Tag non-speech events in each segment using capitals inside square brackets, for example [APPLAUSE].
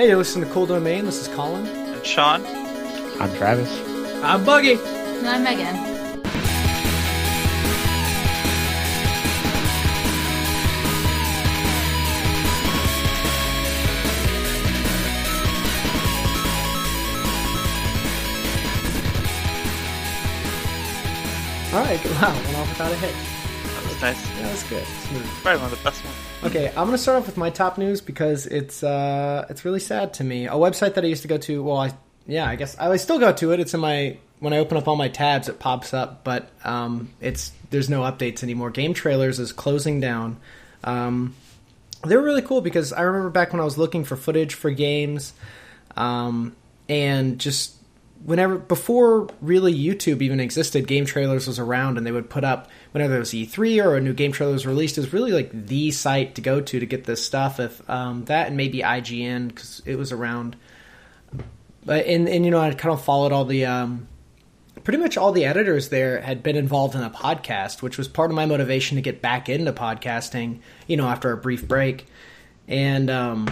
Hey, you're listening to Cool Domain. This is Colin. And Sean. I'm Travis. I'm Buggy. And I'm Megan. All right, [LAUGHS] wow, went off without a hitch. That was nice. Yeah, was good. Smooth. Probably one of the best ones. Okay, I'm gonna start off with my top news because it's uh, it's really sad to me. A website that I used to go to. Well, I yeah, I guess I still go to it. It's in my when I open up all my tabs, it pops up, but um, it's there's no updates anymore. Game Trailers is closing down. Um, they were really cool because I remember back when I was looking for footage for games, um, and just whenever before really YouTube even existed, Game Trailers was around, and they would put up whenever there was E3 or a new game trailer was released. It was really like the site to go to to get this stuff. If um, that and maybe IGN because it was around. But and and you know I kind of followed all the um, pretty much all the editors there had been involved in a podcast, which was part of my motivation to get back into podcasting. You know, after a brief break, and um,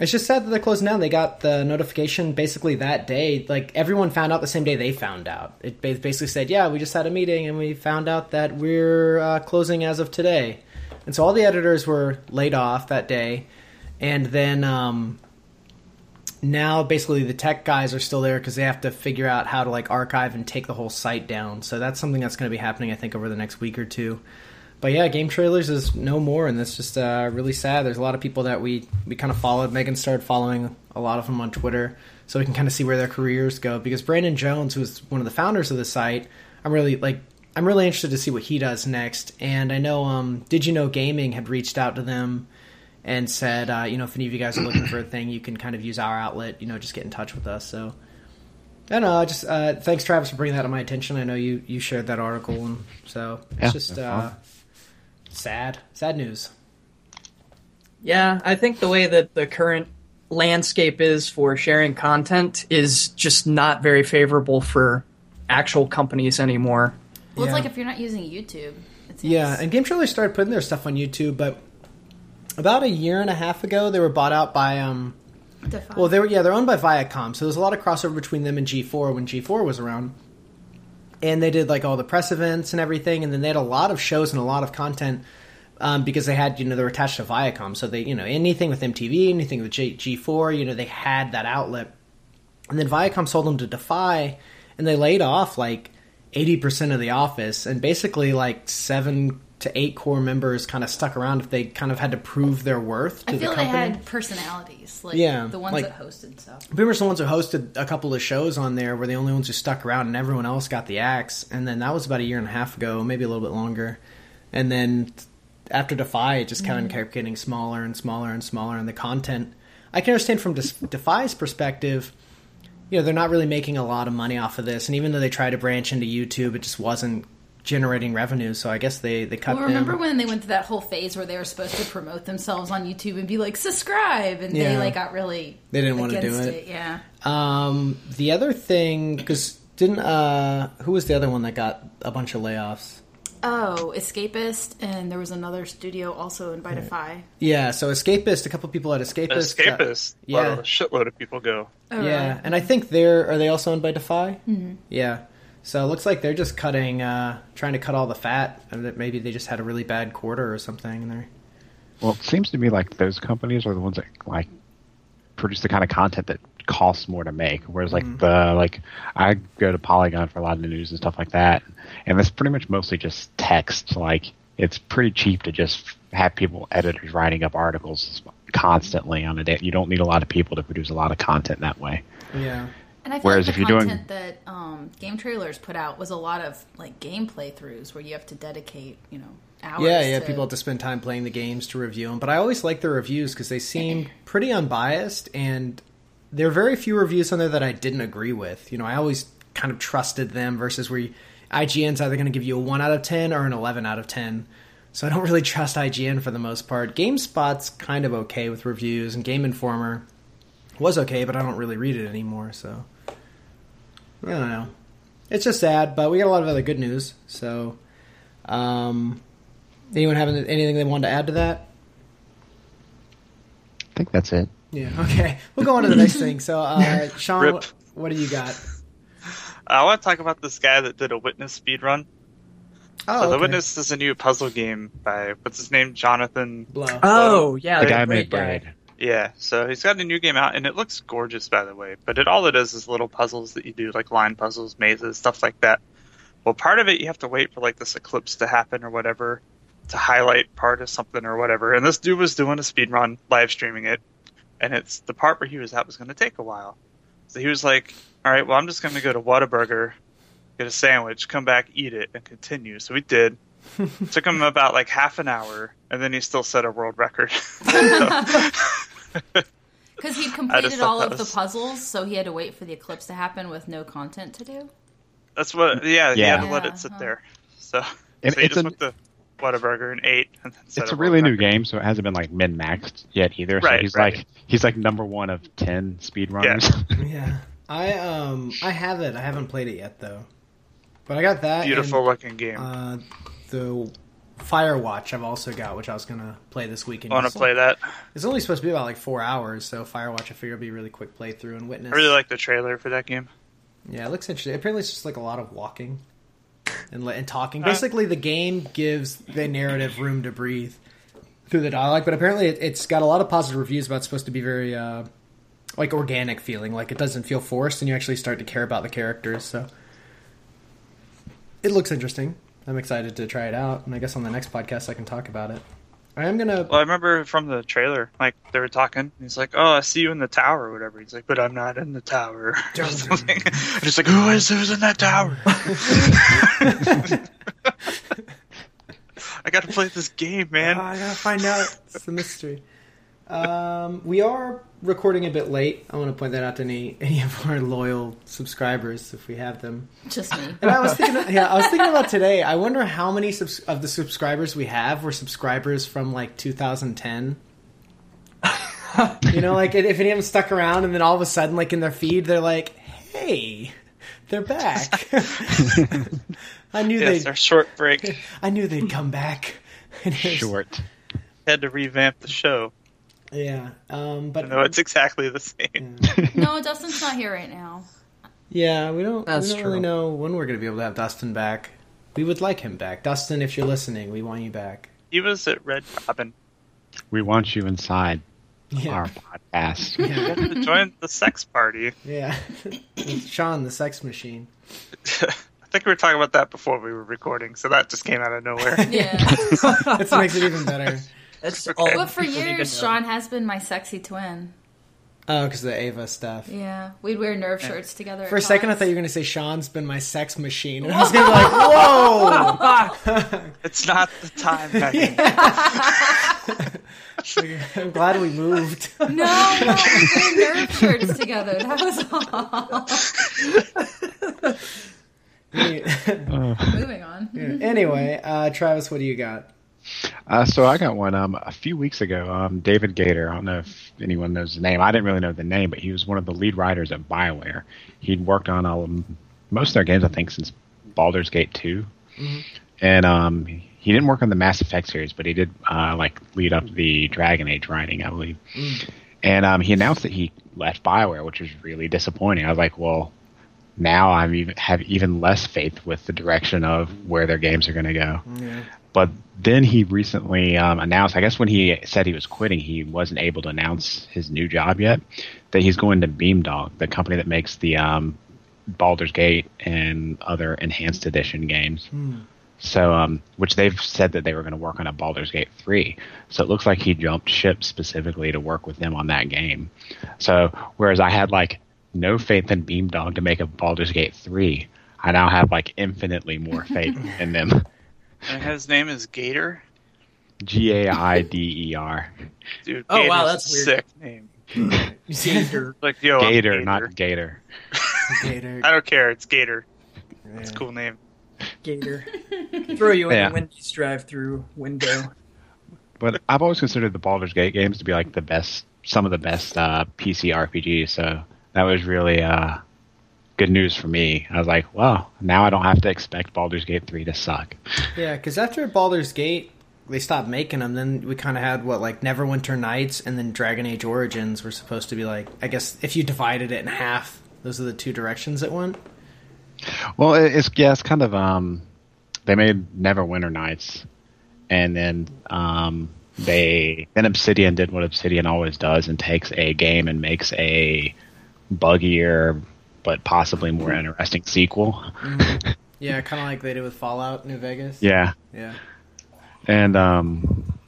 it's just sad that they're closing down. They got the notification basically that day. Like everyone found out the same day they found out. It basically said, "Yeah, we just had a meeting and we found out that we're uh, closing as of today." And so all the editors were laid off that day, and then um, now basically the tech guys are still there because they have to figure out how to like archive and take the whole site down. So that's something that's going to be happening, I think, over the next week or two. But yeah, game trailers is no more, and that's just uh, really sad. There's a lot of people that we we kind of followed. Megan started following a lot of them on Twitter, so we can kind of see where their careers go. Because Brandon Jones, who's one of the founders of the site, I'm really like I'm really interested to see what he does next. And I know um, Did You Know Gaming had reached out to them and said, uh, you know, if any of you guys are looking for a thing, you can kind of use our outlet. You know, just get in touch with us. So. I don't know. Just uh, thanks, Travis, for bringing that to my attention. I know you, you shared that article, and so it's Yeah, just uh. Sad, sad news. Yeah, I think the way that the current landscape is for sharing content is just not very favorable for actual companies anymore. Well, Yeah. it's like if you're not using YouTube. Yeah, and Game Trailers started putting their stuff on YouTube, but about a year and a half ago, they were bought out by um. Defy. Well, they were yeah, they're owned by Viacom, so there's a lot of crossover between them and G4 when G4 was around, and they did like all the press events and everything, and then they had a lot of shows and a lot of content um, because they had you know they were attached to Viacom, so they you know anything with MTV, anything with G- G4, you know they had that outlet, and then Viacom sold them to Defy, and they laid off like eighty percent of the office, and basically like seven to eight core members kind of stuck around if they kind of had to prove their worth to I feel the they company. had personalities, like Yeah, the ones like- that hosted stuff. Pretty much the ones who hosted a couple of shows on there were the only ones who stuck around, and everyone else got the axe. And then that was about a year and a half ago, maybe a little bit longer. And then after Defy, it just kind of mm-hmm. kept getting smaller and smaller and smaller. And the content, I can understand from Defy's perspective, you know, they're not really making a lot of money off of this. And even though they tried to branch into YouTube, it just wasn't generating revenue. So I guess they they cut Well, remember them. when they went through that whole phase where they were supposed to promote themselves on YouTube and be like, subscribe, and they like got really They didn't wanna do against it. Yeah, Um, the other thing, because didn't uh, who was the other one that got a bunch of layoffs? Oh, Escapist, and there was another studio also in by Defy. Yeah, so Escapist, a couple people at Escapist. got- Escapist. yeah. A shitload of people go. Oh, yeah, really? and I think they're are they also owned by Defy? Mm-hmm. Yeah, so it looks like they're just cutting, uh, trying to cut all the fat, that maybe they just had a really bad quarter or something. And they're Well, it seems to me like those companies are the ones that like produce the kind of content that costs more to make. Whereas like the like I go to Polygon for a lot of the news and stuff like that, and it's pretty much mostly just text. Like it's pretty cheap to just have people editors writing up articles constantly on a day. You don't need a lot of people to produce a lot of content that way. yeah, And I feel Whereas like if the you're doing- content that um, game trailers put out was a lot of like game playthroughs where you have to dedicate, you know, hours. yeah, yeah. to- People have to spend time playing the games to review them, but I always like the reviews because they seem pretty unbiased, and there are very few reviews on there that I didn't agree with. You know, I always kind of trusted them versus where you, IGN's either going to give you a one out of ten or an eleven out of ten. So I don't really trust IGN for the most part. GameSpot's kind of okay with reviews, and Game Informer was okay, but I don't really read it anymore. So I don't know. It's just sad, but we got a lot of other good news. So, um, anyone have anything they wanted to add to that? I think that's it. Yeah. Okay. We'll go on to the next thing. So, uh, [LAUGHS] Sean, Rip. what, what do you got? I want to talk about this guy that did a Witness speed run. Oh, so the. Witness is a new puzzle game by what's his name, Jonathan. Blow. Oh, yeah, the the guy great made guy. Braid. Yeah, so he's got a new game out, and it looks gorgeous, by the way. But it all it is is little puzzles that you do, like line puzzles, mazes, stuff like that. Well, part of it you have to wait for like this eclipse to happen or whatever to highlight part of something or whatever. And this dude was doing a speed run, live streaming it, and it's the part where he was at was going to take a while. So he was like, "All right, well, I'm just going to go to Whataburger, get a sandwich, come back, eat it, and continue." So we did. [LAUGHS] Took him about like half an hour, and then he still set a world record. [LAUGHS] [LAUGHS] Because he'd [LAUGHS] completed all of was- the puzzles, so he had to wait for the eclipse to happen with no content to do. That's what. Yeah, he had to Yeah. let it sit Yeah, there. So, And so he just a- went to Whataburger and ate. And It's a really new game, so it hasn't been like min maxed yet either. So he's right. like he's like number one of ten speedrunners. [LAUGHS] Yeah. I um I have it. I haven't played it yet though. But I got that. Beautiful and, looking game. uh, the Firewatch I've also got, which I was gonna play this weekend. Want to play that? It's only supposed to be about like four hours, so Firewatch I figure will be a really quick playthrough and Witness. I really like the trailer for that game. Yeah, it looks interesting. Apparently, it's just like a lot of walking and and talking. Uh. Basically, the game gives the narrative room to breathe through the dialogue, but apparently, it, it's got a lot of positive reviews about. It's supposed to be very uh, like organic feeling, like it doesn't feel forced, and you actually start to care about the characters. So it looks interesting. I'm excited to try it out, and I guess on the next podcast I can talk about it. I am gonna. Well, I remember from the trailer, like they were talking. He's like, "Oh, I see you in the tower or whatever." He's like, "But I'm not in the tower." or Dun, dun. something. I'm just like, "Who is who's in that tower?" [LAUGHS] [LAUGHS] I got to play this game, man. Oh, I gotta find out. It's the mystery. Um, we are recording a bit late. I want to point that out to any any of our loyal subscribers, if we have them. Just me. And I was thinking, yeah, I was thinking about today. I wonder how many subs- of the subscribers we have were subscribers from like 2010. you know, like if any of them stuck around, and then all of a sudden, like in their feed, they're like, "Hey, they're back." [LAUGHS] I knew yes, they'd. our short break [LAUGHS] I knew they'd come back. And it was- Short. had to revamp the show. Yeah, um, but No, it's exactly the same. [LAUGHS] No, Dustin's not here right now. Yeah, we don't. That's we don't true. really know when we're going to be able to have Dustin back. We would like him back, Dustin. If you're listening, we want you back. He was at Red Robin. We want you inside Yeah, our podcast. He [LAUGHS] yeah, got to join the sex party. yeah. [LAUGHS] Sean, the sex machine. I think we were talking about that before we were recording, so that just came out of nowhere. Yeah. That makes it even better. That's [LAUGHS] Okay. all but for people need to years. Sean has been my sexy twin. Oh, because the Ava stuff. Yeah, we'd wear nerve shirts together. For a second, I thought you were going to say Sean's been my sex machine, and [LAUGHS] I was going to be like, "Whoa!" [LAUGHS] It's not the time, Megan. I'm glad we moved. No, no, we wear nerve shirts together. That was all. Moving on. anyway, uh, Travis, what do you got? Uh, so I got one um, a few weeks ago. Um, David Gaider. I don't know if anyone knows the name. I didn't really know the name, but he was one of the lead writers at Bioware. He'd worked on all of, most of their games, I think, since Baldur's Gate 2 and um, he didn't work on the Mass Effect series, but he did uh, like lead up the Dragon Age writing, I believe. And um, he announced that he left Bioware, which was really disappointing. I was like, well, now I'm even have even less faith with the direction of where their games are going to go. But then he recently um, announced, I guess when he said he was quitting, he wasn't able to announce his new job yet, that he's going to Beamdog, the company that makes the um, Baldur's Gate and other enhanced edition games. So, um, which they've said that they were going to work on a Baldur's Gate 3. So it looks like he jumped ship specifically to work with them on that game. So, whereas I had like no faith in Beamdog to make a Baldur's Gate 3, I now have like infinitely more faith [LAUGHS] in them. And his name is Gator. G A I D E R. Dude, Oh, wow, that's a weird. sick name. Gator. [LAUGHS] Like, yo, Gator, Gator. not Gator. Gator. I don't care. It's Gator. It's a Yeah. cool name. Gator. Throw you in Yeah. the Wendy's drive-through window. But I've always considered the Baldur's Gate games to be like the best, some of the best uh, PC RPGs. So that was really uh, good news for me. I was like, well, now I don't have to expect Baldur's Gate 3 to suck. Yeah, because after Baldur's Gate, they stopped making them, then we kind of had what like Neverwinter Nights and then Dragon Age Origins were supposed to be like. I guess if you divided it in half, those are the two directions it went. Well, it's yeah, it's kind of um, they made Neverwinter Nights, and then um, they then Obsidian did what Obsidian always does and takes a game and makes a buggier but possibly more interesting sequel. Yeah, [LAUGHS] kind of like they did with Fallout New Vegas. yeah, yeah. and um,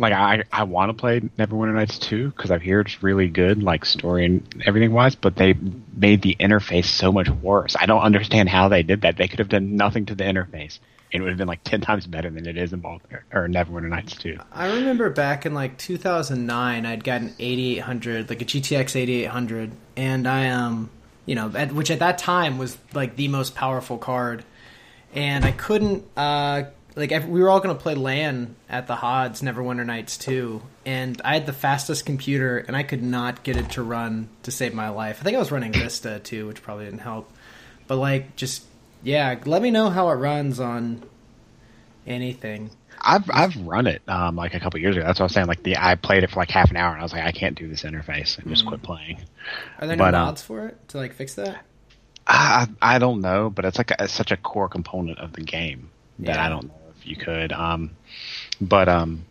like I I want to play Neverwinter Nights 2 because I hear it's really good, like story and everything wise. But they made the interface so much worse. I don't understand how they did that. They could have done nothing to the interface, and it would have been like ten times better than it is in Ball or Neverwinter Nights 2. I remember back in like 2009, I'd gotten 8800, like a GTX 8800, and I um, you know, at, which at that time was like the most powerful card, and I couldn't uh, like we were all gonna play LAN at the Hods Neverwinter Nights 2, and I had the fastest computer, and I could not get it to run to save my life. I think I was running Vista too, which probably didn't help, but like just yeah, let me know how it runs on anything. I've I've run it um, like a couple years ago. That's what I was saying. Like the I played it for like half an hour, and I was like, I can't do this interface, and just quit playing. Are there no But, uh, mods for it to like fix that? I I don't know, but it's like a, it's such a core component of the game that Yeah. I don't know if you could. Um, but um,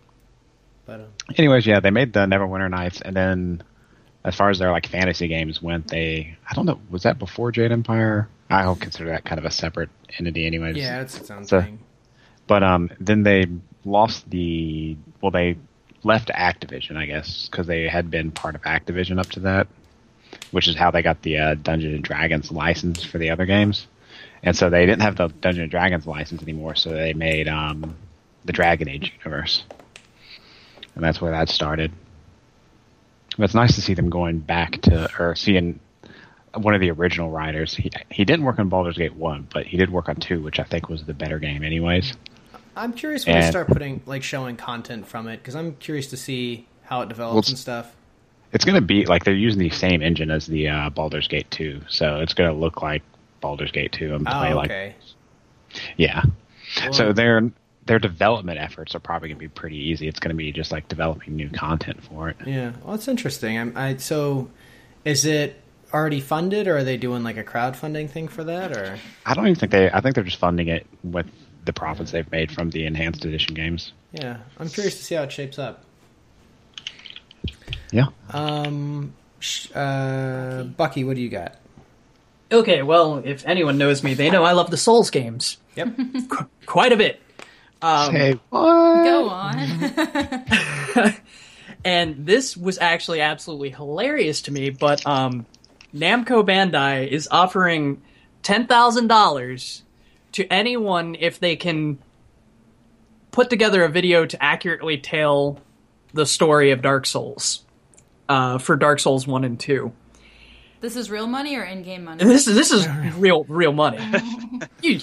But um, anyways, yeah, they made the Neverwinter Nights, and then as far as their like fantasy games went, they I don't know was that before Jade Empire? I don't consider that kind of a separate entity, anyways. yeah, it's its own So- thing. But um, then they lost the well, they left Activision, I guess, because they had been part of Activision up to that, which is how they got the uh, Dungeons and Dragons license for the other games. And so they didn't have the Dungeons and Dragons license anymore, so they made um, the Dragon Age universe, and that's where that started. But it's nice to see them going back to or seeing one of the original writers. He he didn't work on Baldur's Gate one, but he did work on two, which I think was the better game, anyways. I'm curious when they And- start putting like showing content from it because I'm curious to see how it develops Well, and stuff. It's going to be like they're using the same engine as the uh, Baldur's Gate 2, so it's going to look like Baldur's Gate 2 and play Oh, like okay. yeah. Well- so their their development efforts are probably going to be pretty easy. It's going to be just like developing new content for it. Yeah, well, that's interesting. I'm, I so is it already funded or are they doing like a crowdfunding thing for that or? I don't even think they. I think they're just funding it with the profits they've made from the enhanced edition games. Yeah, I'm curious to see how it shapes up. Yeah. Um, sh- uh, Bucky, what do you got? Okay, well, if anyone knows me, they know I love the Souls games Yep. [LAUGHS] qu- quite a bit. Um, Hey, what? Go on. [LAUGHS] and this was actually absolutely hilarious to me. But um, Namco Bandai is offering ten thousand dollars to anyone if they can put together a video to accurately tell the story of Dark Souls uh, for Dark Souls one and two. this is real money or in-game money? This is this is [LAUGHS] real real money. [LAUGHS] you,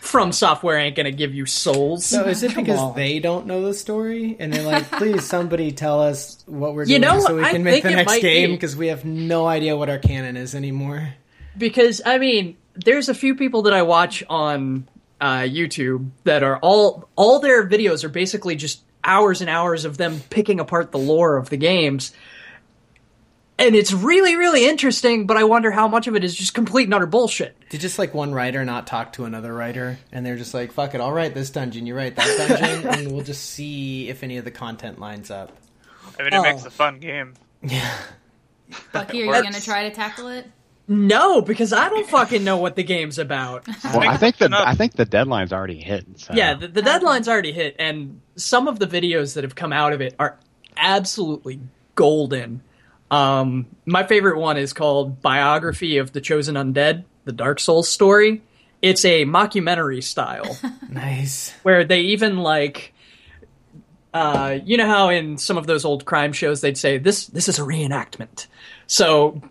From Software ain't gonna give you souls. So is it Come because on. they don't know the story and they're like, please somebody tell us what we're You doing know, so we I can make the next game because we have no idea what our canon is anymore. because I mean, there's a few people that I watch on uh, YouTube that are all all their videos are basically just hours and hours of them picking apart the lore of the games. And it's really, really interesting, but I wonder how much of it is just complete and utter bullshit. Did just like one writer not talk to another writer and they're just like, fuck it, I'll write this dungeon, you write that dungeon, [LAUGHS] and we'll just see if any of the content lines up. I mean, it Oh. makes a fun game. Yeah. Bucky, are you Works. going to try to tackle it? No, because I don't fucking know what the game's about. [LAUGHS] Well, I think the I think the deadline's already hit. So. Yeah, the, the deadline's already hit, and some of the videos that have come out of it are absolutely golden. Um, my favorite one is called Biography of the Chosen Undead, the Dark Souls story. It's a mockumentary style [LAUGHS] Nice. where they even like uh, you know how in some of those old crime shows they'd say this this is a reenactment. So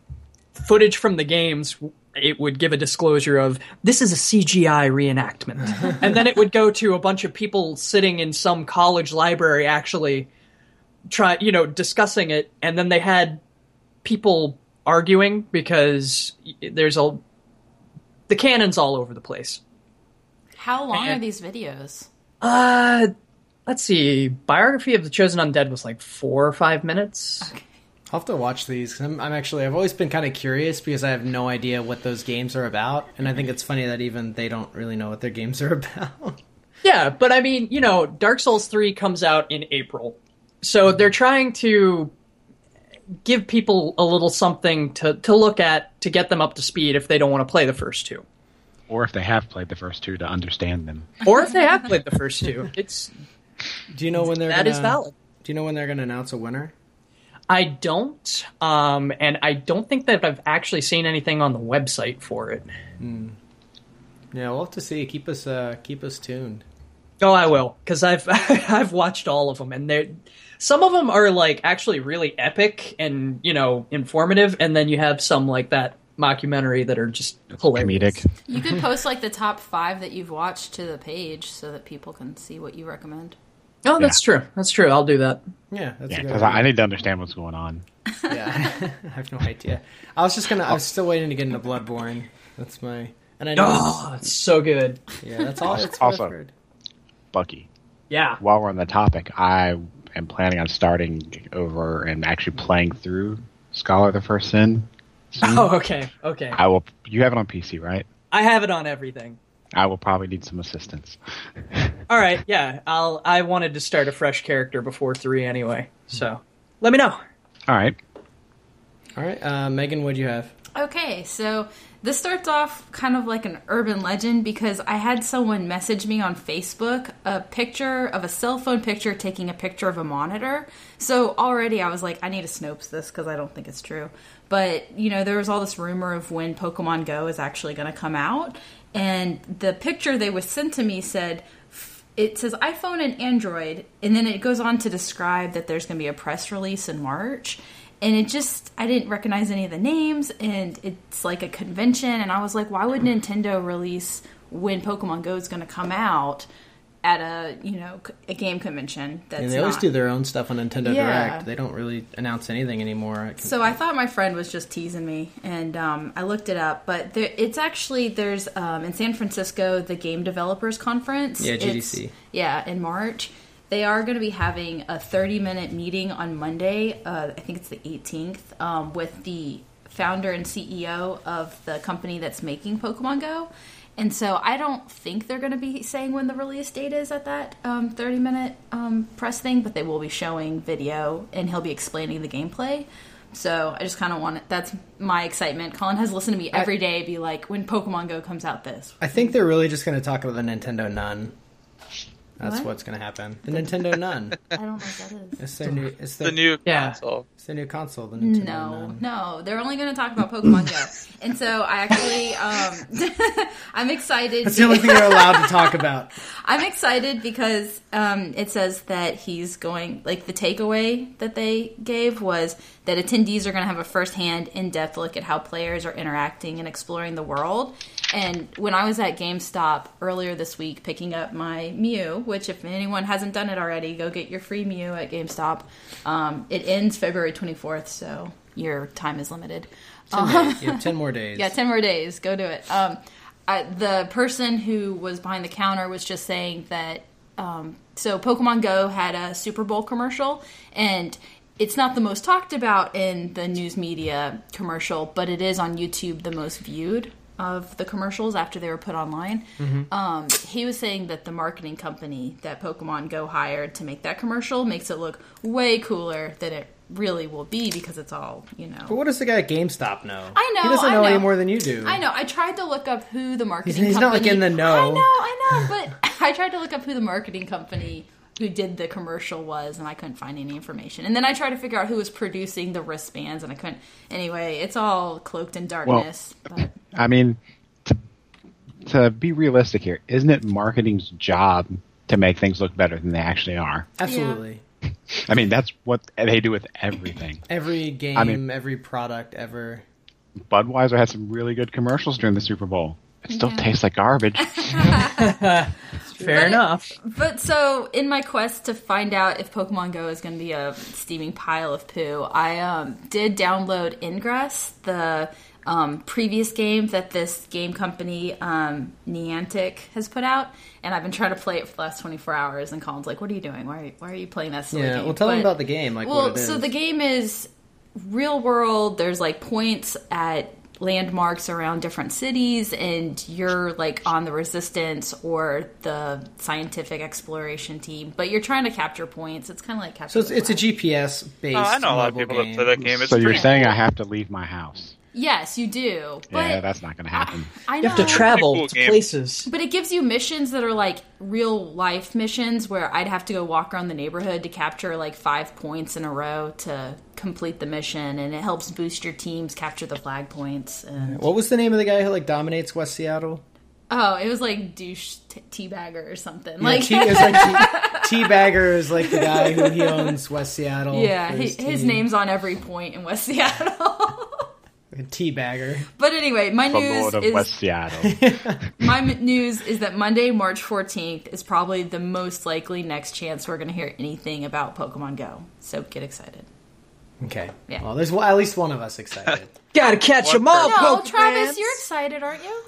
footage from the games it would give a disclosure of this is a CGI reenactment. [LAUGHS] and then it would go to a bunch of people sitting in some college library actually try you know discussing it and then they had people arguing because there's a the canon's all over the place. How long And- are these videos? Uh, let's see. Biography of the Chosen Undead was like four or five minutes. I'll have to watch these. 'cause I'm, I'm actually I've always been kind of curious because I have no idea what those games are about, and I think it's funny that even they don't really know what their games are [LAUGHS] about. Yeah, but I mean, you know, Dark Souls 3 comes out in April. So they're trying to give people a little something to, to look at to get them up to speed if they don't want to play the first two. Or if they have played the first two, to understand them. Or if they have played the first two. It's Do you know when they're that gonna, is valid. Do you know when they're going to announce a winner? I don't, um, and I don't think that I've actually seen anything on the website for it. Yeah, we'll have to see. Keep us uh, keep us tuned. Oh, I will, because I've [LAUGHS] I've watched all of them, and they some of them are like actually really epic and you know informative, and then you have some like that mockumentary that are just hilarious. Comedic. You could post like the top five that you've watched to the page so that people can see what you recommend. Oh, that's true. That's true. I'll do that. Yeah, that's Yeah, because. I, I need to understand what's going on. [LAUGHS] Yeah, [LAUGHS] I have no idea. I was just gonna. I was still waiting to get into Bloodborne. That's my. And I know. Oh, it's so good. Yeah, that's all. That's what Also- I've heard. Bucky. Yeah. While we're on the topic, I am planning on starting over and actually playing through Scholar of the First Sin. soon. Oh, okay. Okay. I will. You have it on PC, right? I have it on everything. I will probably need some assistance. [LAUGHS] All right. Yeah. I'll. I wanted to start a fresh character before three anyway. So let me know. All right. All right, uh, Megan, what do you have? Okay, so this starts off kind of like an urban legend because I had someone message me on Facebook a picture of a cell phone picture taking a picture of a monitor. So already I was like, I need to Snopes this because I don't think it's true. But, you know, there was all this rumor of when Pokemon Go is actually going to come out. And the picture they was sent to me said, it says iPhone and Android, and then it goes on to describe that there's going to be a press release in March. And it just, I didn't recognize any of the names, and it's like a convention. And I was like, why would Nintendo release when Pokemon Go is going to come out at a, you know, a game convention? That's And they always not- do their own stuff on Nintendo Yeah. Direct. They don't really announce anything anymore. I can- So I thought my friend was just teasing me, and um, I looked it up. But there, it's actually there's um, in San Francisco the Game Developers Conference. Yeah, It's- GDC. yeah, in March. They are going to be having a 30 minute meeting on Monday. Uh, I think it's the 18th um, with the founder and CEO of the company that's making Pokemon Go. And so I don't think they're going to be saying when the release date is at that um, 30 minute um, press thing, but they will be showing video and he'll be explaining the gameplay. So I just kind of want it. That's my excitement. Colin has listened to me every day be like, when Pokemon Go comes out, this. I think they're really just going to talk about the Nintendo Nun. That's What? what's going to happen. The Nintendo None. [LAUGHS] I don't know what that is. It's their new. It's their, The new Yeah. console. It's their new console. The Nintendo No, Nun. no, they're only going to talk about Pokemon Go, and so I actually, um, [LAUGHS] I'm excited. That's the only thing they're allowed to talk about. [LAUGHS] I'm excited because um, it says that he's going. Like the takeaway that they gave was that attendees are going to have a firsthand, in-depth look at how players are interacting and exploring the world. And when I was at GameStop earlier this week picking up my Mew, which if anyone hasn't done it already, go get your free Mew at GameStop. Um, it ends February 24th, so your time is limited. Ten days. You ten more days. [LAUGHS] Yeah, 10 more days. Go do it. Um, I, the person who was behind the counter was just saying that. Um, so, Pokemon Go had a Super Bowl commercial, and it's not the most talked about in the news media commercial, but it is on YouTube the most viewed of the commercials after they were put online. Um, he was saying that the marketing company that Pokemon Go hired to make that commercial makes it look way cooler than it really will be because it's all, you know. But what does the guy at GameStop know? I know, He doesn't I know, any more than you do. I know. I tried to look up who the marketing. He's- he's not, like, in the know. I know, I know, but [LAUGHS] I tried to look up who the marketing company who did the commercial was, and I couldn't find any information. And then I tried to figure out who was producing the wristbands, and I couldn't. Anyway, it's all cloaked in darkness. but I mean, to to be realistic here, isn't it marketing's job to make things look better than they actually are? Absolutely. I mean, that's what they do with everything. Every game, I mean- every product ever. Budweiser had some really good commercials during the Super Bowl. It still Yeah. tastes like garbage. [LAUGHS] [LAUGHS] Fair But- enough. But so in my quest to find out if Pokemon Go is going to be a steaming pile of poo, I um, did download Ingress, the um, previous game that this game company um, Niantic has put out, and I've been trying to play it for the last 24 hours. And Colin's like, "What are you doing? Why are you, why are you playing that silly Yeah, game?" well, tell them about the game, like well, what it is. so the game is real world. There's like points at landmarks around different cities, and you're like on the resistance or the scientific exploration team, but you're trying to capture points. It's kind of like capture. So it's, it's a. GPS based. Oh, I know a lot of people that play that game. It's so you're pretty saying. I have to leave my house? Yes, you do. But yeah, that's not going to happen. I know. You have to travel Cool to game. places. But it gives you missions that are like real life missions where I'd have to go walk around the neighborhood to capture like five points in a row to complete the mission, and it helps boost your teams capture the flag points. And What was the name of the guy who like dominates West Seattle? oh, it was like douche t- teabagger or something. Yeah, like T, it was like T, [LAUGHS] Teabagger is like the guy who he owns West Seattle. yeah, his, his name's on every point in West [LAUGHS] Seattle. Teabagger. but anyway, my The news Lord of is West Seattle. [LAUGHS] my news is that Monday, March 14th is probably the most likely next chance we're going to hear anything about Pokemon Go. So get excited. Okay. Yeah. Well, there's at least one of us excited. [LAUGHS] Gotta catch them all, the- No, Pokemans. Travis, you're excited, aren't you?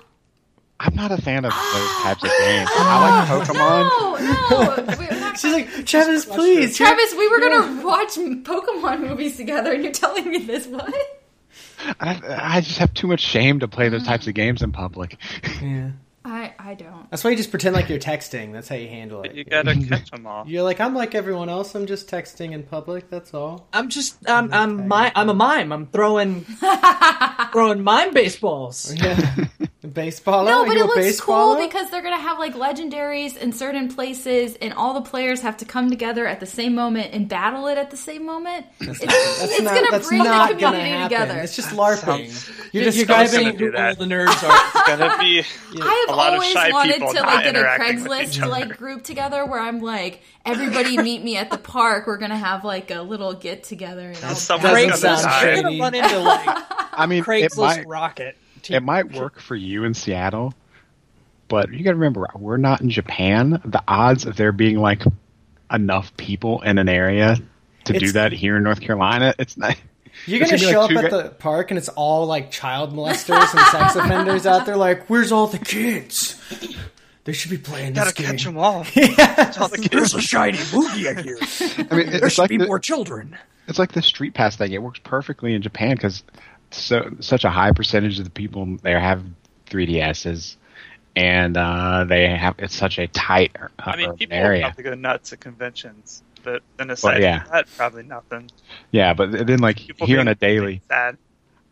I'm not a fan of those [GASPS] types of games. I like Pokemon. No, no. We're [LAUGHS] She's like, Travis, please. Travis, we were gonna watch Pokemon movies together, and you're telling me this? What? I, I just have too much shame to play those types of mm-hmm. games in public. Yeah. I I don't. That's why you just pretend like you're texting. That's how you handle it. You gotta catch them all. You're like, I'm like everyone else. I'm just texting in public. That's all. I'm just I'm I'm mi- I'm a mime. I'm throwing [LAUGHS] throwing mime baseballs. Oh, yeah. [LAUGHS] Baseball. No, but you it looks cool because they're gonna have like legendaries in certain places, and all the players have to come together at the same moment and battle it at the same moment. It's, That's it's not, gonna that's bring not the community together. It's just LARPing. sounds- You're You're describing gonna do who all that. the nerds are. [LAUGHS] It's gonna be I a have lot of always shy wanted to like get a interacting with Craigslist like group together where I'm like, everybody meet me at the park. We're gonna have like a little get together. And all Someone's Doesn't gonna sound die. You're gonna shady. run into like [LAUGHS] I mean, Craigslist might, rocket. It might work for you in Seattle, but you got to remember, we're not in Japan. The odds of there being like enough people in an area to do that here in North Carolina, it's not. You're gonna gonna show like up at gu- the park and it's all like child molesters and sex offenders out there. Like, where's all the kids? They should be playing this Gotta game. catch them all. [LAUGHS] Catch all the There's a shiny Moogie here. I mean, There it's should like be the, more children. it's like the street pass thing. It works perfectly in Japan because so such a high percentage of the people there have 3DSs, and uh, they have it's such a tight uh, I mean, people area. probably go nuts at conventions, but then aside yeah. from that, probably nothing. Yeah, but then like People here on a daily, sad.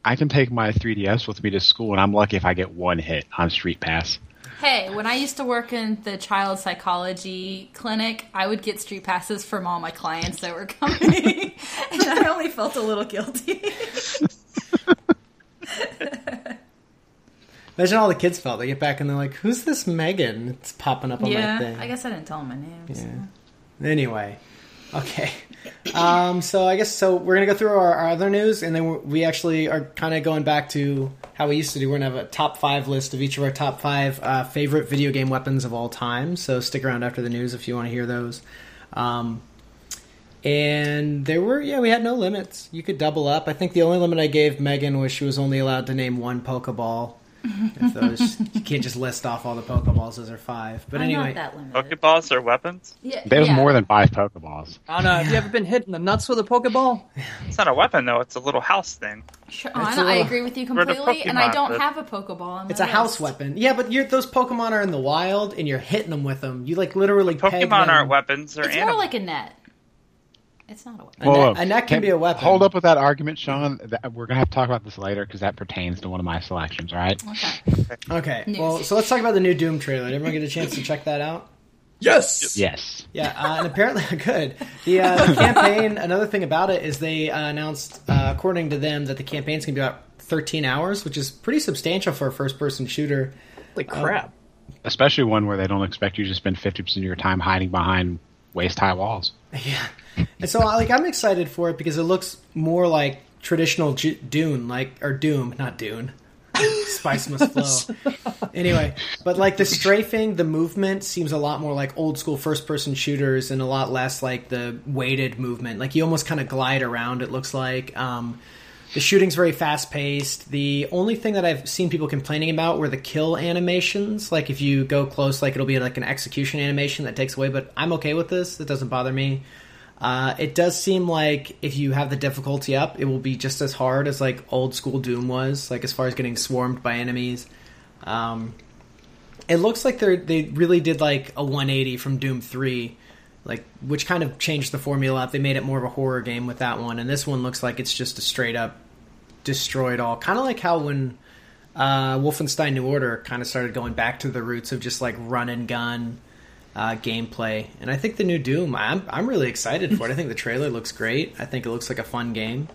I can take my 3DS with me to school, and I'm lucky if I get one hit on Street Pass. Hey, when I used to work in the child psychology clinic, I would get street passes from all my clients that were coming, [LAUGHS] and I only felt a little guilty. Imagine all the kids felt. They get back and they're like, "Who's this Megan?" It's popping up on my yeah, thing. I guess I didn't tell them my name. so. Yeah. Anyway, okay. Um, so I guess so. We're gonna go through our, our other news, and then we're, actually are kind of going back to how we used to do. We're gonna have a top five list of each of our top five uh, favorite video game weapons of all time. So stick around after the news if you want to hear those. Um, and there were yeah, we had no limits. You could double up. I think the only limit I gave Megan was she was only allowed to name one Pokeball. If those, you can't just list off all the Pokeballs Those are five. But I'm anyway, not that limited. Pokeballs are weapons. Yeah, There's yeah. more than five Pokeballs. I don't know. Have you ever been hit in the nuts with a Pokeball? It's not a weapon though; it's a little house thing. Sure, It's I, a know, I agree with you We're completely, and I don't but- have a Pokeball. On my It's a house weapon. Yeah, but you're, those Pokemon are in the wild, and you're hitting them with them. You like literally peg Pokemon them. aren't weapons; they're It's animals. more like a net. It's not a weapon. A Whoa, whoa. a net can be a weapon. Hold up with that argument, Sean. That, we're gonna have to talk about this later because that pertains to one of my selections. All right. Okay. Okay, News. well, so let's talk about the new Doom trailer. Did everyone get a chance to check that out? Yes. Yes. Yeah, uh, and apparently [LAUGHS] good. The, uh, the campaign. Another thing about it is they uh, announced, uh, according to them, that the campaign's going to be about 13 hours, which is pretty substantial for a first-person shooter. Like crap. Especially one where they don't expect you to spend fifty percent of your time hiding behind waist high walls. [LAUGHS] Yeah, and so like I'm excited for it because it looks more like traditional Ju- Dune, like or Doom, not Dune. [LAUGHS] Spice must flow. [LAUGHS] anyway, but like the strafing, the movement seems a lot more like old school first person shooters and a lot less like the weighted movement. Like you almost kind of glide around. It looks like. Um, the shooting's very fast paced. The only thing that I've seen people complaining about were the kill animations. Like if you go close, like it'll be like an execution animation that takes away. But I'm okay with this. It doesn't bother me. Uh, it does seem like if you have the difficulty up, it will be just as hard as like old school Doom was. Like as far as getting swarmed by enemies. Um, it looks like they they really did like a 180 from Doom 3 like which kind of changed the formula up. They made it more of a horror game with that one, and this one looks like it's just a straight up destroyed all. Kind of like how when uh, Wolfenstein New Order kind of started going back to the roots of just like run and gun uh, gameplay. And I think the new Doom, I'm I'm really excited for it. I think the trailer looks great. I think it looks like a fun game.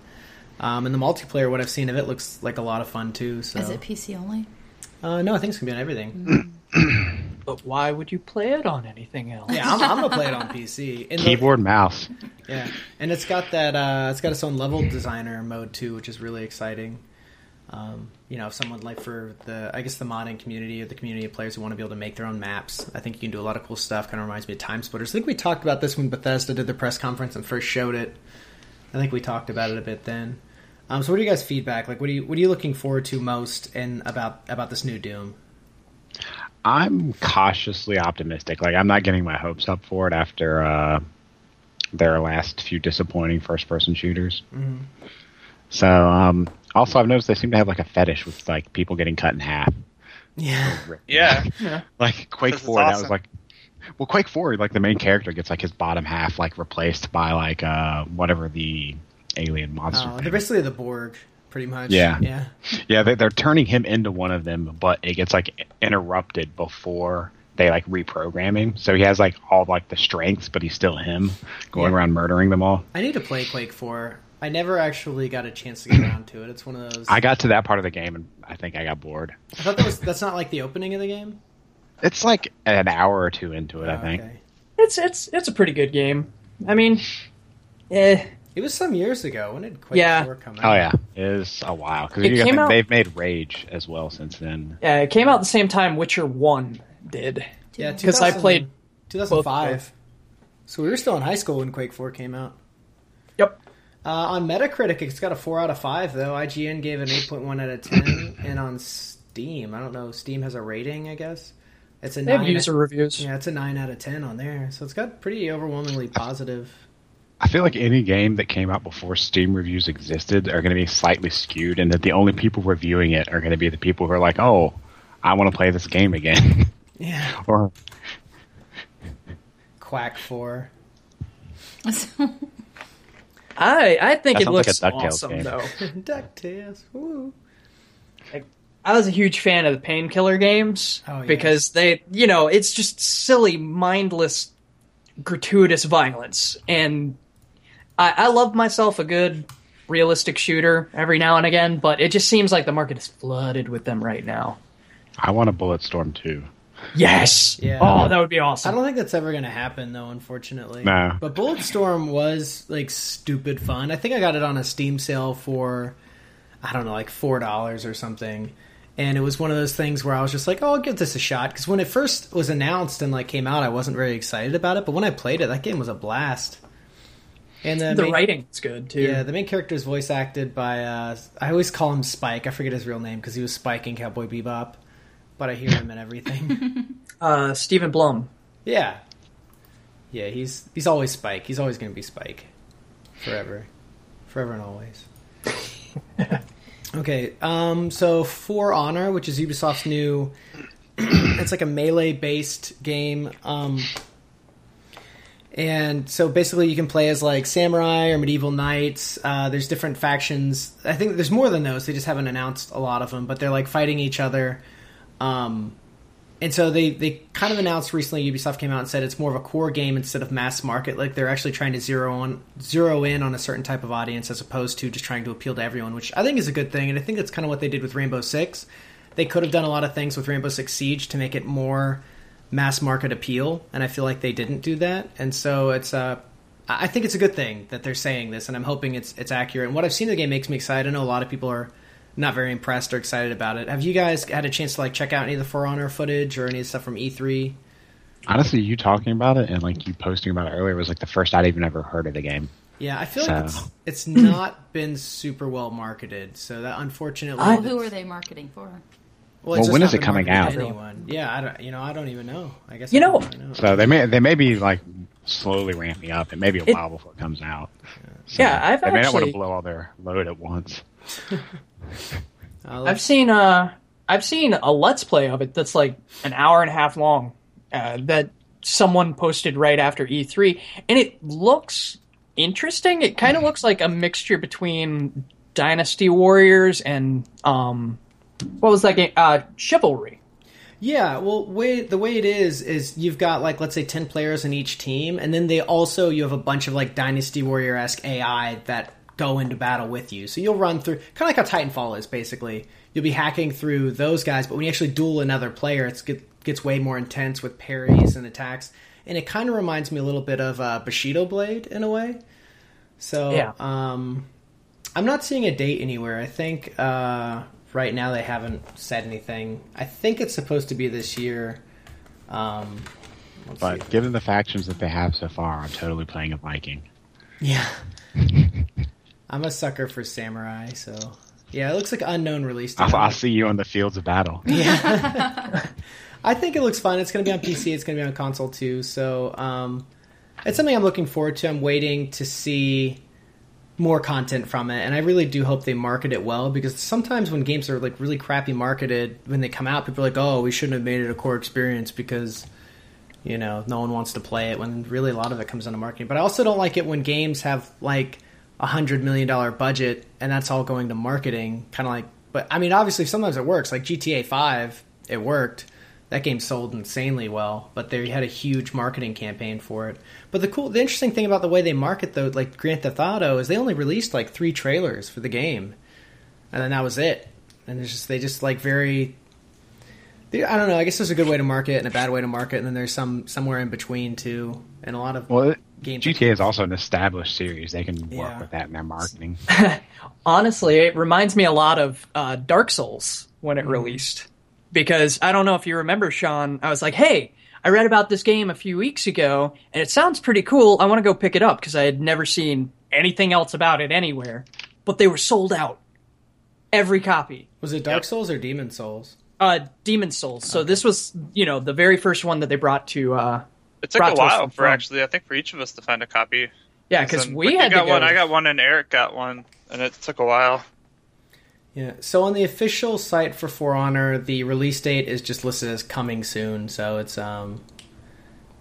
Um, and the multiplayer, what I've seen of it, looks like a lot of fun too. So, Is it PC only? uh, no, I think it's gonna be on everything. [CLEARS THROAT] But why would you play it on anything else? Yeah, I'm, I'm gonna play it on PC. And the- Keyboard, mouse. Yeah, and it's got that. Uh, it's got its own level designer mode too, which is really exciting. Um, you know, if someone like for the, I guess the modding community or the community of players who want to be able to make their own maps, I think you can do a lot of cool stuff. Kind of reminds me of Time Splitters. I think we talked about this when Bethesda did the press conference and first showed it. I think we talked about it a bit then. Um, so, what are you guys feedback? Like, what are you what are you looking forward to most in about about this new Doom? I'm cautiously optimistic. Like I'm not getting my hopes up for it after uh, their last few disappointing first-person shooters. So, um, also I've noticed they seem to have like a fetish with like people getting cut in half. Yeah, Yeah. Like Quake Because it's Four, that was like. Well, Quake Four, like the main character gets like his bottom half like replaced by like uh whatever the alien monster. oh, thing they're basically the Borg, pretty much. Yeah. yeah. Yeah, they, they're turning him into one of them, but it gets like interrupted before they like reprogram him. So he has like all like the strengths, but he's still him going Yeah. around murdering them all. I need to play Quake Four. I never actually got a chance to get [CLEARS THROAT] around to it. It's one of those. I got to that part of the game and I think I got bored. I thought that was that's not like the opening of the game. It's like an hour or two into it, I Oh, think. okay. It's it's it's a pretty good game. I mean, eh, It was some years ago. When did Quake Yeah. 4 come out? Oh yeah, It was a while because out- they've made Rage as well since then. yeah, it came out the same time Witcher One did. Yeah, because I played 2005. So we were still in high school when Quake 4 came out. Yep. Uh, on Metacritic, it's got a 4 out of 5, though. IGN gave an 8.1 out of 10. [COUGHS] and on Steam, I don't know, Steam has a rating, I guess. It's a They have 9 user reviews. Yeah, it's a 9 out of 10 on there. So it's got pretty overwhelmingly positive. I feel like any game that came out before Steam reviews existed are going to be slightly skewed, and that the only people reviewing it are going to be the people who are like, "Oh, I want to play this game again," [LAUGHS] Yeah. or Quack 4. [LAUGHS] I I think That it sounds like looks a DuckTales awesome game. though. [LAUGHS] DuckTales. Woo. I was a huge fan of the painkiller games Oh, yes. because they, you know, it's just silly, mindless, gratuitous violence, and I, I love myself a good realistic shooter every now and again, but it just seems like the market is flooded with them right now. I want a Bulletstorm too. Yes. Yeah. Oh, that would be awesome. I don't think that's ever going to happen, though. Unfortunately, No. But Bulletstorm was like stupid fun. I think I got it on a Steam sale for I don't know, like four dollars or something. And it was one of those things where I was just like, "Oh, I'll give this a shot." Because when it first was announced and like came out, I wasn't very excited about it. But when I played it, that game was a blast. And the, the main, writing's good too. yeah, the main character is voice acted by uh, I always call him Spike. I forget his real name because he was Spike in Cowboy Bebop, but I hear him in everything. [LAUGHS] Uh, Stephen Blum. Yeah. Yeah, he's he's always Spike. He's always going to be Spike. Forever. Forever and always. [LAUGHS] okay, um so For Honor, which is Ubisoft's new [CLEARS THROAT] it's like a melee based game um and so basically you can play as like samurai or medieval knights. Uh, there's different factions. I think there's more than those. They just haven't announced a lot of them, but they're like fighting each other. Um, and so they, they kind of announced recently. Ubisoft came out and said it's more of a core game instead of mass market. Like they're actually trying to zero on zero in on a certain type of audience as opposed to just trying to appeal to everyone, which I think is a good thing. And I think that's kind of what they did with Rainbow Six. They could have done a lot of things with Rainbow Six Siege to make it more mass market appeal, and I feel like they didn't do that. And so it's uh, I I think it's a good thing that they're saying this, and I'm hoping it's it's accurate. And what I've seen of the game makes me excited. I know a lot of people are not very impressed or excited about it. Have you guys had a chance to like check out any of the For Honor footage or any of the stuff from E E3? Honestly, you talking about it and like you posting about it earlier was like the first I'd even ever heard of the game. Yeah, I feel like it's [CLEARS THROAT] it's not been super well marketed. So that unfortunately, Well, who are they marketing for? Well, it's Well, just when not is it coming out? Anyone? Yeah, I don't. You know, I don't even know. I guess You I know- really know. So they may they may be like slowly ramping up. It may be a It- while before it comes out. So Yeah, I've they may not want to blow all their load at once. [LAUGHS] Uh, I've seen uh I've seen a let's play of it that's like an hour and a half long uh, that someone posted right after E3 and it looks interesting. It kind of looks like a mixture between Dynasty Warriors and um what was that game? Uh Chivalry. Yeah, well, way the way it is is you've got like let's say ten players in each team, and then they also you have a bunch of like Dynasty Warrior esque AI that go into battle with you. So you'll run through kind of like how Titanfall is basically. You'll be hacking through those guys, but when you actually duel another player, it's get, gets way more intense with parries and attacks, and it kind of reminds me a little bit of uh, Bushido Blade in a way. So Yeah. um, I'm not seeing a date anywhere. I think uh, right now they haven't said anything. I think it's supposed to be this year. Um, let's But see. given the factions that they have so far, I'm totally playing a Viking. yeah, [LAUGHS] I'm a sucker for samurai. So yeah, it looks like unknown release. date. I'll, I'll see you on the fields of battle. [LAUGHS] Yeah. [LAUGHS] I think it looks fun. It's going to be on PC. It's going to be on console too. So um, it's something I'm looking forward to. I'm waiting to see more content from it, and I really do hope they market it well because sometimes when games are like really crappy marketed when they come out, people are like, "Oh, we shouldn't have made it a core experience because." You know, no one wants to play it when really a lot of it comes into marketing. But I also don't like it when games have like a hundred million dollar budget and that's all going to marketing. Kind of like, but I mean, obviously sometimes it works. Like GTA Five, it worked. That game sold insanely well, but they had a huge marketing campaign for it. But the cool, the interesting thing about the way they market though, like Grand Theft Auto, is they only released like three trailers for the game, and then that was it. And it's just they just like very. they- I don't know. I guess there's a good way to market and a bad way to market, and then there's some somewhere in between too. And a lot of Well, games. GTA is also an established series. They can work Yeah. with that in their marketing. [LAUGHS] Honestly, it reminds me a lot of uh, Dark Souls when it released. Because I don't know if you remember, Sean, I was like, hey, I read about this game a few weeks ago, and it sounds pretty cool. I want to go pick it up because I had never seen anything else about it anywhere. But they were sold out. Every copy. was it Dark Yep. Souls or Demon Souls? Uh, Demon Souls. So this was, you know, the very first one that they brought to. Uh, It took a to while for From. actually, I think, for each of us to find a copy. yeah, because we had got to go. one. to- I got one, and Eric got one, and it took a while. Yeah. So on the official site for For Honor, the release date is just listed as coming soon. So it's um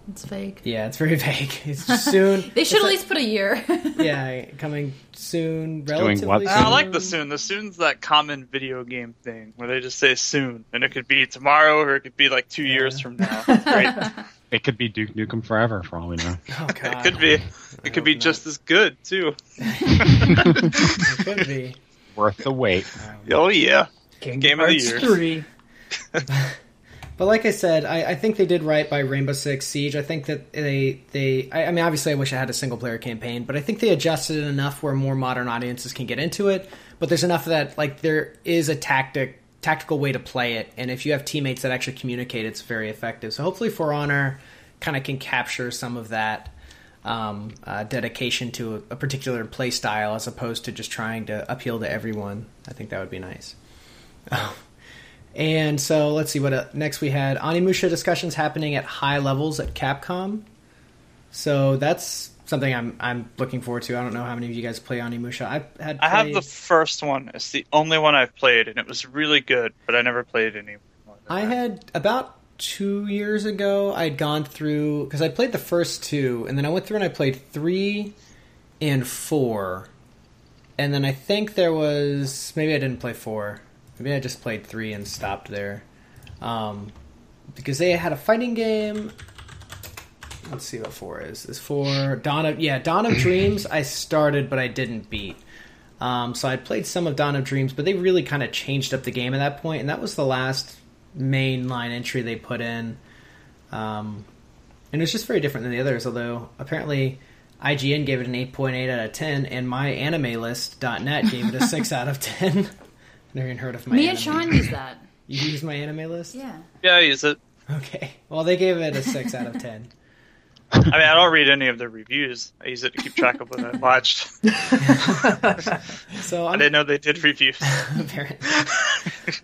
It's fake. yeah, it's very [LAUGHS] vague. It's soon. [LAUGHS] They should It's at least put a year. [LAUGHS] yeah, coming soon. Doing Relatively what soon. I like the soon. The soon's that common video game thing where they just say soon, and it could be tomorrow or it could be like two years from now. It's great. It could be Duke Nukem Forever, for all we know. Oh, God. it could be. I It could be hope not. just as good too. It could be. Worth the wait. Um, oh yeah. Kingdom Game of the year. 3. [LAUGHS] But like I said, I, I think they did right by Rainbow Six Siege. I think that they they I, I mean obviously I wish I had a single player campaign, but I think they adjusted it enough where more modern audiences can get into it. But there's enough that like there is a tactic tactical way to play it, and if you have teammates that actually communicate, it's very effective. So hopefully For Honor kind of can capture some of that um, uh, dedication to a, a particular play style as opposed to just trying to appeal to everyone. I think that would be nice. [LAUGHS] And so let's see what uh, next we had Onimusha discussions happening at high levels at Capcom. So that's something I'm I'm looking forward to. I don't know how many of you guys play Onimusha. I had I have the first one. It's the only one I've played, and it was really good. But I never played any. I that. had about two years ago. I'd gone through because I played the first two, and then I went through and I played three and four, and then I think there was maybe I didn't play four. Maybe I just played three and stopped there, um, because they had a fighting game. Let's see what four is. Is four Dawn of yeah Dawn of [CLEARS THROAT] Dreams. I started but I didn't beat. Um, so I played some of Dawn of Dreams, but they really kind of changed up the game at that point, and that was the last main line entry they put in. Um, and it's just very different than the others, although apparently IGN gave it an 8.8 out of 10, and myanimelist.net gave it a 6 [LAUGHS] out of 10. Never even heard of my Me and Sean use that. You use my anime list? Yeah. Yeah, I use it. Okay. Well, they gave it a 6 out of 10. I mean, I don't read any of the reviews. I use it to keep track of what I watched. [LAUGHS] [LAUGHS] So I I'm, didn't know they did reviews. apparently.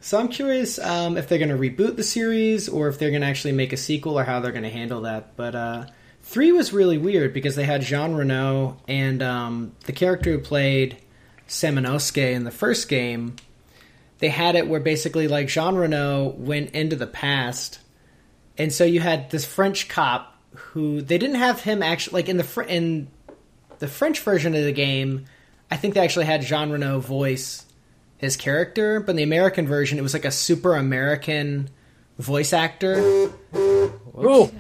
So I'm curious um, if they're going to reboot the series or if they're going to actually make a sequel or how they're going to handle that. But uh, three was really weird because they had Jean Reno and um, the character who played Samanosuke in the first game. They had it where basically like Jean Reno went into the past, and so you had this French cop who they didn't have him actually like in the fr- in the French version of the game. I think they actually had Jean Reno voice his character, but in the American version, it was like a super American voice actor. Ooh,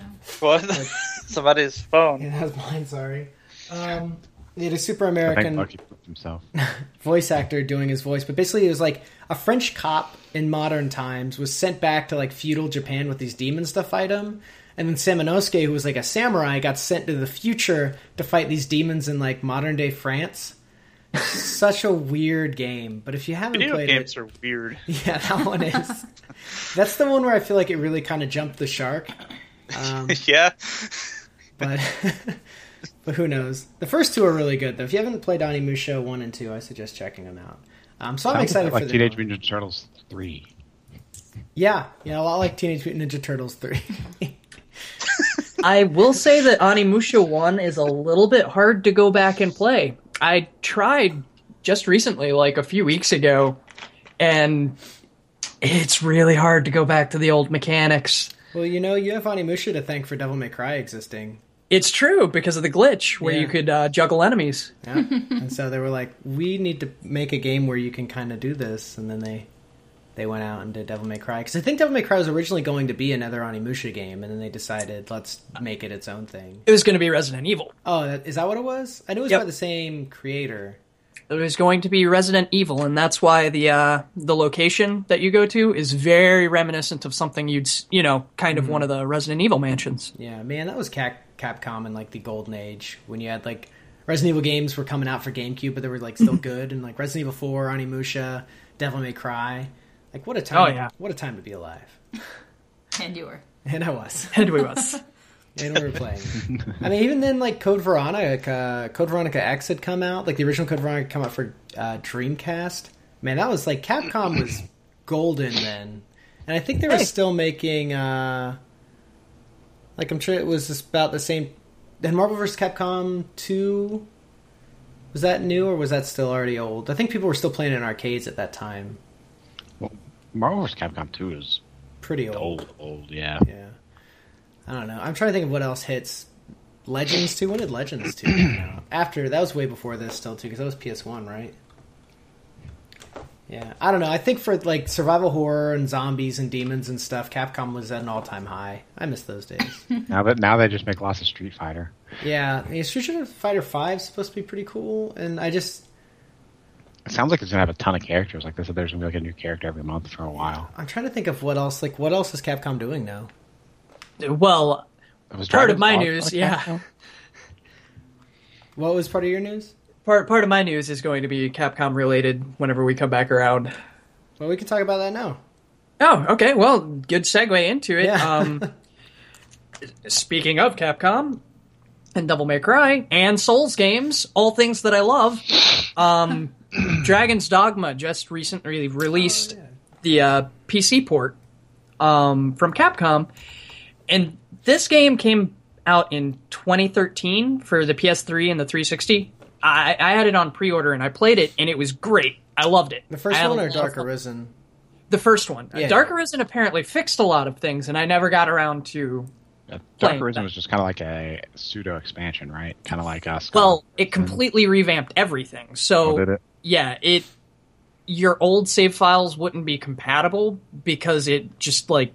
what? [LAUGHS] Somebody's phone. Yeah, that was mine. Sorry. Um, he had a super American himself. [LAUGHS] voice actor doing his voice, but basically it was like a French cop in modern times was sent back to like feudal Japan with these demons to fight him. And then Samanosuke, who was like a samurai, got sent to the future to fight these demons in like modern day France. Such a weird game, but if you haven't Video played games it, are weird. [LAUGHS] yeah, that one is. That's the one where I feel like it really kind of jumped the shark. Um, [LAUGHS] yeah. but [LAUGHS] but who knows? The first two are really good though. If you haven't played Onimusha one and two, I suggest checking them out. Um, so I'm Sounds excited like for the Teenage one. Mutant Ninja Turtles three. Yeah, yeah, a lot like Teenage Mutant Ninja Turtles three. I will say that Onimusha 1 is a little bit hard to go back and play. I tried just recently, like a few weeks ago, and it's really hard to go back to the old mechanics. well, you know, you have Onimusha to thank for Devil May Cry existing. It's true because of the glitch where Yeah. you could uh, juggle enemies. Yeah, and so they were like, we need to make a game where you can kind of do this, and then they they went out and did Devil May Cry because I think Devil May Cry was originally going to be another Onimusha game, and then they decided let's make it its own thing. It was going to be Resident Evil. Oh, that, is that what it was? I knew it was Yep. by the same creator. It was going to be Resident Evil, and that's why the uh, the location that you go to is very reminiscent of something you'd you know kind of one of the Resident Evil mansions. Yeah, man, that was Cap- Capcom in like the golden age when you had like Resident Evil games were coming out for GameCube, but they were like still [LAUGHS] good, and like Resident Evil Four, Onimusha, Devil May Cry. Like what a time! Oh, yeah. what a time to be alive. [LAUGHS] And you were. And I was, [LAUGHS] And we was. [LAUGHS] and we were playing. I mean, even then, like Code Veronica, Code Veronica X had come out. Like the original Code Veronica had come out for uh, Dreamcast. Man, that was like Capcom was golden then, and I think they were Hey. still making. uh Like I'm sure it was just about the same. Then Marvel vs. Capcom two. Was that new or was that still already old? I think people were still playing in arcades at that time. Well, Marvel vs. Capcom two is Pretty old. old, old, yeah. Yeah. I don't know. I'm trying to think of what else hits. Legends 2? When did Legends 2 come out? After, that was way before this still, too, because that was PS1, right? Yeah. I don't know. I think for, like, survival horror and zombies and demons and stuff, Capcom was at an all-time high. I miss those days. [LAUGHS] Now that now they just make lots of Street Fighter. yeah. I mean, Street Fighter 5 is supposed to be pretty cool, and I just... It sounds like it's gonna have a ton of characters. Like they said, there's gonna be like a new character every month for a while. I'm trying to think of what else, like, what else is Capcom doing now? well, It was part of my news, like yeah. Capcom? [LAUGHS] What was part of your news? Part part of my news is going to be Capcom related whenever we come back around. Well, we can talk about that now. Oh, okay. Well, good segue into it. Yeah. Um, [LAUGHS] speaking of Capcom and Devil May Cry and Souls games, all things that I love, um, [LAUGHS] [CLEARS THROAT] Dragon's Dogma just recently released the uh, PC port um, from Capcom, and this game came out in 2013 for the PS3 and the 360. I, I had it on pre-order and I played it, and it was great. I loved it. The first I one or Dark. Arisen? The first one. Yeah. Dark Arisen apparently fixed a lot of things, and I never got around to. Uh, yeah, Playing Dark Arisen that. was just kind of like a pseudo expansion, right? Kind of like us. Well, it mm-hmm. completely revamped everything. So, Oh, did it? yeah, it. Your old save files wouldn't be compatible because it just like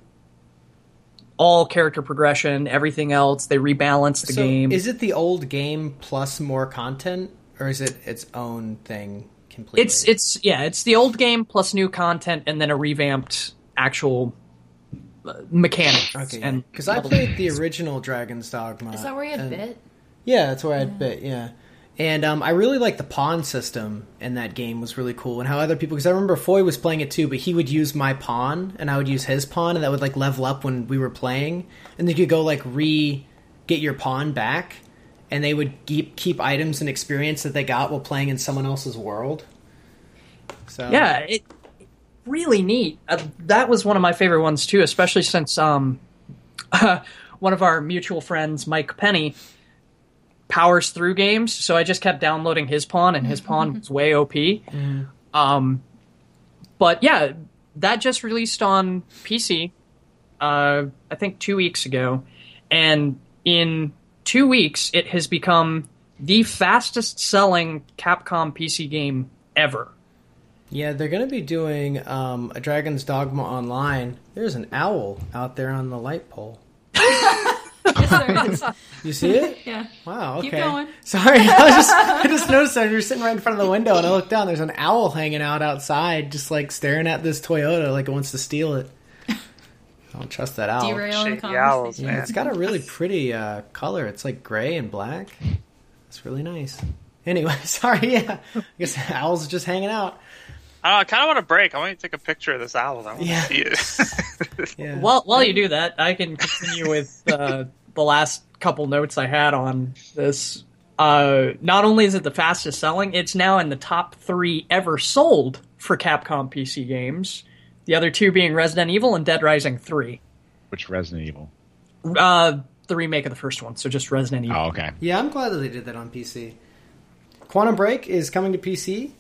all character progression, everything else. They rebalanced the so game. Is it the old game plus more content, or is it its own thing completely? It's it's yeah, it's the old game plus new content and then a revamped actual uh, mechanic. okay. and Because I played the original Dragon's Dogma. Is that where you had and- bit? Yeah, that's where I had bit. Yeah, and um, I really like the pawn system in that game was really cool, and how other people. Because I remember Foy was playing it too, but he would use my pawn, and I would use his pawn, and that would like level up when we were playing, and then you could go like re get your pawn back, and they would keep keep items and experience that they got while playing in someone else's world. So Yeah, it really neat. Uh, that was one of my favorite ones too, especially since um, [LAUGHS] one of our mutual friends, Mike Penny, powers through games. So I just kept downloading his pawn, and his pawn was way OP. Um, but yeah, that just released on PC. Uh, I think two weeks ago, and in two weeks, it has become the fastest selling Capcom PC game ever. Yeah, they're going to be doing um, a Dragon's Dogma online. There's an owl out there on the light pole. Yes, there is. You see it? yeah. Wow. Okay. Keep going. Sorry, [LAUGHS] I just I just noticed that you're sitting right in front of the window, and I look down. There's an owl hanging out outside, just like staring at this Toyota, like it wants to steal it. I don't trust that owl. Derail the Shady owls, conversation. Yeah, it's got a really pretty uh, color. It's like gray and black. It's really nice. Anyway, [LAUGHS] sorry. Yeah, I guess the owl's just hanging out. I, don't know, I kind of want to break. I want you to take a picture of this owl. I want Yeah. to see it. [LAUGHS] Yeah. While while you do that, I can continue with uh, the last couple notes I had on this. Uh, not only is it the fastest selling, it's now in the top three ever sold for Capcom PC games. The other two being Resident Evil and Dead Rising Three, Which Resident Evil? uh, the remake of the first one. So just Resident Evil. Oh, okay. Yeah, I'm glad that they did that on PC. Quantum Break is coming to PC.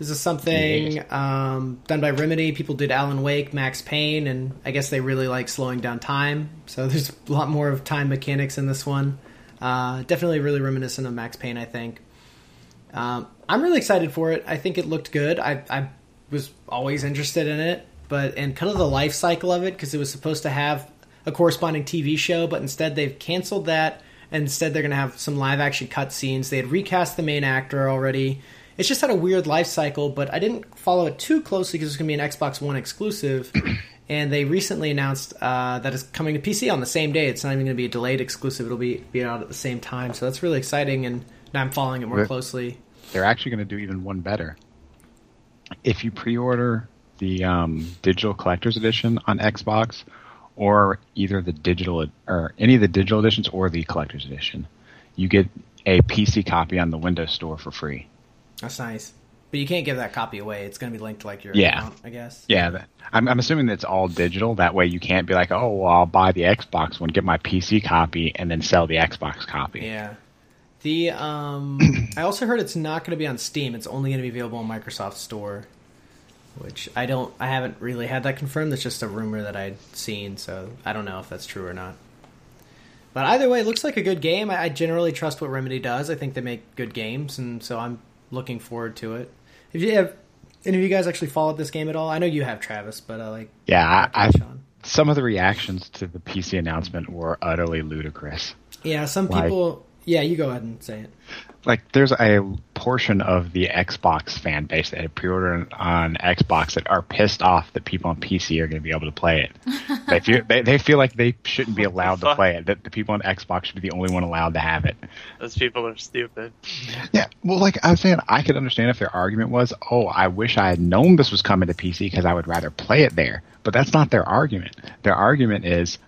This is something um, done by Remedy. People did Alan Wake, Max Payne, and I guess they really like slowing down time. So there's a lot more of time mechanics in this one. Uh, definitely really reminiscent of Max Payne, I think. Um, I'm really excited for it. I think it looked good. I, I was always interested in it, but and kind of the life cycle of it because it was supposed to have a corresponding TV show, but instead they've canceled that. And instead, they're going to have some live action cutscenes. They had recast the main actor already. It's just had a weird life cycle, but I didn't follow it too closely because it's going to be an Xbox One exclusive. [CLEARS THROAT] and they recently announced uh, that it's coming to PC on the same day. It's not even going to be a delayed exclusive. It'll be be out at the same time. So that's really exciting, and now I'm following it more But- closely. They're actually going to do even one better. If you pre-order the um, digital collector's edition on Xbox, or either the digital or any of the digital editions or the collector's edition, you get a PC copy on the Windows Store for free. That's nice. But you can't give that copy away. It's going to be linked to like your Yeah. account, I guess. Yeah, that, I'm, I'm assuming that's all digital. That way, you can't be like, oh, well, I'll buy the Xbox one, get my PC copy, and then sell the Xbox copy. Yeah. The um, [CLEARS THROAT] I also heard it's not going to be on Steam. It's only going to be available on Microsoft Store, which I don't. I haven't really had that confirmed. That's just a rumor that I'd seen, so I don't know if that's true or not. But either way, it looks like a good game. I, I generally trust what Remedy does. I think they make good games, and so I'm looking forward to it. If you have any of you guys actually followed this game at all, I know you have, Travis, but uh, like, Yeah, I, I, some of the reactions to the PC announcement were utterly ludicrous. yeah, some Like- people. Yeah, you go ahead and say it. like there's a portion of the Xbox fan base that had pre-ordered on Xbox that are pissed off that people on PC are going to be able to play it. they [LAUGHS] feel they, they feel like they shouldn't be allowed to play it. That the people on Xbox should be the only one allowed to have it. Those people are stupid. Yeah, well, like I was saying, I could understand if their argument was, "Oh, I wish I had known this was coming to PC because I would rather play it there." But that's not their argument. Their argument is,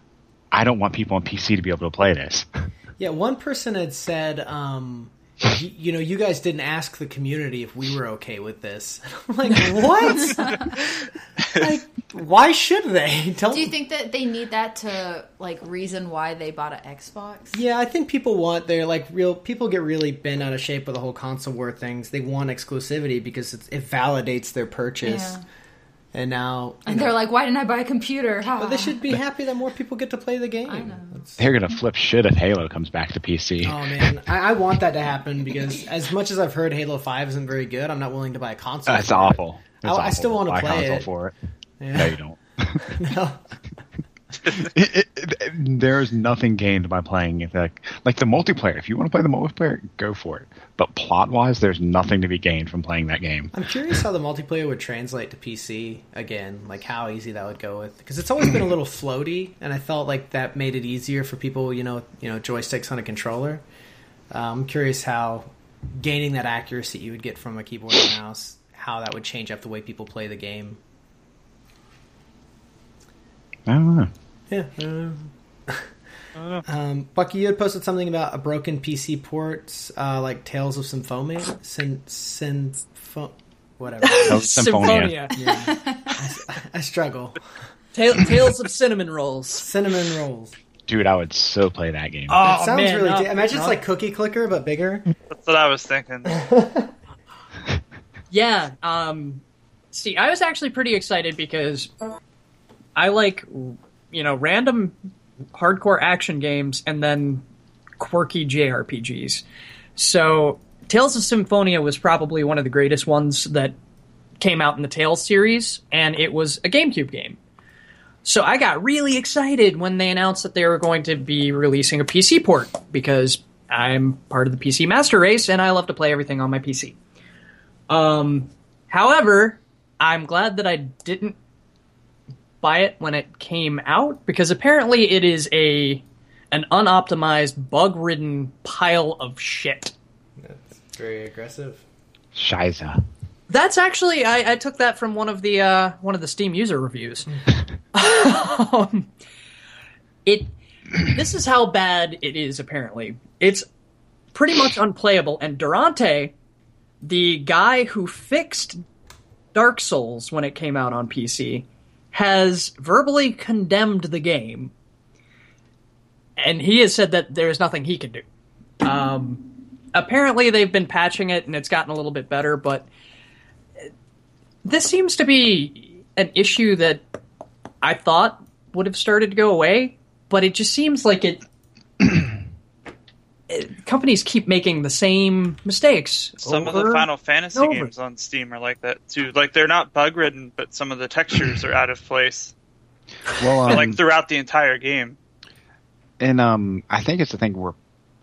"I don't want people on PC to be able to play this." [LAUGHS] Yeah, one person had said, um, you, you know, you guys didn't ask the community if we were okay with this. [LAUGHS] I'm like, [LAUGHS] what? like, why should they? [LAUGHS] Don't. Do you think that they need that to like reason why they bought an Xbox? yeah, I think people want they're like real. People get really bent out of shape with the whole console war things. They want exclusivity because it, it validates their purchase. Yeah. And now, And know, they're like, why didn't I buy a computer? but they should be [LAUGHS] happy that more people get to play the game. I know. That's- They're going to flip shit if Halo comes back to PC. Oh man, I, I want that to happen because as much as I've heard Halo Five isn't very good, I'm not willing to buy a console. That's awful. It's I- I still wanna a play console it. for it. Yeah. No, you don't. [LAUGHS] [LAUGHS] No. It- it- it- there is nothing gained by playing it. Like, like the multiplayer. If you want to play the multiplayer, go for it. But plot wise, there's nothing to be gained from playing that game. I'm curious how the multiplayer would translate to PC again, like how easy that would go with because it's always been a little floaty, and I felt like that made it easier for people, you know, you know, joysticks on a controller. Um, I'm curious how gaining that accuracy you would get from a keyboard and mouse, how that would change up the way people play the game. I don't know. Yeah. I don't know. Um, Bucky, you had posted something about a broken PC ports, uh, like Tales of Symphonia, Syn, Synpho- whatever. [LAUGHS] [LAUGHS] Symphonia. Symphonia. I struggle. Ta- Tales of Cinnamon Rolls. Cinnamon rolls. Dude, I would so play that game. Oh, It sounds man, really. no, di- Imagine it's like Cookie Clicker but bigger. That's what I was thinking. [LAUGHS] Yeah. Um, see, I was actually pretty excited because I like, you know, random hardcore action games and then quirky JRPGs. So, Tales of Symphonia was probably one of the greatest ones that came out in the Tales series, and it was a GameCube game. So I got really excited when they announced that they were going to be releasing a PC port because I'm part of the PC Master Race and I love to play everything on my PC. Um, however, I'm glad that I didn't buy it when it came out because apparently it is a an unoptimized, bug-ridden pile of shit. That's very aggressive. Shiza. That's actually I, I took that from one of the uh, one of the Steam user reviews. [LAUGHS] um, it this is how bad it is. Apparently, it's pretty much unplayable. And Durante, the guy who fixed Dark Souls when it came out on PC, has verbally condemned the game, and he has said that there is nothing he can do. Um, apparently, they've been patching it, and it's gotten a little bit better, but this seems to be an issue that I thought would have started to go away, but it just seems like it. It- companies keep making the same mistakes. Some of the Final Fantasy games on Steam are like that too. Like they're not bug ridden, but some of the textures are out of place. Well, um, like throughout the entire game. and um, I think it's the thing where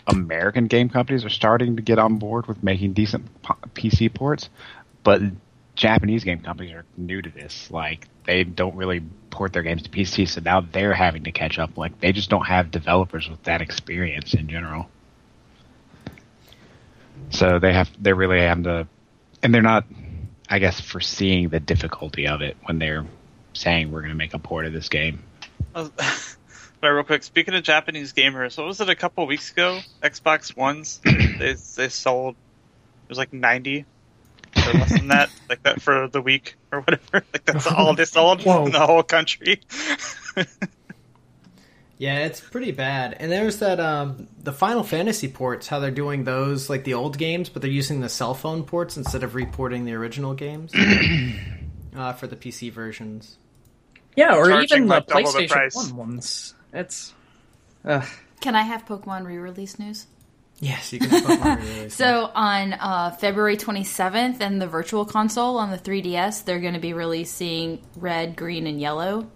American game companies are starting to get on board with making decent PC ports, but Japanese game companies are new to this. Like they don't really port their games to PC, so now they're having to catch up. Like they just don't have developers with that experience in general. So they have they're really have to, and they're not, I guess, foreseeing the difficulty of it when they're saying we're going to make a port of this game. [LAUGHS] Uh, But real quick, speaking of Japanese gamers, what was it a couple weeks ago? Xbox Ones, [CLEARS THROAT] they they sold it was like ninety or less than that, [LAUGHS] like that for the week or whatever. [LAUGHS] Like that's all they sold Whoa. in the whole country. Yeah, it's pretty bad. And there's that um the Final Fantasy ports, how they're doing those like the old games, but they're using the cell phone ports instead of reporting the original games [CLEARS THROAT] uh, for the PC versions. Yeah, or Charging even the like the PlayStation price. One ones. It's. Uh, Can I have Pokemon re-release news? Yes, you can. have Pokemon [LAUGHS] re-release. So on uh, February 27th, and the Virtual Console on the 3DS, they're going to be releasing Red, Green, and Yellow,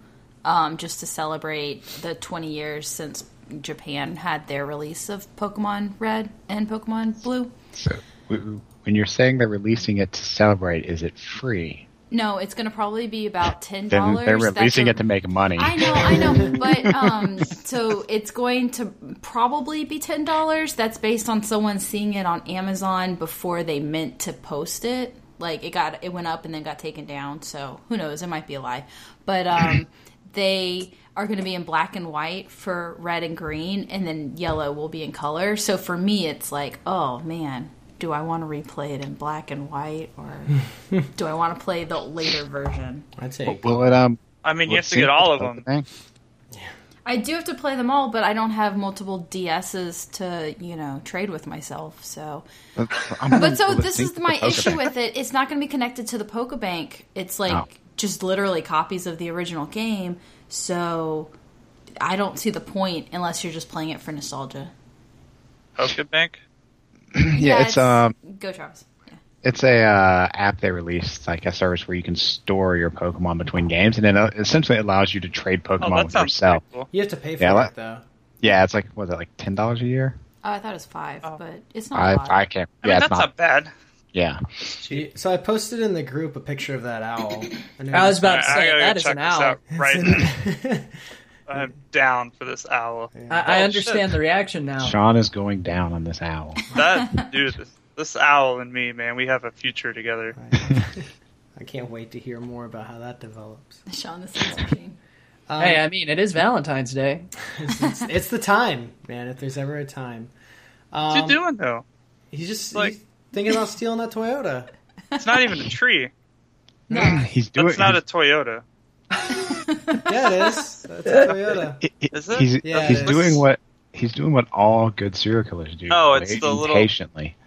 um, just to celebrate the 20 years since Japan had their release of Pokemon Red and Pokemon Blue. So when you're saying they're releasing it to celebrate, is it free? No, it's going to probably be about [LAUGHS] ten dollars. they're releasing it to make money. I know, I know, [LAUGHS] but um, so it's going to probably be ten dollars. That's based on someone seeing it on Amazon before they meant to post it. Like it got, it went up and then got taken down. So who knows? It might be a lie. But um, [LAUGHS] they are going to be in black and white for red and green, and then yellow will be in color. So for me, it's like, oh man. Do I want to replay it in black and white, or [LAUGHS] do I want to play the later version? I'd say Will it um? I mean, you have to get all of them. everything? I do have to play them all, but I don't have multiple DSs to, you know, trade with myself. So, But, but so this is my issue with it. It's not going to be connected to the Pokebank. It's like. Just literally copies of the original game. So, I don't see the point unless you're just playing it for nostalgia. Pokebank. [CLEARS THROAT] Yeah, it's um, go Travis. Yeah. it's a uh, app they released, like a service where you can store your Pokemon between games, and then uh, essentially allows you to trade Oh, Pokemon that with yourself. cool. you have to pay for Yeah, it let- though. Yeah, it's like was it like ten dollars a year? Oh, I thought it was five, but it's not I a lot. I can't. I yeah, mean, that's not. not bad. Yeah, So I posted in the group a picture of that owl. [COUGHS] And it I was about to say gotta that go is check an owl. right now. [LAUGHS] I'm down for this owl. I, I Oh, understand shit. the reaction now. Sean is going down on this owl. That dude, this, this owl and me, man, we have a future together. [LAUGHS] I can't wait to hear more about how that develops. [LAUGHS] Sean the Sense Machine. Um, hey, I mean, it is Valentine's Day. it's, it's the time, man. If there's ever a time, What's um, he doing though? he's just Like- he's thinking about stealing that Toyota. It's not even a tree. No, [CLEARS THROAT] he's doing. That's not a Toyota. [LAUGHS] Yeah, it is. That's a Toyota. he- he- Is it? He's, Yeah, he's it doing is. what he's doing what all good serial killers do. Oh, it's the little- patiently. [LAUGHS]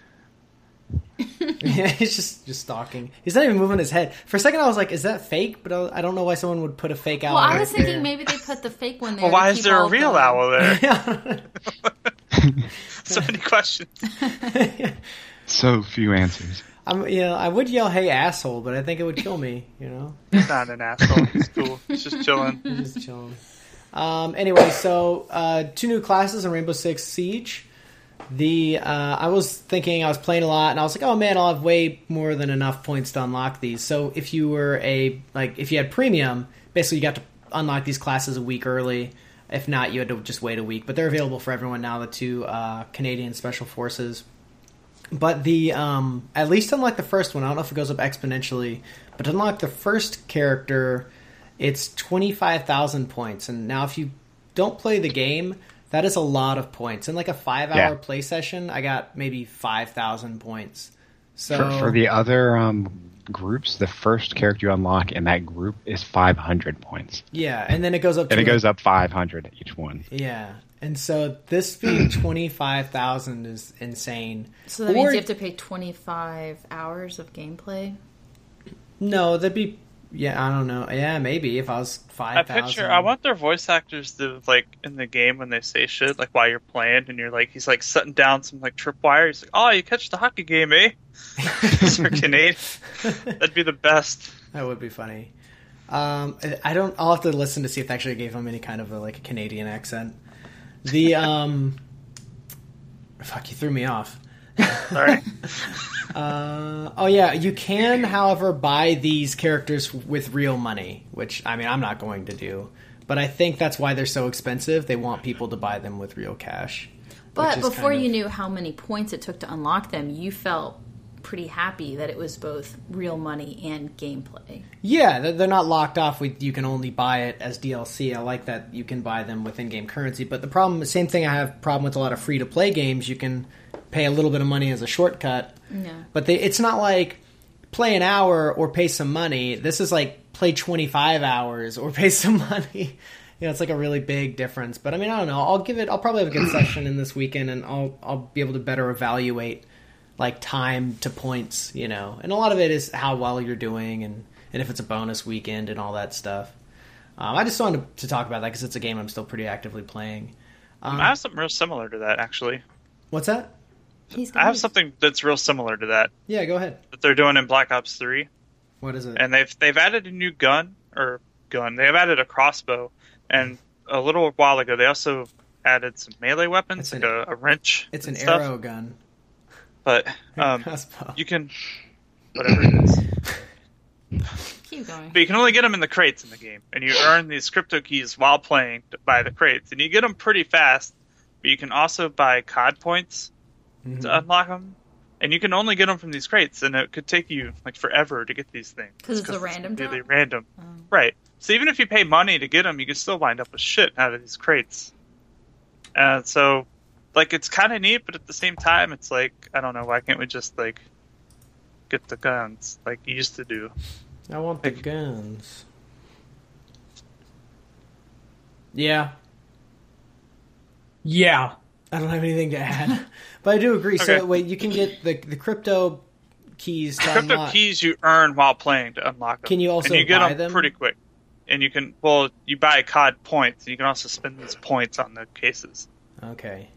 Yeah, he's just just stalking. He's not even moving his head. For a second, I was like, "Is that fake?" But I, I don't know why someone would put a fake owl. Well, I right was thinking there. maybe they put the fake one [LAUGHS] there. Well, why is there a real the- owl there? Yeah. so many questions. So few answers. I'm, you know, I would yell, "Hey, asshole!" But I think it would kill me. You know, He's not an asshole. He's cool. He's just chilling. [LAUGHS] He's just chilling. Um, anyway, so uh, two new classes in Rainbow Six Siege. The uh, I was thinking I was playing a lot, and I was like, "Oh man, I'll have way more than enough points to unlock these." So if you were a like, if you had premium, basically you got to unlock these classes a week early. If not, you had to just wait a week. But they're available for everyone now. The two uh, Canadian Special Forces. But the um, at least unlike the first one, I don't know if it goes up exponentially, but unlock the first character, it's twenty five thousand points. And now, if you don't play the game, that is a lot of points. In like a five hour Yeah. play session, I got maybe five thousand points. So For, for the other um, groups, the first character you unlock in that group is 500 points, yeah, and then it goes up. and it goes up 500 each one. Yeah, and so this being [CLEARS THROAT] twenty five thousand is insane. So that means you have to pay 25 hours of gameplay. No, that'd be yeah. I don't know. Yeah, maybe if I was five. I five thousand. picture. I want their voice actors to like in the game when they say shit, like while you're playing, and you're like, he's like setting down some like tripwire. He's like, "Oh, you catch the hockey game, eh?" [LAUGHS] For Canadian, that'd be the best. That would be funny. Um, I- I don't. I'll have to listen to see if they actually gave him any kind of a, like a Canadian accent. The um, fuck, you threw me off. Sorry. [LAUGHS] Uh, oh yeah, you can, however, buy these characters with real money, which I mean I'm not going to do, but I think that's why they're so expensive. They want people to buy them with real cash. But before kind you knew how many points it took to unlock them, you felt pretty happy that it was both real money and gameplay. Yeah, they're not locked off with you can only buy it as DLC. I like that you can buy them with in-game currency, but the problem, same thing I have problem with a lot of free-to-play games. You can pay a little bit of money as a shortcut, Yeah. but they, it's not like play an hour or pay some money. This is like play 25 hours or [LAUGHS] pay some money. You know, it's like a really big difference. But I mean, I don't know. I'll give it. I'll probably have a good session in this weekend, and I'll I'll be able to better evaluate like time to points. You know, and a lot of it is how well you're doing, and and if it's a bonus weekend and all that stuff. Um, I just wanted to talk about that because it's a game I'm still pretty actively playing. Um, I have something real similar to that, actually. what's that? I have something that's real similar to that Yeah, go ahead. that they're doing in Black Ops Three, What is it? and they've they've added a new gun or gun. They have added a crossbow, and a little while ago they also added some melee weapons, It's like an- a, a wrench. it's an stuff. arrow gun. But um, you can whatever it is. [LAUGHS] Keep going. But you can only get them in the crates in the game, and you earn these crypto keys while playing to buy the crates, and you get them pretty fast. But you can also buy COD points Mhm. to unlock them, and you can only get them from these crates, and it could take you like forever to get these things because it's a random completely drop? random, Oh. right? So even if you pay money to get them, you can still wind up with shit out of these crates. And so, like, it's kind of neat, but at the same time, it's like I don't know why can't we just like get the guns like you used to do? I want the guns. Yeah, Yeah. I don't have anything to add, [LAUGHS] but I do agree. Okay. So wait, you can get the the crypto keys to crypto unlock. keys you earn while playing to unlock them. Can you also and you get them, them? pretty quick. And you can well, you buy COD points, and you can also spend these points on the cases. Okay.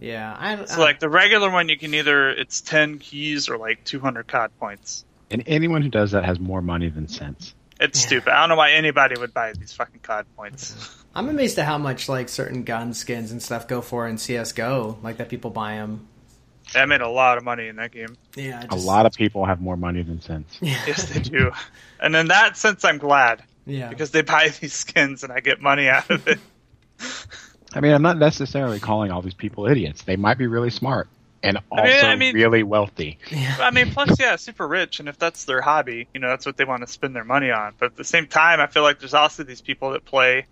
Yeah, I. So uh, like the regular one, you can either it's ten keys or like two hundred COD points. And anyone who does that has more money than sense. It's Yeah. stupid. I don't know why anybody would buy these fucking COD points. I'm amazed at how much like certain gun skins and stuff go for in CS:GO. Like that people buy them. I made a lot of money in that game. Yeah, A lot of people have more money than sense. Yes, they do. And in that sense, I'm glad Yeah, because they buy these skins and I get money out of it. [LAUGHS] I mean, I'm not necessarily calling all these people idiots. They might be really smart. and I also mean- I mean- really wealthy. I mean, plus, yeah, super rich, and if that's their hobby, you know, that's what they want to spend their money on. But at the same time, I feel like there's also these people that play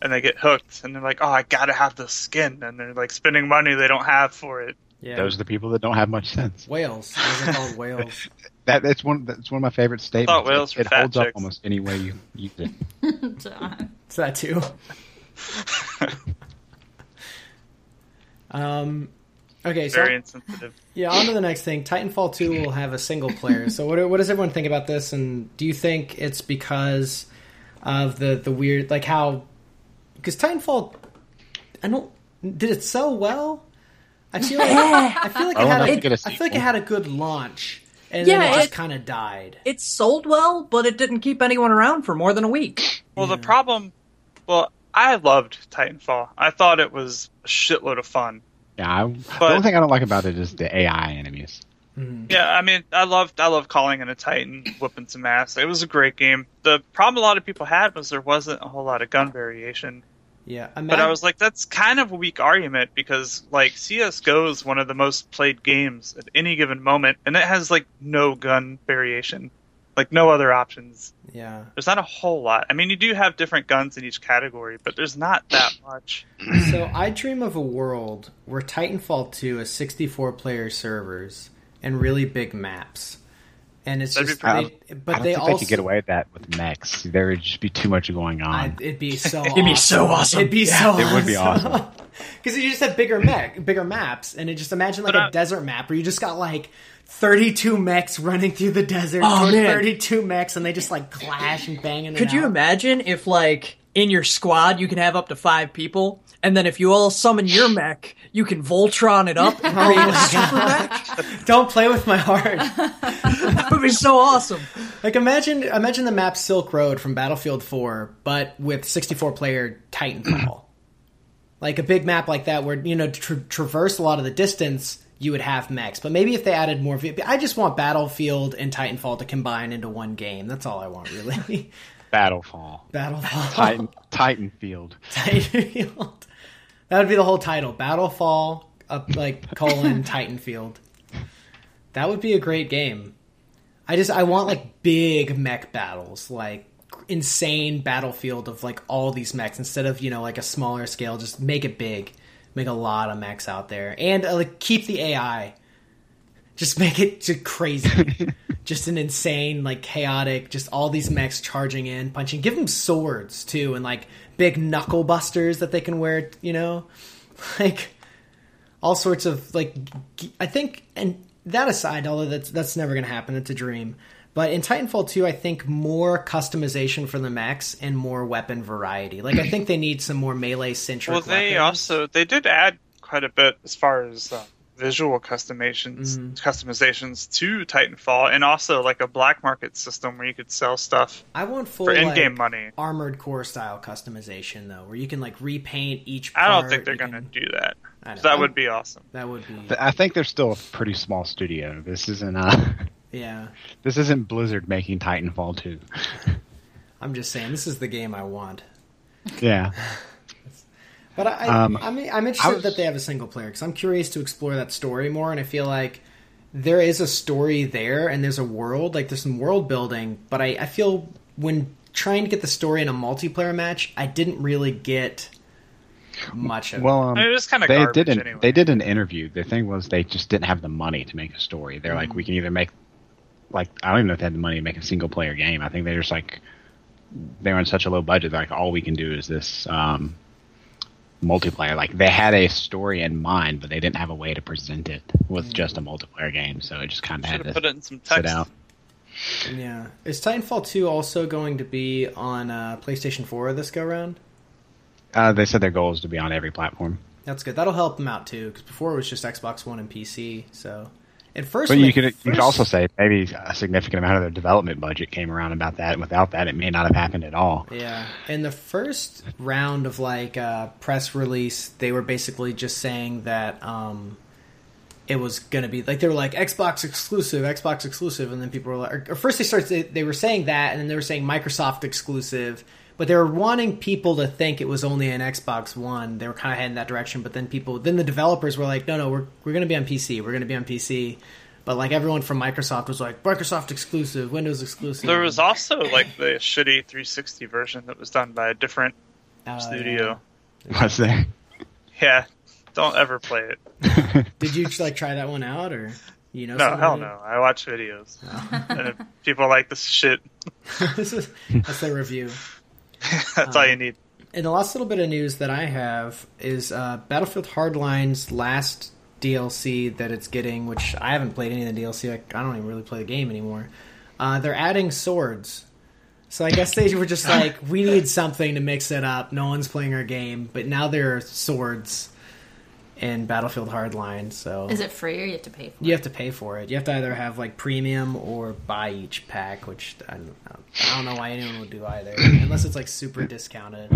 and they get hooked, and they're like, "Oh, I gotta have the skin," and they're like spending money they don't have for it. Yeah. Those are the people that don't have much sense. whales. Those are called whales. [LAUGHS] That that's one that's one of my favorite statements. whales it it fat holds up almost any way you use it. John. It's that too. [LAUGHS] um. Okay, so Very insensitive. yeah, on to the next thing. Titanfall 2 will have a single player. So what, what does everyone think about this? And do you think it's because of the the weird like how because Titanfall I don't did it sell well? I feel like I feel like [LAUGHS] I it had know a, if you get a I feel like it had a good launch and Yeah, then it just kind of died. It sold well, but it didn't keep anyone around for more than a week. Well, the problem, well, I loved Titanfall. I thought it was a shitload of fun. Yeah, I, But- the only thing I don't like about it is the AI enemies. Mm-hmm. Yeah, I mean, I loved I love calling in a Titan, whipping some ass. It was a great game. The problem a lot of people had was there wasn't a whole lot of gun variation. Yeah, But I was like, that's kind of a weak argument because like CS:GO is one of the most played games at any given moment, and it has like no gun variation, like no other options. Yeah. There's not a whole lot. I mean, you do have different guns in each category, but there's not that [CLEARS THROAT] much. So I dream of a world where Titanfall 2 is 64 player servers and really big maps. And it's That'd just pretty- it- but I don't they think also they could get away with that with mechs. There would just be too much going on. I, it'd be so [LAUGHS] It'd be so awesome. It'd be so it would be awesome. [LAUGHS] Cuz you just have bigger mech, bigger maps and it just imagine like But a I- desert map where you just got like 32 mechs running through the desert Oh, man. 32 mechs and they just like clash and bang in Could and you out. imagine if, like, in your squad you can have up to five people, and then if you all summon your mech, you can Voltron it up and create a [LAUGHS] super mech? Don't play with my heart. [LAUGHS] That would be so awesome. Like imagine imagine the map Silk Road from Battlefield 4, but with 64 player Titanfall. [CLEARS THROAT] like a big map like that, where you know to tra- traverse a lot of the distance, you would have mechs. But maybe if they added more, I just want Battlefield and Titanfall to combine into one game. That's all I want, really. [LAUGHS] Battlefall, Battlefall, Titan, Titanfield. [LAUGHS] Titanfield. That would be the whole title: Battlefall, up like colon [LAUGHS] Titanfield. That would be a great game. I just I want like big mech battles, like insane battlefield of like all these mechs instead of you know like a smaller scale. Just make it big, make a lot of mechs out there, and uh, like keep the AI. Just make it just crazy, [LAUGHS] just an insane, like chaotic, just all these mechs charging in, punching. Give them swords too, and like big knuckle busters that they can wear. You know, [LAUGHS] like all sorts of like I think and that aside, although that's that's never going to happen, it's a dream. But in Titanfall 2, I think more customization for the mechs and more weapon variety. Like I think they need some more melee centric. Well, they weapons. also they did add quite a bit as far as uh, visual customizations Mm-hmm. customizations to Titanfall, and also like a black market system where you could sell stuff I want full for in-game like, money. armored core style customization though, where you can like repaint each. I don't think they're going to can- do that. I know. That I'm- would be awesome. That would be. I think they're still a pretty small studio. This isn't uh, [LAUGHS] Yeah, this isn't Blizzard making Titanfall 2. [LAUGHS] I'm just saying this is the game I want. Yeah. [LAUGHS] But I, Um, I, I mean, I'm interested was- that they have a single player because I'm curious to explore that story more, and I feel like there is a story there, and there's a world, like there's some world building. But I, I feel when trying to get the story in a multiplayer match, I didn't really get much of it. Well, um, it was kinda they did an, anyway. they did an interview. The thing was they just didn't have the money to make a story. They're like, we can either make like I don't even know if they had the money to make a single player game. I think they're just like they were on such a low budget. Like, all we can do is this um, multiplayer. Like they had a story in mind, but they didn't have a way to present it with just a multiplayer game. So it just kind of had to put it in some sit text. out. yeah, is Titanfall 2 also going to be on uh, PlayStation 4 this go round? Uh, they said their goal is to be on every platform. That's good. That'll help them out too, because before it was just Xbox One and PC. So at first, But you could you could also say maybe a significant amount of their development budget came around about that. And without that, it may not have happened at all. Yeah, in the first round of like uh, press release, they were basically just saying that um, it was gonna be like they were like Xbox exclusive, Xbox exclusive, and then people were like, or, or first they started they, they were saying that, and then they were saying Microsoft exclusive, but but they were wanting people to think it was only an Xbox One. They were kind of heading that direction, but then people, then the developers were like, no, no, we're we're going to be on PC. We're going to be on PC. But like everyone from Microsoft was like Microsoft exclusive, Windows exclusive. There was also like the shitty 360 version that was done by a different Uh, studio. [LAUGHS] Was there? Yeah, don't ever play it. [LAUGHS] Did you like try that one out, or you know? No, something hell about no. I watch videos, and if people like this shit, it? [LAUGHS] This is- That's the review. [LAUGHS] that's all you need. And the last little bit of news that I have is uh, Battlefield Hardline's last DLC that it's getting, which I haven't played any of the DLC. Like, I don't even really play the game anymore. Uh, they're adding swords. So I guess they were just [LAUGHS] like, we need something to mix it up. No one's playing our game, but now there are swords in Battlefield Hardline. So Is it free or you have to pay for it? you have to pay for it. You have to either have like premium or buy each pack, which I don't, I don't know why anyone would do either, unless it's like super discounted.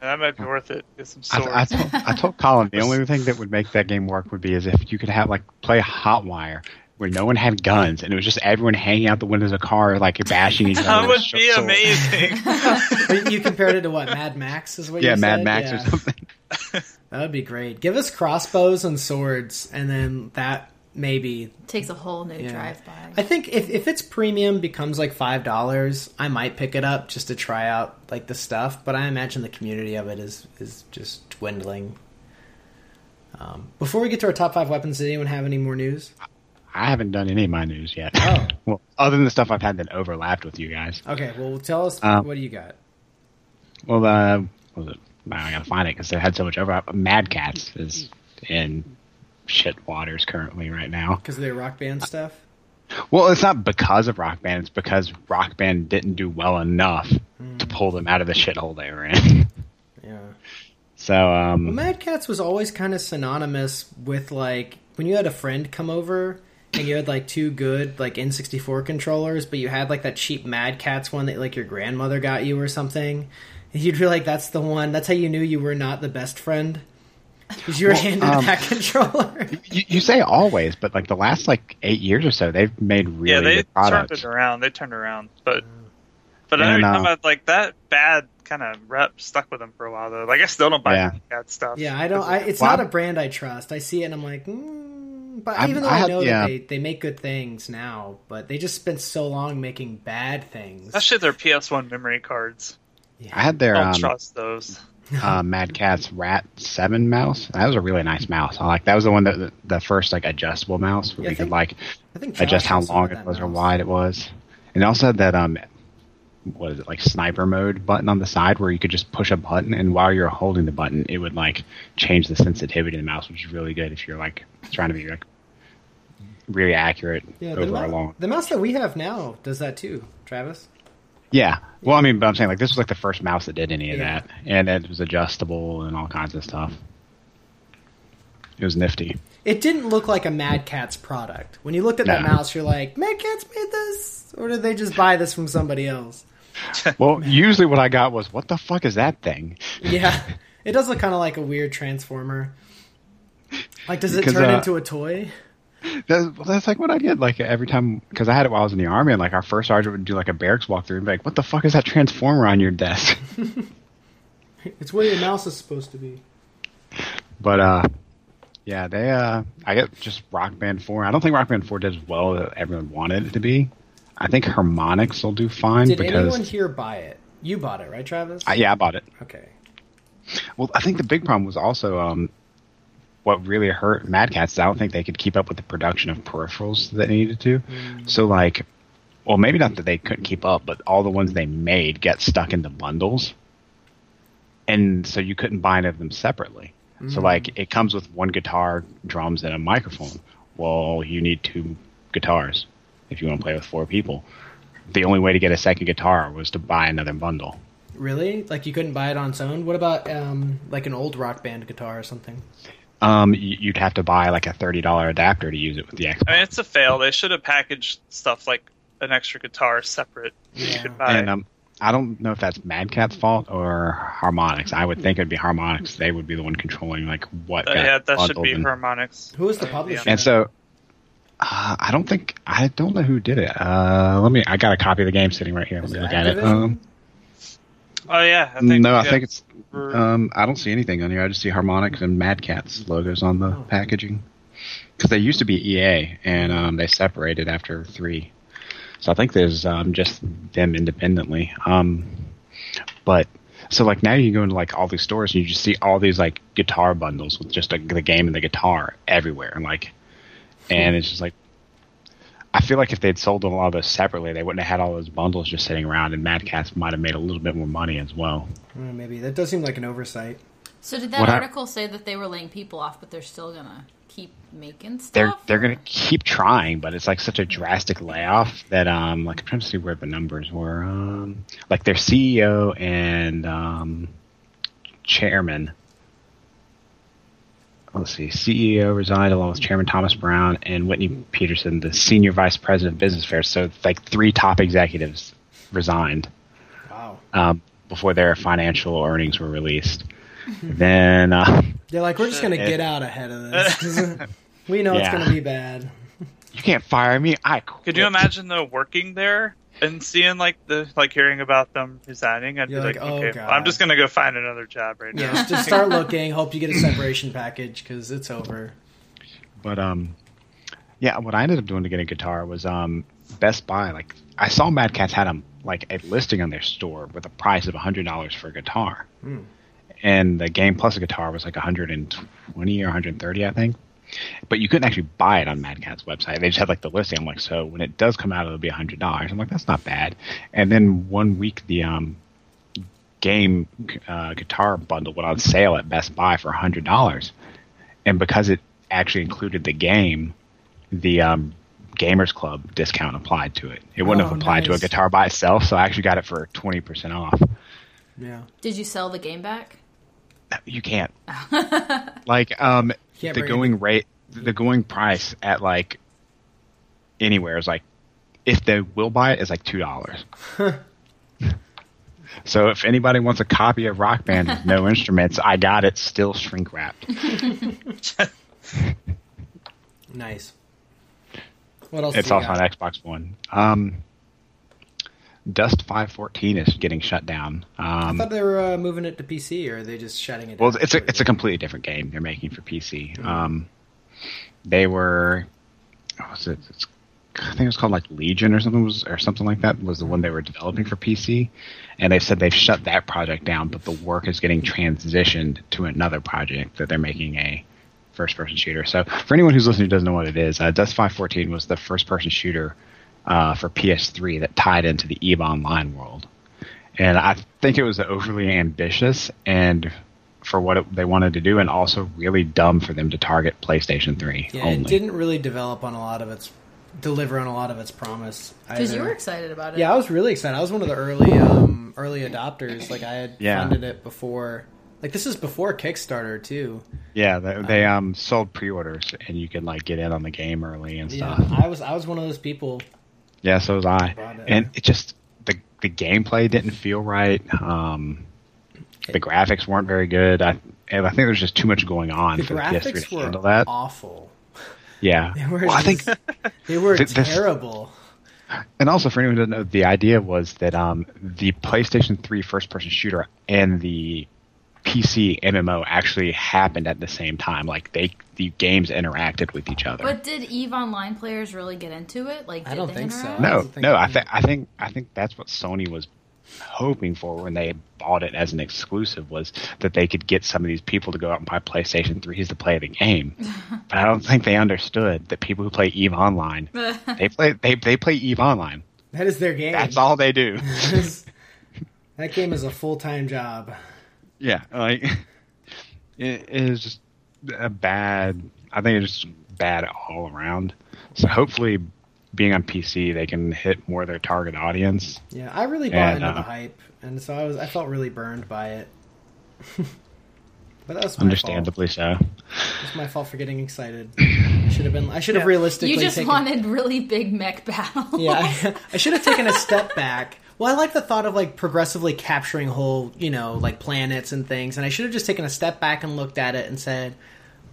That might be worth it. Get some I, swords. I, told, I told Colin the only thing that would make that game work would be as if you could have like play Hotwire where no one had guns and it was just everyone hanging out the windows of a car like bashing each [LAUGHS] other. that would be sword. amazing. [LAUGHS] You compared it to what Mad Max is what Yeah, you Mad said? Max Yeah. Mad Max or something. [LAUGHS] That would be great. Give us crossbows and swords, and then that maybe. Takes a whole new Yeah. drive by. I think if if it's premium becomes like five dollars, I might pick it up just to try out like the stuff. But I imagine the community of it is is just dwindling. Um, before we get to our top five weapons, did anyone have any more news? I haven't done any of my news yet. Oh. [LAUGHS] well, other than the stuff I've had that overlapped with you guys. Okay, well, tell us Um, what do you got? Well, uh, what was it? I gotta find it because they had so much overlap. Mad Catz is in shit waters currently right now. Because of their rock band stuff. Well, it's not because of Rock Band. It's because Rock Band didn't do well enough Hmm. to pull them out of the shithole they were in. Yeah. so, um, Well, Mad Catz was always kind of synonymous with like when you had a friend come over and you had like two good like N64 controllers, but you had like that cheap Mad Catz one that like your grandmother got you or something. And you'd be like, "That's the one." That's how you knew you were not the best friend because you were Well, handed um, that [LAUGHS] controller. you, you say always, but like the last like eight years or so, they've made really yeah, they good turned it around. They turned around, but but And, every uh, time I like that bad kind of rep stuck with them for a while though. Like I still don't buy Yeah. that stuff. yeah, I don't. I, it's Well, not a I'm- brand I trust. I see it and I'm like, mm, but I'm- even though I I, know yeah. that they they make good things now, but they just spent so long making bad things. Especially their PS1 memory cards. I had their Don't um, trust those. [LAUGHS] uh, Mad Catz Rat Seven mouse. That was a really nice mouse. I like that was the one that the, the first like adjustable mouse where Yeah, I we could like adjust how long it that was or wide it was. And it also had that um, what is it like sniper mode button on the side where you could just push a button and while you're holding the button, it would like change the sensitivity of the mouse, which is really good if you're like trying to be like really accurate Yeah, the, over a long. the mouse that we have now does that too, Travis. Yeah. Well, I mean, but I'm saying like this was like the first mouse that did any of Yeah. that, and it was adjustable and all kinds of stuff. It was nifty. It didn't look like a Mad Catz product. When you looked at that mouse, you're like, Mad Catz made this, or did they just buy this from somebody else? [LAUGHS] Well, usually what I got was, "What the fuck is that thing?" [LAUGHS] Yeah, it does look kind of like a weird transformer. Like, does it [LAUGHS] Because, turn uh, into a toy? That's, well, that's like what I did. Like every time, because I had it while I was in the army, and like our first sergeant would do like a barracks walkthrough and be like, "What the fuck is that transformer on your desk?" [LAUGHS] [LAUGHS] It's where your mouse is supposed to be. but uh, yeah, they uh, I get just Rock Band Four. I don't think Rock Band Four did as well as everyone wanted it to be. I think Harmonix will do fine Did because anyone here buy it? You bought it, right, Travis? I, yeah, I bought it. Okay. Well, I think the big problem was also um, what really hurt Mad Catz. is I don't think they could keep up with the production of peripherals that they needed to. So, like, well, maybe not that they couldn't keep up, but all the ones they made get stuck into bundles, and so you couldn't buy any of them separately. So, like, it comes with one guitar, drums, and a microphone. Well, you need two guitars if you want to play with four people. The only way to get a second guitar was to buy another bundle. Really? Like, you couldn't buy it on its own? What about, um, like an old rock band guitar or something? Um, you'd have to buy like a thirty dollar adapter to use it with the Xbox. I mean, it's a fail. They should have packaged stuff like an extra guitar separate. Yeah. You could buy. and um, I don't know if that's Mad Catz fault or Harmonix. I would think it'd be Harmonix. They would be the one controlling like what. Uh, got yeah, that should be and, Harmonix. Who was the publisher? And so, uh, I don't think I don't know who did it. Uh, let me. I got a copy of the game sitting right here. Let me it look at it. Um, Oh yeah, I think no, I think it's. for- Um, I don't see anything on here. I just see Harmonix and Mad Catz logos on the packaging. Because they used to be EA, and um, they separated after three. So I think there's um, just them independently. Um, but so like now you go into like all these stores and you just see all these like guitar bundles with just a, the game and the guitar everywhere, and like, and it's just like. I feel like if they'd sold a lot of those separately, they wouldn't have had all those bundles just sitting around, and Mad Catz might have made a little bit more money as well. Uh, maybe that does seem like an oversight. So did that What I- article say that they were laying people off, but they're still gonna keep making stuff? they're they're gonna keep trying, but it's like such a drastic layoff that um like I'm trying to see where the numbers were. Um like their CEO and um chairman let's see, CEO resigned along with Chairman Thomas Brown and Whitney Peterson, the senior vice president of business affairs. So like three top executives resigned Wow. um, before their financial earnings were released. then uh, They're like, we're just gonna get out ahead of this. [LAUGHS] we know it's gonna be bad. you can't fire me. I quit. Could you imagine though working there and seeing like the like hearing about them resigning? I'd You're be like, like, "Oh, okay, God." I'm just gonna go find another job right now. Yeah, just [LAUGHS] start looking. Hope you get a separation package because it's over. But um, yeah, what I ended up doing to get a guitar was um, Best Buy. Like I saw Mad Catz had them like a listing on their store with a price of hundred dollars for a guitar, and the Game Plus a guitar was like hundred and twenty or hundred and thirty, I think. But you couldn't actually buy it on Mad Catz website. They just had like the listing. I'm like, so when it does come out, it'll be hundred dollars. I'm like, that's not bad. And then one week, the um, game uh, guitar bundle went on sale at Best Buy for hundred dollars, and because it actually included the game, the um, Gamers Club discount applied to it. It wouldn't Oh, have applied to a guitar by itself, so I actually got it for twenty percent off. Yeah. Did you sell the game back? You can't. [LAUGHS] like um, Can't the bring going rate, the going price at like anywhere is like if they will buy it is like two dollars. [LAUGHS] so if anybody wants a copy of Rock Band with no [LAUGHS] instruments, I got it still shrink wrapped. Nice. What else? It's do you also on? Xbox One. Um, Dust five fourteen is getting shut down. I Um, thought they were uh, moving it to PC, or are they just shutting it? Down? Well, it's a completely? it's a completely different game they're making for PC. Um, they were, what was it? It's, I think it was called like Legion or something was or something like that was the one they were developing for PC, and they said they've shut that project down, but the work is getting transitioned to another project that they're making a first person shooter. So for anyone who's listening who doesn't know what it is, uh, Dust 514 was the first person shooter uh, for PS3 that tied into the EVE Online world. And I think it was overly ambitious and for what it, they wanted to do, and also really dumb for them to target PlayStation 3 Yeah, only. it didn't really develop on a lot of its deliver on a lot of its promise. Because you either. were excited about it. Yeah, I was really excited. I was one of the early um, early adopters. Like I had Yeah. funded it before. Like this is before Kickstarter too. Yeah, they, they um sold pre-orders, and you could like get in on the game early and Yeah, stuff. I was I was one of those people. Yeah, so was I. And it just the the gameplay didn't feel right. Um, the graphics weren't very good. I and I think there's just too much going on The for the PS3 graphics to were handle that. awful. Yeah. [LAUGHS] They were Well, I think they were Th- this- terrible. And also, for anyone who doesn't know, the idea was that um, the PlayStation 3 first person shooter and the PC MMO actually happened at the same time. Like, they the games interacted with each other. But did Eve Online players really get into it? Like, did I don't they think so. interact? I no, don't think- no, I think I think I think that's what Sony was hoping for when they bought it as an exclusive was that they could get some of these people to go out and buy PlayStation 3s to play the game. [LAUGHS] but I don't think they understood that people who play Eve Online, [LAUGHS] they play they they play Eve Online. That is their game. That's all they do. [LAUGHS] that game is a full time job. Yeah, like it is just a bad. I think it's just bad all around. So hopefully, being on PC, they can hit more of their target audience. Yeah, I really bought And, into uh, the hype, and so I was I felt really burned by it. [LAUGHS] but that was my Understandably so. fault. It was my fault for getting excited. [LAUGHS] I should have been. I should have realistically. You just taken, wanted really big mech battles. Yeah, I, [LAUGHS] I should have taken a step back. Well, I like the thought of like progressively capturing whole, you know, like planets and things, and I should have just taken a step back and looked at it and said,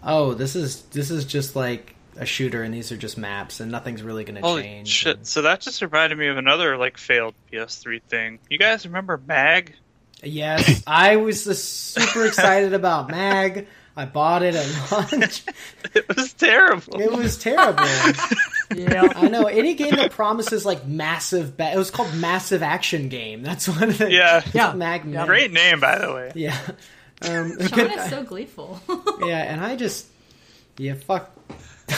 "Oh, this is this is just like a shooter, and these are just maps, and nothing's really going to Holy change." shit! So that just reminded me of another like failed PS3 thing. You guys remember Mag? Yes, [LAUGHS] I was super excited about Mag. I bought it at launch. [LAUGHS] It was terrible. It was terrible. [LAUGHS] Yeah. I know any game that promises like massive. Ba- it was called Massive Action Game. That's one of the Yeah. Yeah. what Mag. meant. Great name, by the way. Yeah. Um, Sean is so gleeful. [LAUGHS] yeah, and I just yeah fuck. [LAUGHS]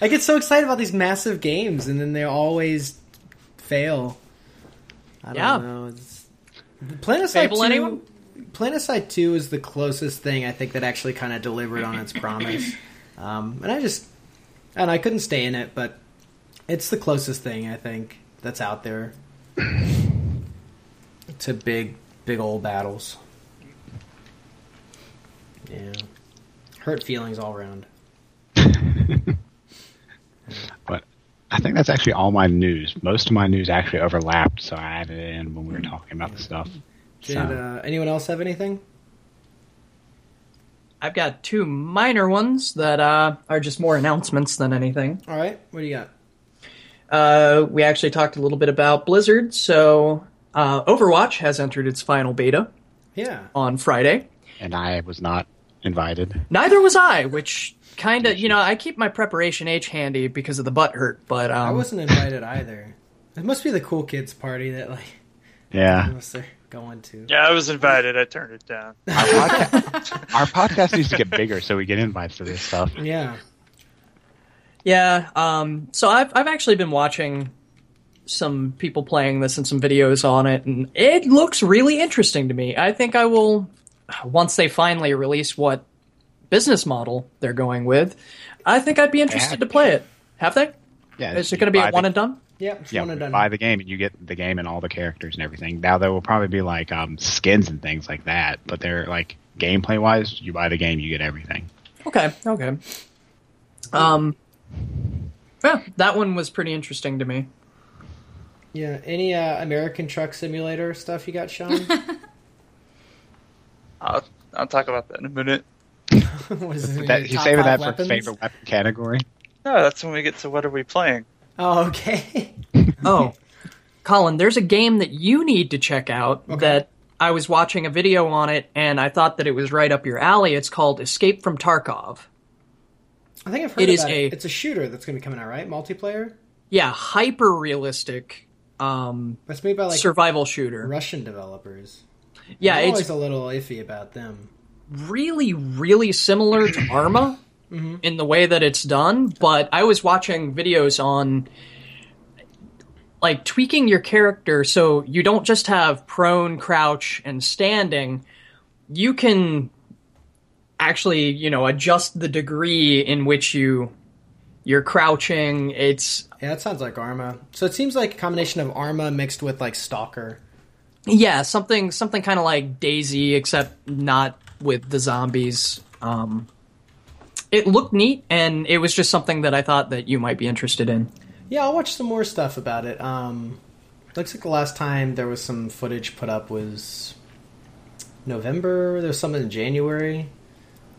I get so excited about these massive games, and then they always fail. I don't Yeah. know. It's, Planetside Fable, two. anyone? Planetside two is the closest thing I think that actually kind of delivered on its promise, [LAUGHS] um, and I just and I couldn't stay in it, but it's the closest thing I think that's out there [COUGHS] to big, big old battles. Yeah, hurt feelings all around. [LAUGHS] But I think that's actually all my news. Most of my news actually overlapped, so I added it in when we were talking about the stuff. Did So- uh, anyone else have anything? I've got two minor ones that uh, are just more announcements than anything. All right, what do you got? Uh, we actually talked a little bit about Blizzard, so uh, Overwatch has entered its final beta Yeah, on Friday. and I was not invited. Neither was I, which kind of, you know, I keep my preparation H handy because of the butt hurt, but um, I wasn't invited either. It must be the cool kids party that like Yeah, [LAUGHS] must they're going to. Yeah, I was invited. I turned it down. [LAUGHS] our podcast, our podcast needs to get bigger so we get invites to this stuff. Yeah. Yeah, um, so I've I've actually been watching some people playing this and some videos on it, and it looks really interesting to me. I think I will once they finally release what business model they're going with. I think I'd be interested to play it. Have they? Yeah, Is it going to be buy a the- one and done? Yep. Just Yeah, one and done. buy the game and you get the game and all the characters and everything. Now there will probably be like um, skins and things like that, but they're like gameplay wise, you buy the game, you get everything. Okay, okay. Um, yeah, that one was pretty interesting to me. Yeah. Any uh, American Truck Simulator stuff you got, Sean? [LAUGHS] I'll, I'll talk about that in a minute. [LAUGHS] what is it, That, your he's saving that five for favorite weapon category. No, that's when we get to what are we playing. Oh, okay. [LAUGHS] Oh, Colin, there's a game that you need to check out that I was watching a video on it and I thought that it was right up your alley. It's called Escape from Tarkov. I think I've heard It is about a- it. It's a shooter that's going to be coming out, right? Multiplayer. Yeah, hyper realistic um, That's made by like survival shooter. Russian developers. Yeah, I'm it's always a little iffy about them. really, really similar to [COUGHS] Arma mm-hmm. in the way that it's done. But I was watching videos on like tweaking your character so you don't just have prone, crouch, and standing. You can actually, you know, adjust the degree in which you you're crouching. It's Yeah, that sounds like Arma. So it seems like a combination of Arma mixed with like Stalker. Yeah, something something kind of like DayZ, except not with the zombies. Um, it looked neat, and it was just something that I thought that you might be interested in. Yeah, I'll watch some more stuff about it. Um, looks like the last time there was some footage put up was November. There was some in January.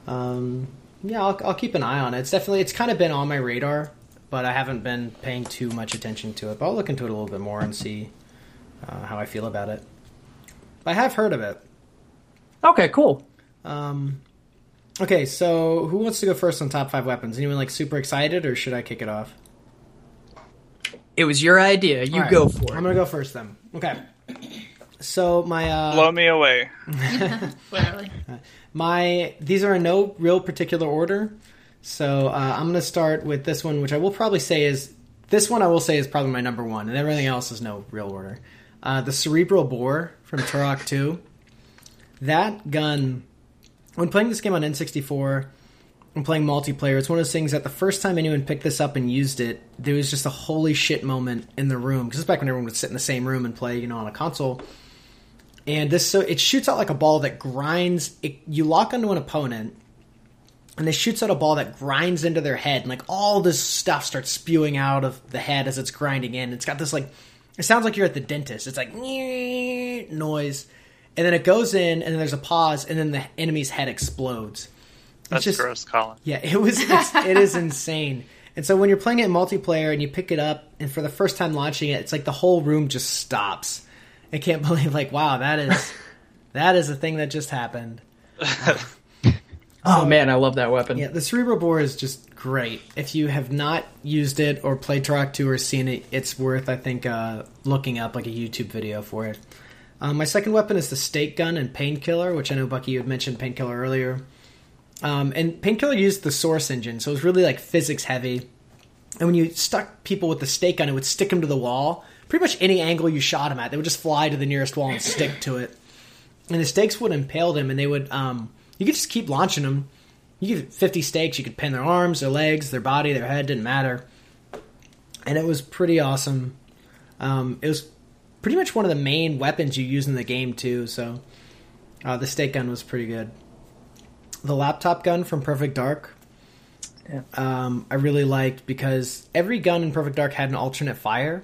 Um, yeah, I'll, I'll keep an eye on it. It's definitely it's kind of been on my radar, but I haven't been paying too much attention to it. But I'll look into it a little bit more and see uh, how I feel about it. I have heard of it. Okay, cool. Um, okay, so who wants to go first on top five weapons? Anyone like super excited, or should I kick it off? It was your idea. You All right, go for it. I'm gonna go first then. Okay. So my uh, Blow me away. [LAUGHS] Literally. my these are in no real particular order. So uh, I'm gonna start with this one, which I will probably say is this one. I will say is probably my number one, and everything else is no real order. Uh, the cerebral bore from Turok Two. That gun, when playing this game on N64 and playing multiplayer, it's one of those things that the first time anyone picked this up and used it, there was just a holy shit moment in the room because it's back when everyone would sit in the same room and play, you know, on a console. And this so it shoots out like a ball that grinds. It, you lock onto an opponent, and it shoots out a ball that grinds into their head, and like all this stuff starts spewing out of the head as it's grinding in. It's got this like, it sounds like you're at the dentist. It's like noise, and then it goes in, and then there's a pause, and then the enemy's head explodes. It's That's just- gross, Colin. yeah, it was. It's, it is insane. And so when you're playing it in multiplayer and you pick it up, and for the first time launching it, it's like the whole room just stops, I can't [LAUGHS] believe like wow that is that is a thing that just happened. [LAUGHS] Um, oh man, I love that weapon. Yeah, the cerebral Bore is just great. If you have not used it or played Turok 2 or seen it, it's worth, I think, uh, looking up like a YouTube video for it. Um, my second weapon is the Stake Gun and Painkiller, which I know, Bucky, you had mentioned Painkiller earlier. Um, and Painkiller used the Source engine, so it was really like physics heavy. And when you stuck people with the stake gun, it would stick them to the wall. Pretty much any angle you shot them at, they would just fly to the nearest wall and stick to it. And the stakes would impale them, and they would um, you could just keep launching them. You get 50 stakes, you could pin their arms, their legs, their body, their head, didn't matter. And it was pretty awesome. Um, it was pretty much one of the main weapons you use in the game, too, so uh, the stake gun was pretty good. The laptop gun from Perfect Dark, Yeah. um, I really liked because every gun in Perfect Dark had an alternate fire.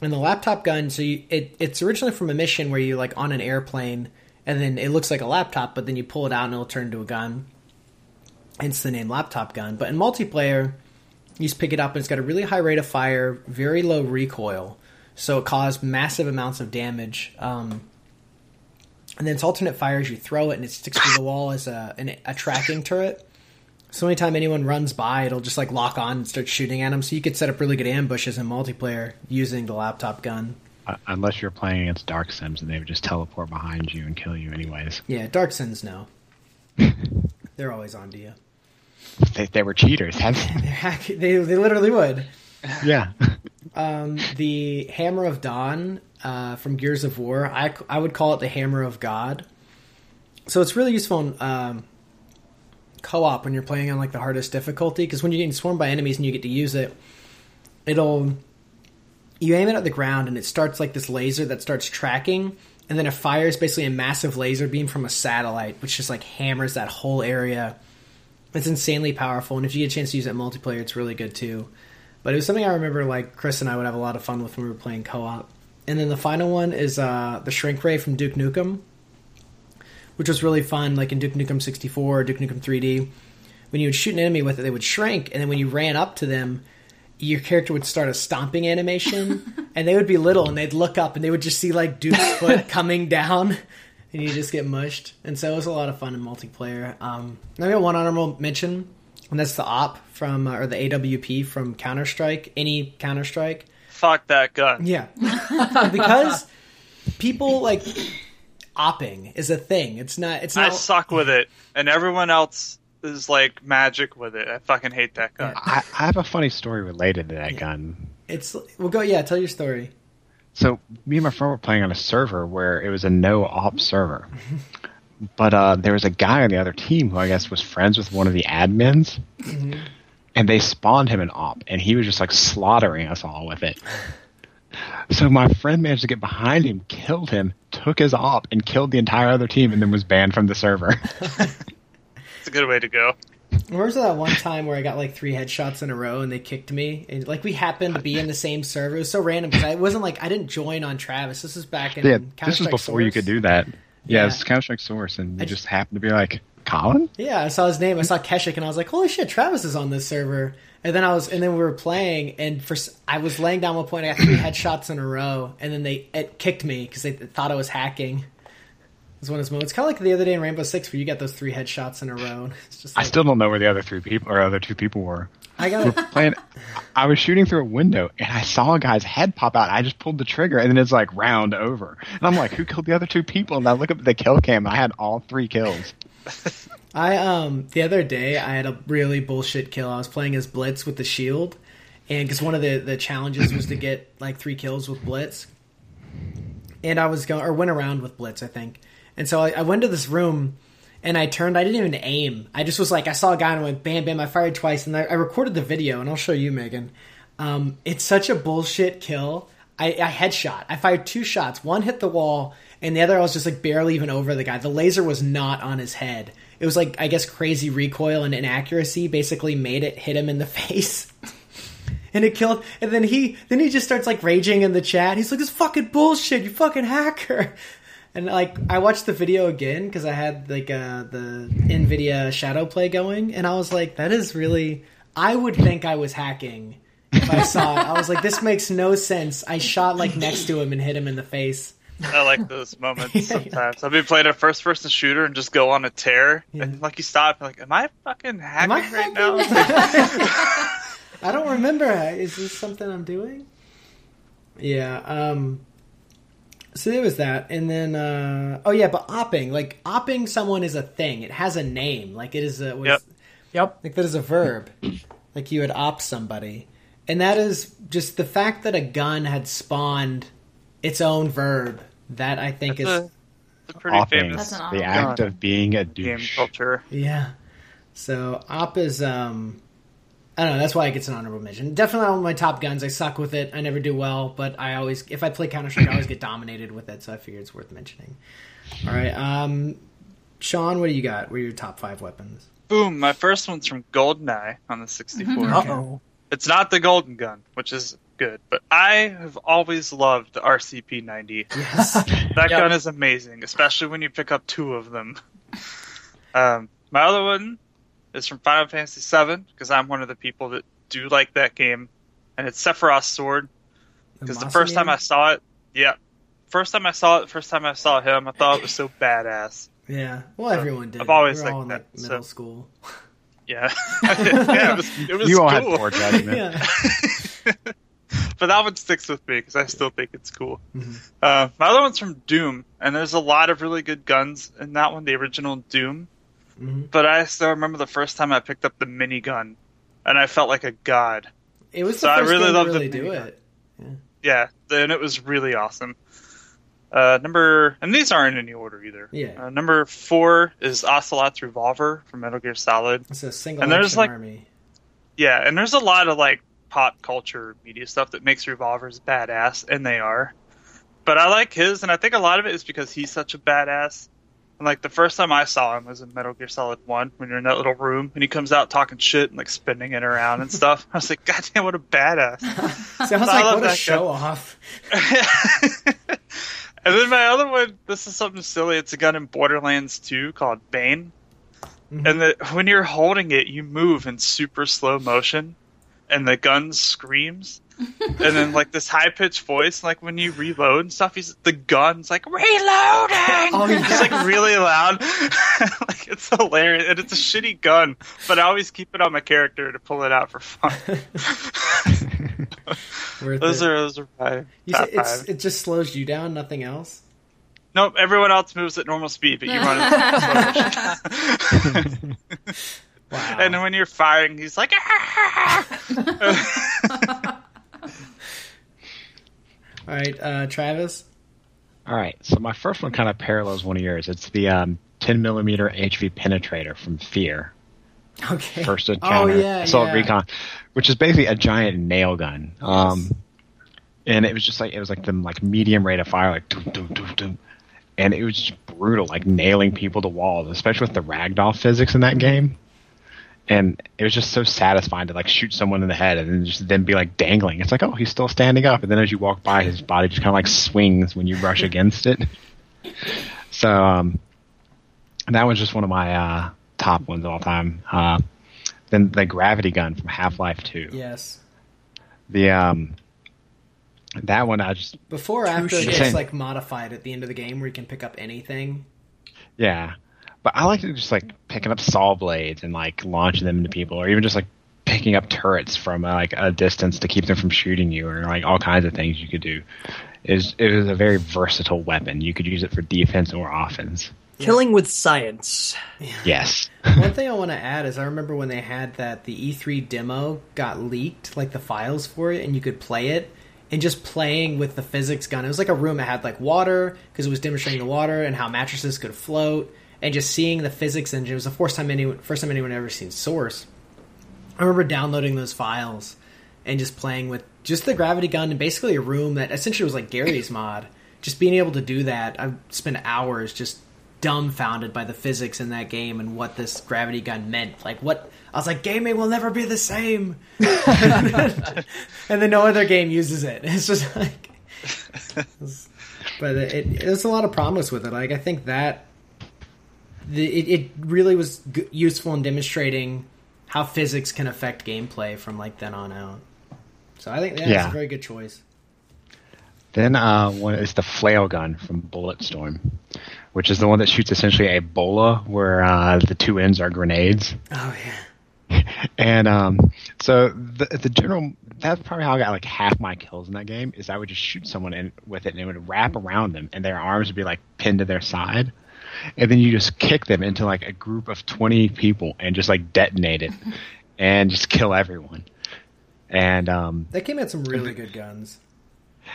And the laptop gun, so you, it, it's originally from a mission where you're like on an airplane and then it looks like a laptop, but then you pull it out and it'll turn into a gun. Hence the name laptop gun. But in multiplayer, you just pick it up and it's got a really high rate of fire, very low recoil, so it caused massive amounts of damage. Um, and then its alternate fire is you throw it and it sticks to the wall as a, an, a tracking turret. So anytime anyone runs by, it'll just like lock on and start shooting at them. So you could set up really good ambushes in multiplayer using the laptop gun. Uh, unless you're playing against Dark Sims and they would just teleport behind you and kill you anyways. Yeah, Dark Sims no. [LAUGHS] They're always on to you. They, they were cheaters. [LAUGHS] They're hack- they they literally would. yeah. [LAUGHS] Um, the Hammer of Dawn uh, from Gears of War, I, I would call it the Hammer of God. So it's really useful in um, co-op when you're playing on like the hardest difficulty because when you're getting swarmed by enemies and you get to use it, it'll you aim it at the ground and it starts like this laser that starts tracking and then it fires basically a massive laser beam from a satellite which just like hammers that whole area. It's insanely powerful and if you get a chance to use it in multiplayer, it's really good too. But it was something I remember like Chris and I would have a lot of fun with when we were playing co-op. And then the final one is uh, the Shrink Ray from Duke Nukem, which was really fun. Like in Duke Nukem 64 or Duke Nukem 3D, when you would shoot an enemy with it, they would shrink, and then when you ran up to them, your character would start a stomping animation, [LAUGHS] and they would be little, and they'd look up, and they would just see like Duke's [LAUGHS] foot coming down, and you just get mushed. And so it was a lot of fun in multiplayer. Um, I got one honorable mention, and that's the OP from uh, or the AWP from Counter Strike. Any Counter Strike. Fuck that gun. Yeah. [LAUGHS] because people like opping is a thing. It's not it's not. I not suck with it, and everyone else is like magic with it. I fucking hate that gun. I, I have a funny story related to that gun. it's we'll go yeah, tell your story. So me and my friend were playing on a server where it was a no op server. [LAUGHS] But uh, there was a guy on the other team who I guess was friends with one of the admins, and they spawned him an op, and he was just like slaughtering us all with it. So my friend managed to get behind him, killed him, took his op, and killed the entire other team, and then was banned from the server. [LAUGHS] It's a good way to go. Remember that one time where I got like three headshots in a row and they kicked me? And like we happened to be in the same server. It was so random because I wasn't like I didn't join on Travis. This is back in yeah, this was before you could do that. Yeah, Yeah. it's Counter Strike Source, and you I just, just- happened to be like, Colin? Yeah, I saw his name. I saw Keshik, and I was like, "Holy shit, Travis is on this server." And then I was, and then we were playing, and for I was laying down one point. I got three headshots in a row, and then they it kicked me because they thought I was hacking. Was one of those moments, kind of like the other day in Rainbow Six, where you got those three headshots in a row. It's just I still don't know where the other three people or other two people were. I We're got playing. I was shooting through a window and I saw a guy's head pop out. I just pulled the trigger and then it's like round over. And I'm like, who killed the other two people? And I look up at the kill cam. And I had all three kills. [LAUGHS] I um the other day I had a really bullshit kill. I was playing as Blitz with the shield, and because one of the the challenges was to get like three kills with Blitz, and I was going or went around with Blitz, I think. And so I, I went to this room, and I turned. I didn't even aim. I just was like, I saw a guy and went bam bam. I fired twice, and I, I recorded the video, and I'll show you, Megan. Um, it's such a bullshit kill. I, I headshot. I fired two shots. One hit the wall, and the other I was just like barely even over the guy. The laser was not on his head. It was like I guess crazy recoil and inaccuracy basically made it hit him in the [LAUGHS] face. and it killed and then he then he just starts like raging in the chat. He's like, This fucking bullshit, you fucking hacker. And like I watched the video again because I had like uh, the Nvidia Shadow Play going, and I was like, that is really. I would think I was hacking if I saw it. I was like, this makes no sense. I shot like next to him and hit him in the face. I like those moments [LAUGHS] Yeah. sometimes. I'll be playing a first person shooter and just go on a tear, Yeah. and like you stop, you're like, am I fucking hacking I right now? [LAUGHS] [LAUGHS] I don't remember. Is this something I'm doing? Yeah. Um. So there was that, and then uh, oh yeah, but opping like opping someone is a thing. It has a name. Like it is a was, Yep. Yep. like that is a verb. [CLEARS THROAT] like you would op somebody, and that is just the fact that a gun had spawned its own verb. That I think It's is a, it's a pretty Offing, famous That's an the off. act of being a game culture. Yeah. So op is um I don't know, that's why it gets an honorable mention. Definitely not one of my top guns. I suck with it. I never do well, but I always if I play Counter Strike I always get dominated with it, so I figured it's worth mentioning. Alright, um Sean, what do you got? What are your top five weapons? Boom! My first one's from GoldenEye on the 64. Uh oh. It's not the golden gun, which is good, but I have always loved the RCP 90. Yes. [LAUGHS] That Yep. gun is amazing, especially when you pick up two of them. [LAUGHS] Um, my other one is from Final Fantasy VII because I'm one of the people that do like that game, and it's Sephiroth's sword. Because the first time I saw it, yeah, first time I saw it, first time I saw him, I thought it was so badass. Yeah. Well everyone did. I've always we were all liked in like that, middle so- school. [LAUGHS] Yeah, [LAUGHS] yeah, it was, it was You all cool. had poor judgment. [LAUGHS] yeah. but that one sticks with me because I still think it's cool. Mhm. Uh, my other one's from Doom, and there's a lot of really good guns in that one, the original Doom. Mhm. But I still remember the first time I picked up the minigun, and I felt like a god. It was the So I really loved the do minigun. it. Yeah, and it was really awesome. Uh, number, and these aren't in any order either. Yeah. Uh, number four is Ocelot's revolver from Metal Gear Solid. It's a single And there's, like- army. Yeah, and there's a lot of like pop culture media stuff that makes revolvers badass, and they are. But I like his, and I think a lot of it is because he's such a badass. And like the first time I saw him was in Metal Gear Solid One, when you're in that little room, and he comes out talking shit and like spinning it around and stuff. [LAUGHS] I was like, God damn, what a badass! [LAUGHS] Sounds I like love what a that guy. show off. [LAUGHS] and then my other one, this is something silly. It's a gun in Borderlands 2 called Bane. Mhm. And the, when you're holding it, you move in super slow motion, and the gun screams. And then like this high pitched voice, like when you reload and stuff, he's the gun's like reloading. Oh, yeah. It's like really loud. [LAUGHS] like it's hilarious, and it's a shitty gun, but I always keep it on my character to pull it out for fun. [LAUGHS] Those it. are those are my You top say it's, five. it just slows you down, nothing else. Nope, everyone else moves at normal speed, but you run at slow [LAUGHS] motion. Wow. And when you're firing, he's like, ah! All right, uh, Travis. All right, so my first one kind of parallels one of yours. It's the um, 10 millimeter HV penetrator from Fear, Okay. first oh encounter, yeah, Assault yeah. Recon, which is basically a giant nail gun. Um, and it was just like it was like the like medium rate of fire, like doom, doom, doom, doom. and it was just brutal, like nailing people to walls, especially with the ragdoll physics in that game. And it was just so satisfying to like shoot someone in the head and then just then be like dangling. It's like, oh, he's still standing up, and then as you walk by, his body just kind of like swings when you brush against it. [LAUGHS] So um, that was just one of my uh, top ones of all time. Uh, then the gravity gun from Half Life Two. Yes. The um, that one I just Before or after it gets like modified at the end of the game where you can pick up anything. yeah, but I like to just like picking up saw blades and like launching them into people, or even just like picking up turrets from uh, like a distance to keep them from shooting you, or like all kinds of things you could do. Is it was a very versatile weapon. You could use it for defense or offense. Killing with science. Yes. One [LAUGHS] thing I want to add is I remember when they had that the E3 demo got leaked, like the files for it, and you could play it. And just playing with the physics gun, it was like a room that had like water because it was demonstrating the water and how mattresses could float, and just seeing the physics engine. It was the first time anyone, first time anyone ever seen Source. I remember downloading those files and just playing with just the gravity gun in basically a room that essentially was like Garry's mod. Just being able to do that, I spent hours just dumbfounded by the physics in that game and what this gravity gun meant. Like what I was like, gaming will never be the same. [LAUGHS] and then no other game uses it. [LAUGHS] It's just like, [LAUGHS] but it, it, there's a lot of promise with it. Like I think that the, it, it really was g- useful in demonstrating how physics can affect gameplay from like then on out. So I think yeah, it's Yeah. a very good choice. Then uh, one is the flail gun from Bulletstorm, which is the one that shoots essentially a bola where uh, the two ends are grenades. Oh yeah. [LAUGHS] And um, so the the general that's probably how I got like half my kills in that game is I would just shoot someone in with it and it would wrap around them and their arms would be like pinned to their side. And then you just kick them into like a group of twenty people and just like detonate it [LAUGHS] and just kill everyone. And um That game had some really good guns.